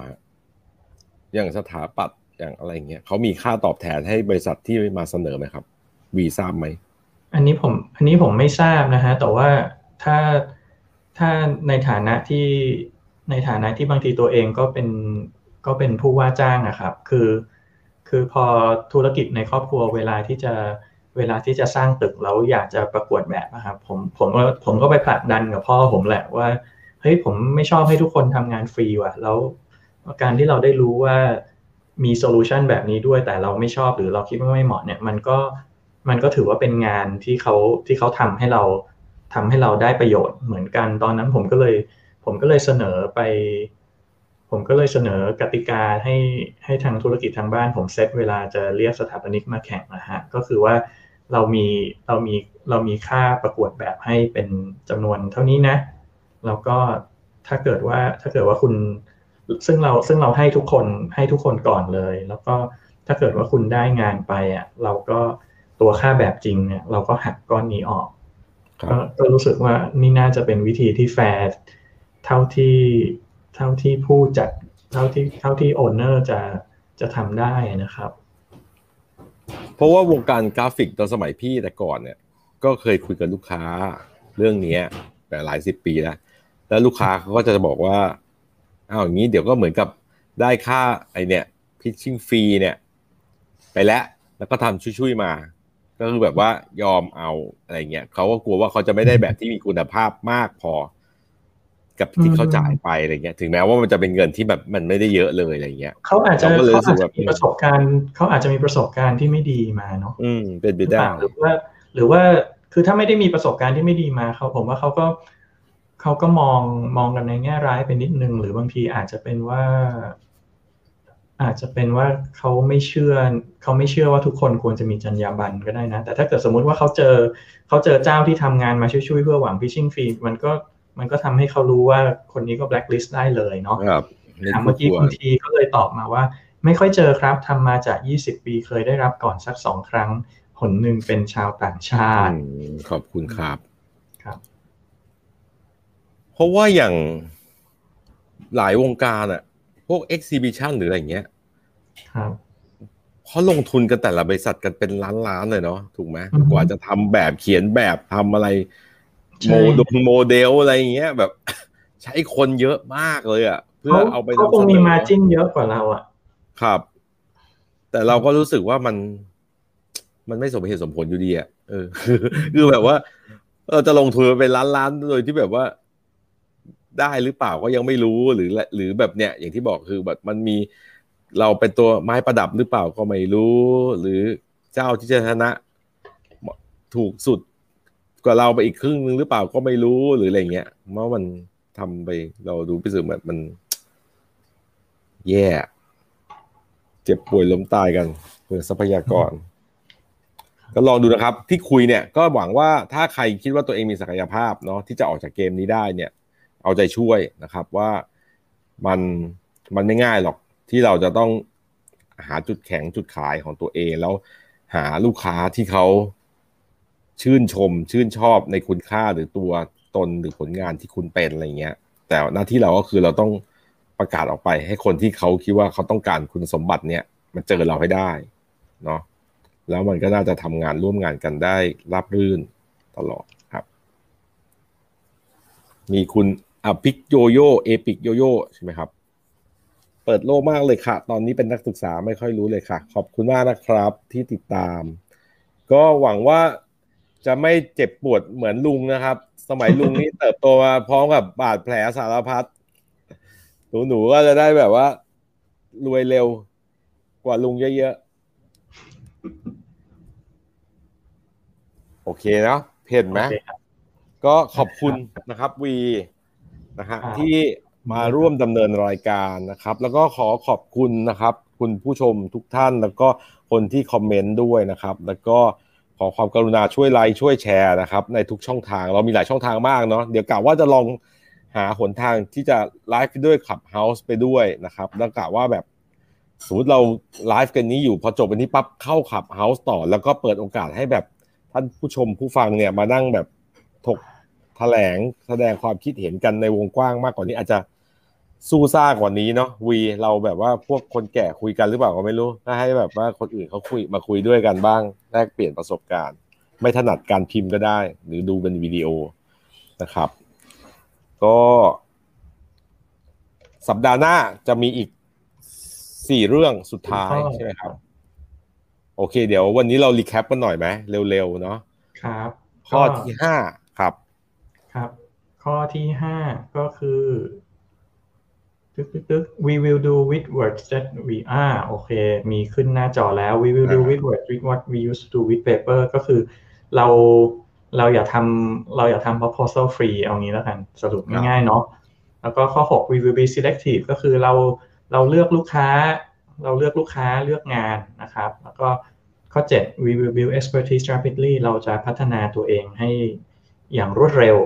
อย่างสถาปัตย์อย่างอะไรเงี้ยเขามีค่าตอบแทนให้บริษัทที่มาเสนอไหมครับ วีทราบไหม อันนี้ผม อันนี้ผมไม่ทราบนะฮะ แต่ว่าถ้าถ้าในฐานะที่ในฐานะที่บางทีตัวเองก็เป็นก็เป็นผู้ว่าจ้างนะครับ คือ คือพอธุรกิจในครอบครัวเวลาที่จะ เวลาที่จะสร้างตึกแล้วอยากจะประกวดแบบนะครับผมผมก็ผมก็ไปผลักดันกับพ่อผมแหละว่าเฮ้ยผมไม่ชอบให้ทุกคนทำงานฟรีว่ะ แล้วการที่เราได้รู้ว่ามี solution แบบนี้ด้วยแต่เราไม่ชอบหรือเราคิดว่าไม่เหมาะเนี่ยมันก็มันก็ถือว่าเป็นงานที่เขาที่เขาทำให้เราทำให้เราได้ประโยชน์เหมือนกันตอนนั้นผมก็เลย ผมก็เลยเสนอไป ผมก็เลยเสนอกติกาให้ให้ทางธุรกิจทางบ้าน ผมเซตเวลาจะเรียกสถาปนิกมาแข่งนะฮะก็คือว่า เรามีเรามีเรามีค่าประกวดแบบให้เป็นจำนวนเท่านี้นะ แล้วก็ถ้าเกิดว่าถ้าเกิดว่าคุณซึ่งเราซึ่งเราให้ทุกคนให้ทุกคนก่อนเลย แล้วก็ถ้าเกิดว่าคุณได้งานไปอะเราก็ตัวค่าแบบจริงเนี่ย เราก็หักก้อนนี้ออกก็รู้สึกว่านี่น่าจะเป็นวิธีที่แฟร์เท่าที่เท่าที่ผู้จัดเท่าที่เท่าที่โอนเนอร์จะจะทำได้นะครับ เพราะว่าวงการกราฟิกตอนสมัยพี่แต่ก่อนเนี่ย ก็เคยคุยกับลูกค้าเรื่องนี้แต่หลายสิบปีแล้วแล้วลูกค้าเขาก็จะบอกว่าอ้าวอย่างนี้เดี๋ยวก็เหมือนกับได้ค่าไอเนี่ย pitching fee เนี่ย ไปแล้วแล้วก็ทำช่วยๆมา ก็คือแบบว่ายอมเอาอะไรเงี้ยเขาก็กลัวว่าเขาจะไม่ได้แบบที่มีคุณภาพมากพอ กับที่เขาจ่ายไปอะไรเงี้ยถึงแม้ว่ามันจะเป็นเงินที่แบบมันไม่ได้เยอะเลยอะไรเงี้ยเขาอาจจะเขาอาจจะมีประสบการณ์เขาอาจจะมีประสบการณ์ที่ไม่ดีมาเนาะอืมเป็นไปได้หรือว่า หรือว่าคือถ้าไม่ได้มีประสบการณ์ที่ไม่ดีมาเขาผมว่าเขาก็เขาก็มองมองกันในแง่ร้ายไปนิดนึง หรือบางทีอาจจะเป็นว่า อาจจะเป็นว่าเขาไม่เชื่อเขาไม่เชื่อว่าทุกคนควรจะมีจรรยาบรรณก็ได้นะ แต่ถ้าเกิดสมมุติว่าเขาเจอเขาเจอเจ้าที่ทำงานมาช่วยๆเพื่อหวังพิชชิ่งฟรีมันก็ มันก็ทำให้เขารู้ว่าคนนี้ก็แบล็คลิสต์ได้เลยเนาะครับเมื่อกี้คุณทีก็เลยตอบมาว่า ไม่ค่อยเจอครับทำมาจาก 20 ปีเคยได้รับก่อนสักสองครั้งผลหนึ่งเป็นชาวต่างชาติ ขอบคุณครับครับ เพราะว่าอย่างหลายวงการอะพวกเอ็กซิบิชันหรืออะไรเงี้ยครับเขาลงทุนกันแต่ละบริษัทกันเป็นล้านๆเลยเนาะถูกไหมกว่าจะทำแบบเขียนแบบทำอะไร โมดโมเดลอะไรเงี้ย แบบ ใช้คนเยอะมากเลยอะเพื่อเอาไปเขาคงมีมาจิ้นเยอะกว่าเราอะครับ แต่เราก็รู้สึกว่ามัน มันไม่สมเหตุสมผลอยู่ดีอะเออคือแบบว่าเราจะลงทุนเป็นล้านๆโดยที่แบบว่า ได้หรือเปล่าก็ยังไม่รู้หรือหรือแบบเนี้ยอย่างที่บอกคือแบบมันมีเราเป็นตัวไม้ประดับหรือเปล่าก็ไม่รู้ หรือเจ้าที่จะชนะ ถูกสุด กว่าเราไปอีกครึ่งนึงหรือเปล่าก็ไม่รู้หรืออะไรเงี้ยเมื่อมันทำไปเราดูพิสูจน์แบบมันแย่เจ็บป่วยล้มตายกันเพื่อทรัพยากร ก็ลองดูนะครับ ที่คุยเนี่ย ก็หวังว่าถ้าใครคิดว่าตัวเองมีศักยภาพเนาะที่จะออกจากเกมนี้ได้เนี่ย เอาใจช่วยนะครับว่ามันมันไม่ง่ายหรอกที่เราจะต้องหาจุดแข็งจุดขายของตัวเองแล้วหาลูกค้าที่เขา ชื่นชมชื่นชอบในคุณค่าหรือตัวตนหรือผลงานที่คุณเป็นอะไรเงี้ย แต่หน้าที่เราก็คือเราต้องประกาศออกไป ให้คนที่เขาคิดว่าเขาต้องการคุณสมบัติเนี่ยมันเจอเราให้ได้เนาะแล้วมันก็น่าจะทำงานร่วมงานกันได้ราบรื่นตลอดครับ มีคุณอะพิกโยโย่เอพิกโยโย่ใช่ไหมครับ เปิดโลกมากเลยค่ะ ตอนนี้เป็นนักศึกษาไม่ค่อยรู้เลยค่ะ ขอบคุณมากนะครับที่ติดตาม ก็หวังว่า จะไม่เจ็บปวดเหมือนลุงนะครับ สมัยลุงนี่เติบโตมาพร้อมกับบาดแผลสารพัดหนูหนูก็จะได้แบบว่า รวยเร็วกว่าลุงเยอะๆ โอเคเนาะเห็นไหมก็ขอบคุณนะครับวีนะฮะที่มาร่วมดำเนินรายการนะครับ แล้วก็ขอขอบคุณนะครับ คุณผู้ชมทุกท่านแล้วก็คนที่คอมเมนต์ด้วยนะครับ แล้วก็ ขอความกรุณาช่วยไลค์ช่วยแชร์นะครับ ในทุกช่องทางเรามีหลายช่องทางมากเนาะเดี๋ยวกะว่าจะลองหาหนทางที่จะไลฟ์ด้วยขับเฮาส์ไปด้วยนะครับแล้วกะว่าแบบสมมติเราไลฟ์กันนี้อยู่พอจบวันนี้ปั๊บเข้าขับเฮาส์ต่อ แล้วก็เปิดโอกาสให้แบบท่านผู้ชมผู้ฟังเนี่ยมานั่งแบบถกแถลงแสดงความคิดเห็นกันในวงกว้างมากกว่านี้อาจจะ สู้ซ่ากว่านี้เนาะวีเราแบบว่าพวกคนแก่คุยกันหรือเปล่าก็ไม่รู้ถ้าให้แบบว่าคนอื่นเขาคุยมาคุยด้วยกันบ้างแลกเปลี่ยนประสบการณ์ ไม่ถนัดการพิมพ์ก็ได้ หรือดูเป็นวิดีโอนะครับ ก็สัปดาห์หน้าจะมีอีกสี่เรื่องสุดท้ายใช่ไหมครับ โอเค เดี๋ยววันนี้เรารีแคปกันหน่อยไหมเร็วๆเนาะครับ ข้อที่ห้าครับ ครับ ข้อที่ห้าก็คือ ตึกตึกตึก we will do with words that we are โอเค มีขึ้นหน้าจอแล้ว we will do with words with what we used to do with paper ก็คือเราเราอย่าทำเราอย่าทำ proposal free เอางี้แล้วกัน สรุปง่ายๆเนาะ แล้วก็ข้อ 6 we will be selective ก็คือเราเราเลือกลูกค้า เราเลือกลูกค้าเลือกงานนะครับ แล้วก็ข้อ 7 we will build expertise rapidly เราจะพัฒนาตัวเองให้อย่างรวดเร็ว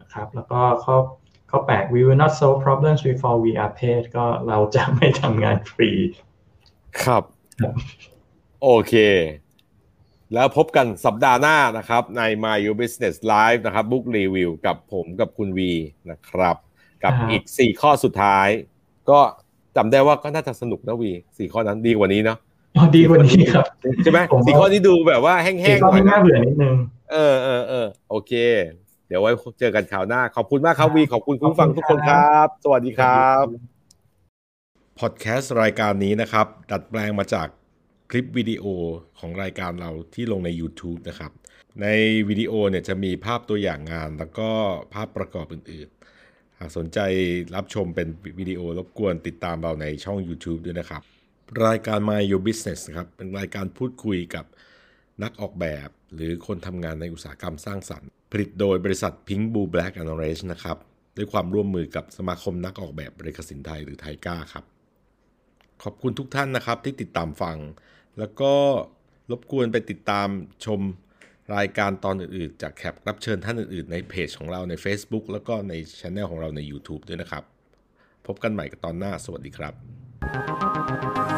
นะครับ แล้วก็ข้อ ข้อ8 we will not solve problems before we are paid ก็เราจะไม่ทำงานฟรี ครับ โอเค แล้วพบกันสัปดาห์หน้านะครับ ใน My Your Business Live นะครับ Book Review กับผมกับคุณวีนะครับ กับครับอีกสี่ข้อสุดท้าย ก็จำได้ว่าก็น่าจะสนุกนะวีสี่ข้อนั้นดีกว่านี้เนาะอ๋อดีกว่านี้ครับ ใช่ไหมผมว่าสี่ข้อนี้ดูแบบว่าแห้สี่งๆข้หอน่อยนี้นะน่าเบื่อนิดนึง เออเออเออโอเค เดี๋ยวไว้เจอกันข่าวหน้า ขอบคุณมากครับวีขอบคุณคุณผู้ฟังทุกคนครับ สวัสดีครับพอดแคสต์รายการนี้นะครับ ดัดแปลงมาจากคลิปวิดีโอของรายการเราที่ลงใน YouTube นะครับ ในวิดีโอเนี่ยจะมีภาพตัวอย่างงาน แล้วก็ภาพประกอบอื่นๆ หากสนใจรับชมเป็นวิดีโอรบกวนติดตามเราในช่อง YouTube ด้วยนะครับ รายการ My Your Business นะครับ เป็นรายการพูดคุยกับนักออกแบบ หรือคนทำงานในอุตสาหกรรมสร้างสรรค์ ผลิตโดยบริษัท Pink Blue Black and Orange นะครับ ด้วยความร่วมมือกับสมาคมนักออกแบบบริกสินไทยหรือไทก้าครับ ขอบคุณทุกท่านนะครับที่ติดตามฟัง แล้วก็รบกวนไปติดตามชมรายการตอนอื่นๆ จากแขกรับเชิญท่านอื่นๆ ในเพจของเราใน Facebook แล้วก็ในช anel ของเราใน YouTube ด้วยนะครับ พบกันใหม่กับตอนหน้า สวัสดีครับ